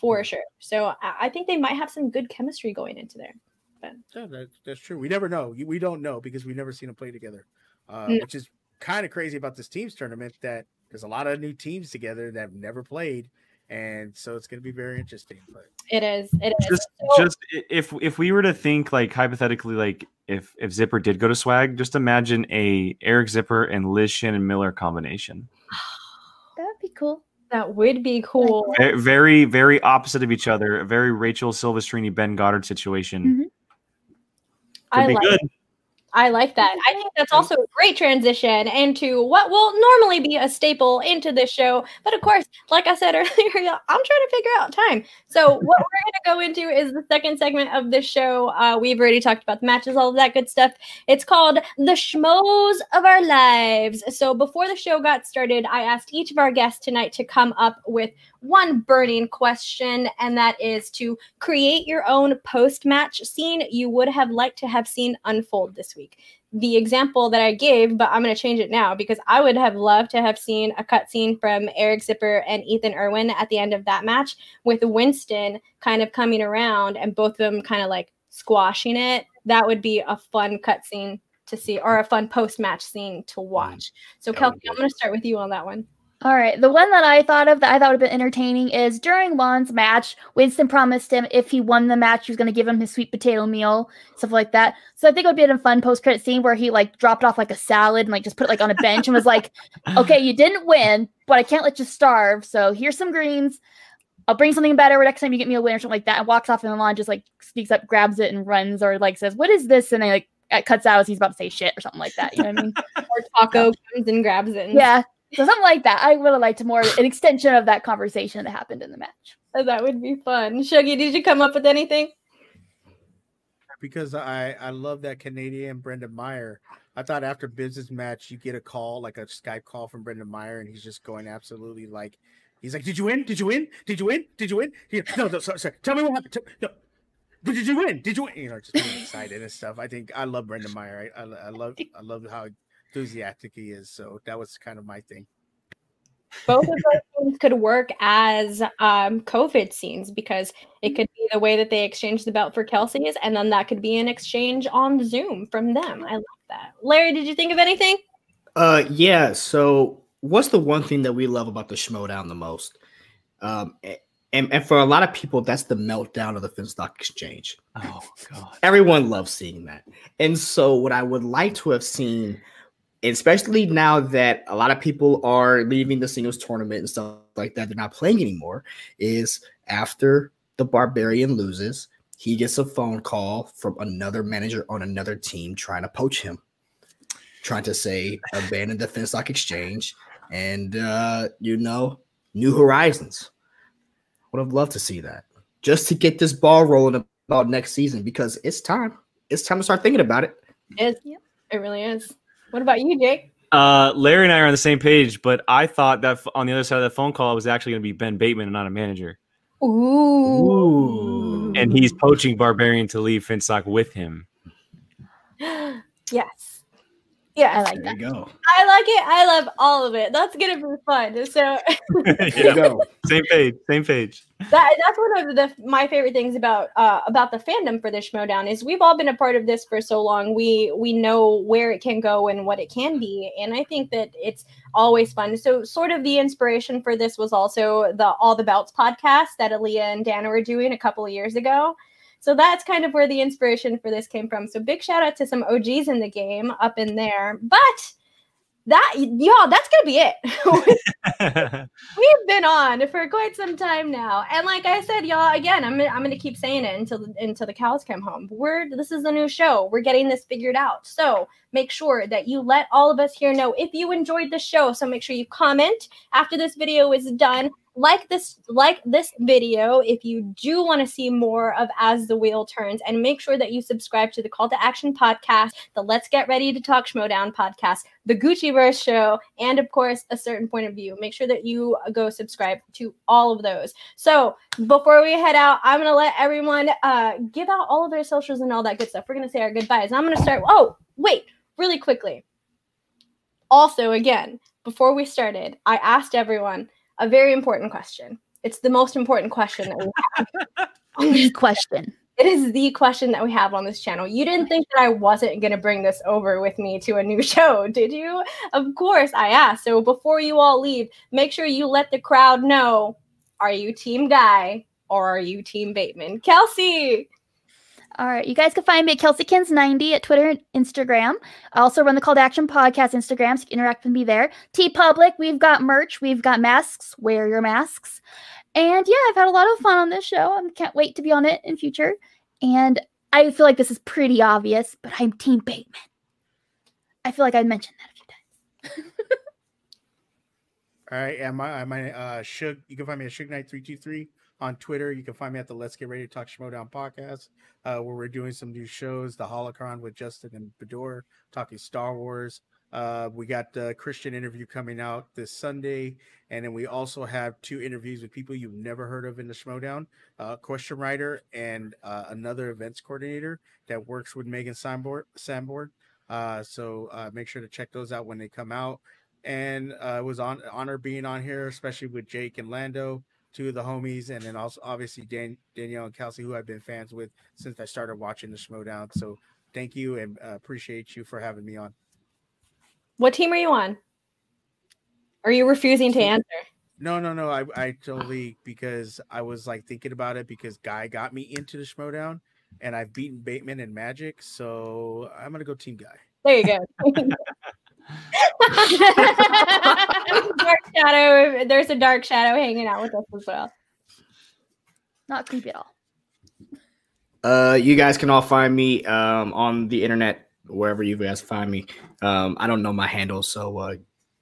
for sure. So I, think they might have some good chemistry going into there. But Yeah, that, that's true. We never know. We don't know because we've never seen them play together, uh, No. which is kind of crazy about this teams tournament. That there's a lot of new teams together that have never played, and so it's going to be very interesting. But it is. It is. just So- just if if we were to think like hypothetically like if if Zipper did go to Swag, just imagine a Eric Zipper and Liz Shannon Miller combination. That would be cool. That would be cool. Very very opposite of each other. A very Rachel Silvestrini Ben Goddard situation. Mm-hmm. I Could be like good. I like that. I think that's also a great transition into what will normally be a staple into this show. But of course, like I said earlier, I'm trying to figure out time. So what we're going to go into is the second segment of this show. Uh, we've already talked about the matches, all of that good stuff. It's called the schmoes of our lives. So before the show got started, I asked each of our guests tonight to come up with one burning question, and that is to create your own post match scene you would have liked to have seen unfold this week. The example that I gave, but I'm going to change it now because I would have loved to have seen a cutscene from Eric Zipper and Ethan Irwin at the end of that match with Winston kind of coming around and both of them kind of like squashing it. That would be a fun cutscene to see or a fun post match scene to watch. So, Kelsey, I'm going to start with you on that one. All right. The one that I thought of that I thought would have been entertaining is during Lon's match, Winston promised him if he won the match, he was going to give him his sweet potato meal, stuff like that. So I think it would be a fun post credit scene where he like dropped off like a salad and like just put it like on a bench and was like, okay, you didn't win, but I can't let you starve. So here's some greens. I'll bring something better next time you get me a win or something like that. And walks off and Lon just like sneaks up, grabs it and runs or like says, what is this? And then like it cuts out as he's about to say shit or something like that. You know what I mean? or Taco comes and grabs it. And Yeah. So something like that. I would have liked more an extension of that conversation that happened in the match. Oh, that would be fun. Shuggy, did you come up with anything? because I I love that Canadian Brendan Meyer. I thought after business match you get a call like a Skype call from Brendan Meyer and he's just going absolutely like he's like, "Did you win? Did you win? Did you win? Did you win? He- no, no, sorry, sorry. Tell me what happened. No, but did you win? Did you win? You know, just being excited and stuff. I think I love Brendan Meyer. I, I, I love I love how enthusiastic he is. So that was kind of my thing. both of those things could work as um, COVID scenes because it could be the way that they exchange the belt for Kelsey's, and then that could be an exchange on Zoom from them. I like that. Larry, did you think of anything? Uh, yeah. So, what's the one thing that we love about the Schmoedown the most? Um, and, and for a lot of people, that's the meltdown of the Finstock Exchange. Oh God! Everyone loves seeing that. And so, what I would like to have seen, especially now that a lot of people are leaving the singles tournament and stuff like that, they're not playing anymore, is after the Barbarian loses, he gets a phone call from another manager on another team trying to poach him trying to say abandon the Finstock Exchange and uh, you know, New Horizons. Would have loved to see that just to get this ball rolling about next season because it's time. It's time to start thinking about it. It, it really is. What about you, Jake? Uh, Larry and I are on the same page, but I thought that f- on the other side of the phone call it was actually going to be Ben Bateman and not a manager, Ooh. and he's poaching Barbarian to leave Finstock with him. yes. Yeah, I like There you go. I like it. I love all of it. That's gonna be fun. So yeah. Same page. Same page. that that's one of the my favorite things about uh about the fandom for this Schmoedown is we've all been a part of this for so long. We we know where it can go and what it can be, and I think that it's always fun. So sort of the inspiration for this was also the All the Belts podcast that Aaliyah and Dana were doing a couple of years ago. So that's kind of where the inspiration for this came from. So big shout out to some OGs in the game up in there. But that y'all, that's gonna be it. We've been on for quite some time now, and like I said, y'all, again, I'm I'm gonna keep saying it until until the cows come home. We're this is a new show. We're getting this figured out. So make sure that you let all of us here know if you enjoyed the show. So make sure you comment after this video is done. Like this, like this video if you do want to see more of As the Wheel Turns, and make sure that you subscribe to the Call to Action podcast, the Let's Get Ready to Talk Schmoedown podcast, the Gucci Verse show, and of course, a certain point of view. Make sure that you go subscribe to all of those. So before we head out, I'm gonna let everyone uh, give out all of their socials and all that good stuff. We're gonna say our goodbyes. I'm gonna start. Oh, wait, really quickly. Also, again, before we started, I asked everyone a very important question. It's the most important question that we have. The question. It is the question that we have on this channel. You didn't think that I wasn't going to bring this over with me to a new show, did you? Of course, I asked. So before you all leave, make sure you let the crowd know are you Team Guy or are you Team Bateman? Kelsey! All right, you guys can find me at KelseyKins90 at Twitter and Instagram. I also run the Call to Action podcast Instagram, so you can interact with me there. T Public, we've got merch, we've got masks. Wear your masks. And yeah, I've had a lot of fun on this show. I can't wait to be on it in future. And I feel like this is pretty obvious, but I'm Team Bateman. I feel like I mentioned that a few times. All right, and my my uh Shug, you can find me at Shug Knight three two three on Twitter. You can find me at the Let's Get Ready to Talk Schmoedown podcast, uh, where we're doing some new shows, the Holocron with Justin and Bedore, talking Star Wars. Uh, we got the Kristian interview coming out this Sunday, and then we also have two interviews with people you've never heard of in the Schmoedown, uh, question writer and uh, another events coordinator that works with Megan. Sanborn. Uh, so uh, make sure to check those out when they come out. And uh, it was on honor being on here, especially with Jake and Lando, two of the homies, and then also obviously Dan, Danielle and Kelsey, who I've been fans with since I started watching the Schmoedown. So thank you and uh, appreciate you for having me on. What team are you on? Are you refusing to answer? No, no, no. I, I totally because I was like thinking about it because Guy got me into the Schmoedown and I've beaten Bateman and Magic, so I'm gonna go Team Guy. There you go. dark shadow. There's a dark shadow hanging out with us as well. Not creepy at all. Uh, you guys can all find me um on the internet wherever you guys find me. Um, I don't know my handle, so uh,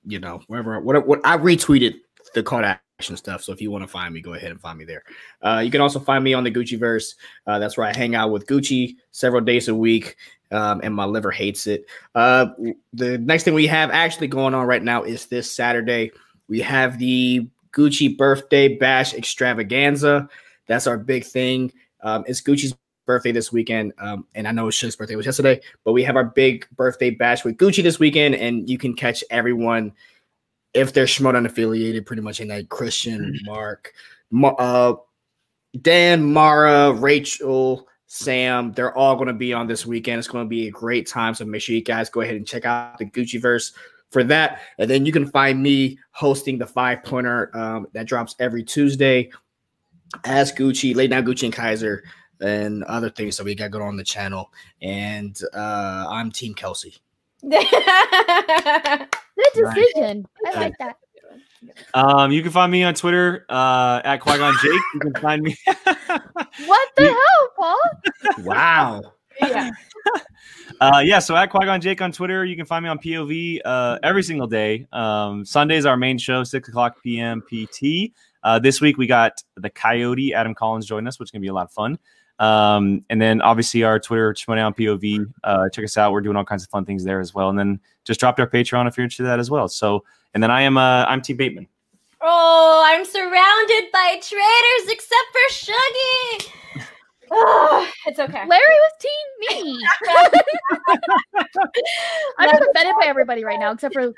you know wherever what what I retweeted the call to action stuff. So if you want to find me, go ahead and find me there. Uh, you can also find me on the Gucci verse. Uh, that's where I hang out with Gucci several days a week. Um, and my liver hates it. Uh, the next thing we have actually going on right now is this Saturday. We have the Gucci birthday bash extravaganza. That's our big thing. Um, it's Gucci's birthday this weekend. Um, and I know Shug's birthday was yesterday, but we have our big birthday bash with Gucci this weekend, and you can catch everyone if they're Schmoedown affiliated, pretty much in that Kristian, Mark, Ma- uh, Dan, Mara, Rachel, Sam, they're all going to be on this weekend. It's going to be a great time. So make sure you guys go ahead and check out the Gucci verse for that. And then you can find me hosting the five pointer um, that drops every Tuesday as Gucci, late night Gucci and Kaiser, and other things that we got going on the channel. And uh, I'm Team Kelsey. Good decision. I like that. Um, you can find me on Twitter uh, at Qui Gon Jake. You can find me. What the hell, Paul? Wow. Yeah. Uh, yeah, so at Qui Gon Jake on Twitter, you can find me on POV uh, every single day. Um, Sunday's our main show, six o'clock p.m. PT. Uh, this week we got the Coyote Adam Collins joining us, which is gonna be a lot of fun. Um, and then obviously our Twitter Schmoedown POV. Uh, check us out. We're doing all kinds of fun things there as well. And then just dropped our Patreon if you're interested in that as well. So and then I am uh, I'm Team Bateman. Oh, I'm surrounded by traitors except for Shuggy. Oh, it's okay. Larry was team me. I'm just offended by everybody right now, except for and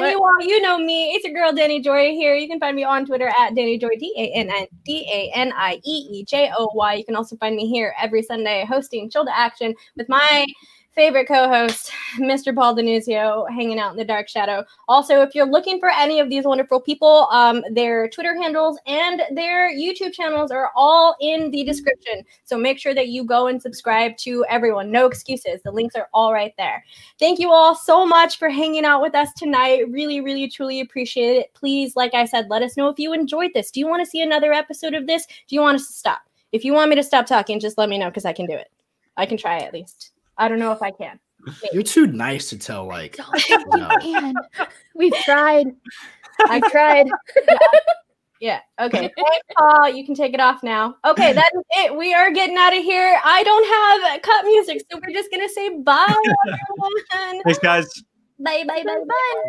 you all, you know me. It's your girl Danny Joy here. You can find me on Twitter at Danny Joy D A N N D A N I E E J O Y. You can also find me here every Sunday hosting Chill to Action with my favorite co-host, Mr. Paul Denuzio, hanging out in the dark shadow. Also, if you're looking for any of these wonderful people, um, their Twitter handles and their YouTube channels are all in the description. So make sure that you go and subscribe to everyone. No excuses. The links are all right there. Thank you all so much for hanging out with us tonight. Really, really, truly appreciate it. Please, like I said, let us know if you enjoyed this. Do you want to see another episode of this? Do you want us to stop? If you want me to stop talking, just let me know because I can do it. I can try at least. I don't know if I can. You're too nice to tell like no. Man, we've tried. I've tried. Yeah. Okay. Thanks, Paul. You can take it off now. Okay, that is it. We are getting out of here. I don't have cut music, so we're just gonna say bye, everyone. Thanks, guys. Bye, bye, bye, bye.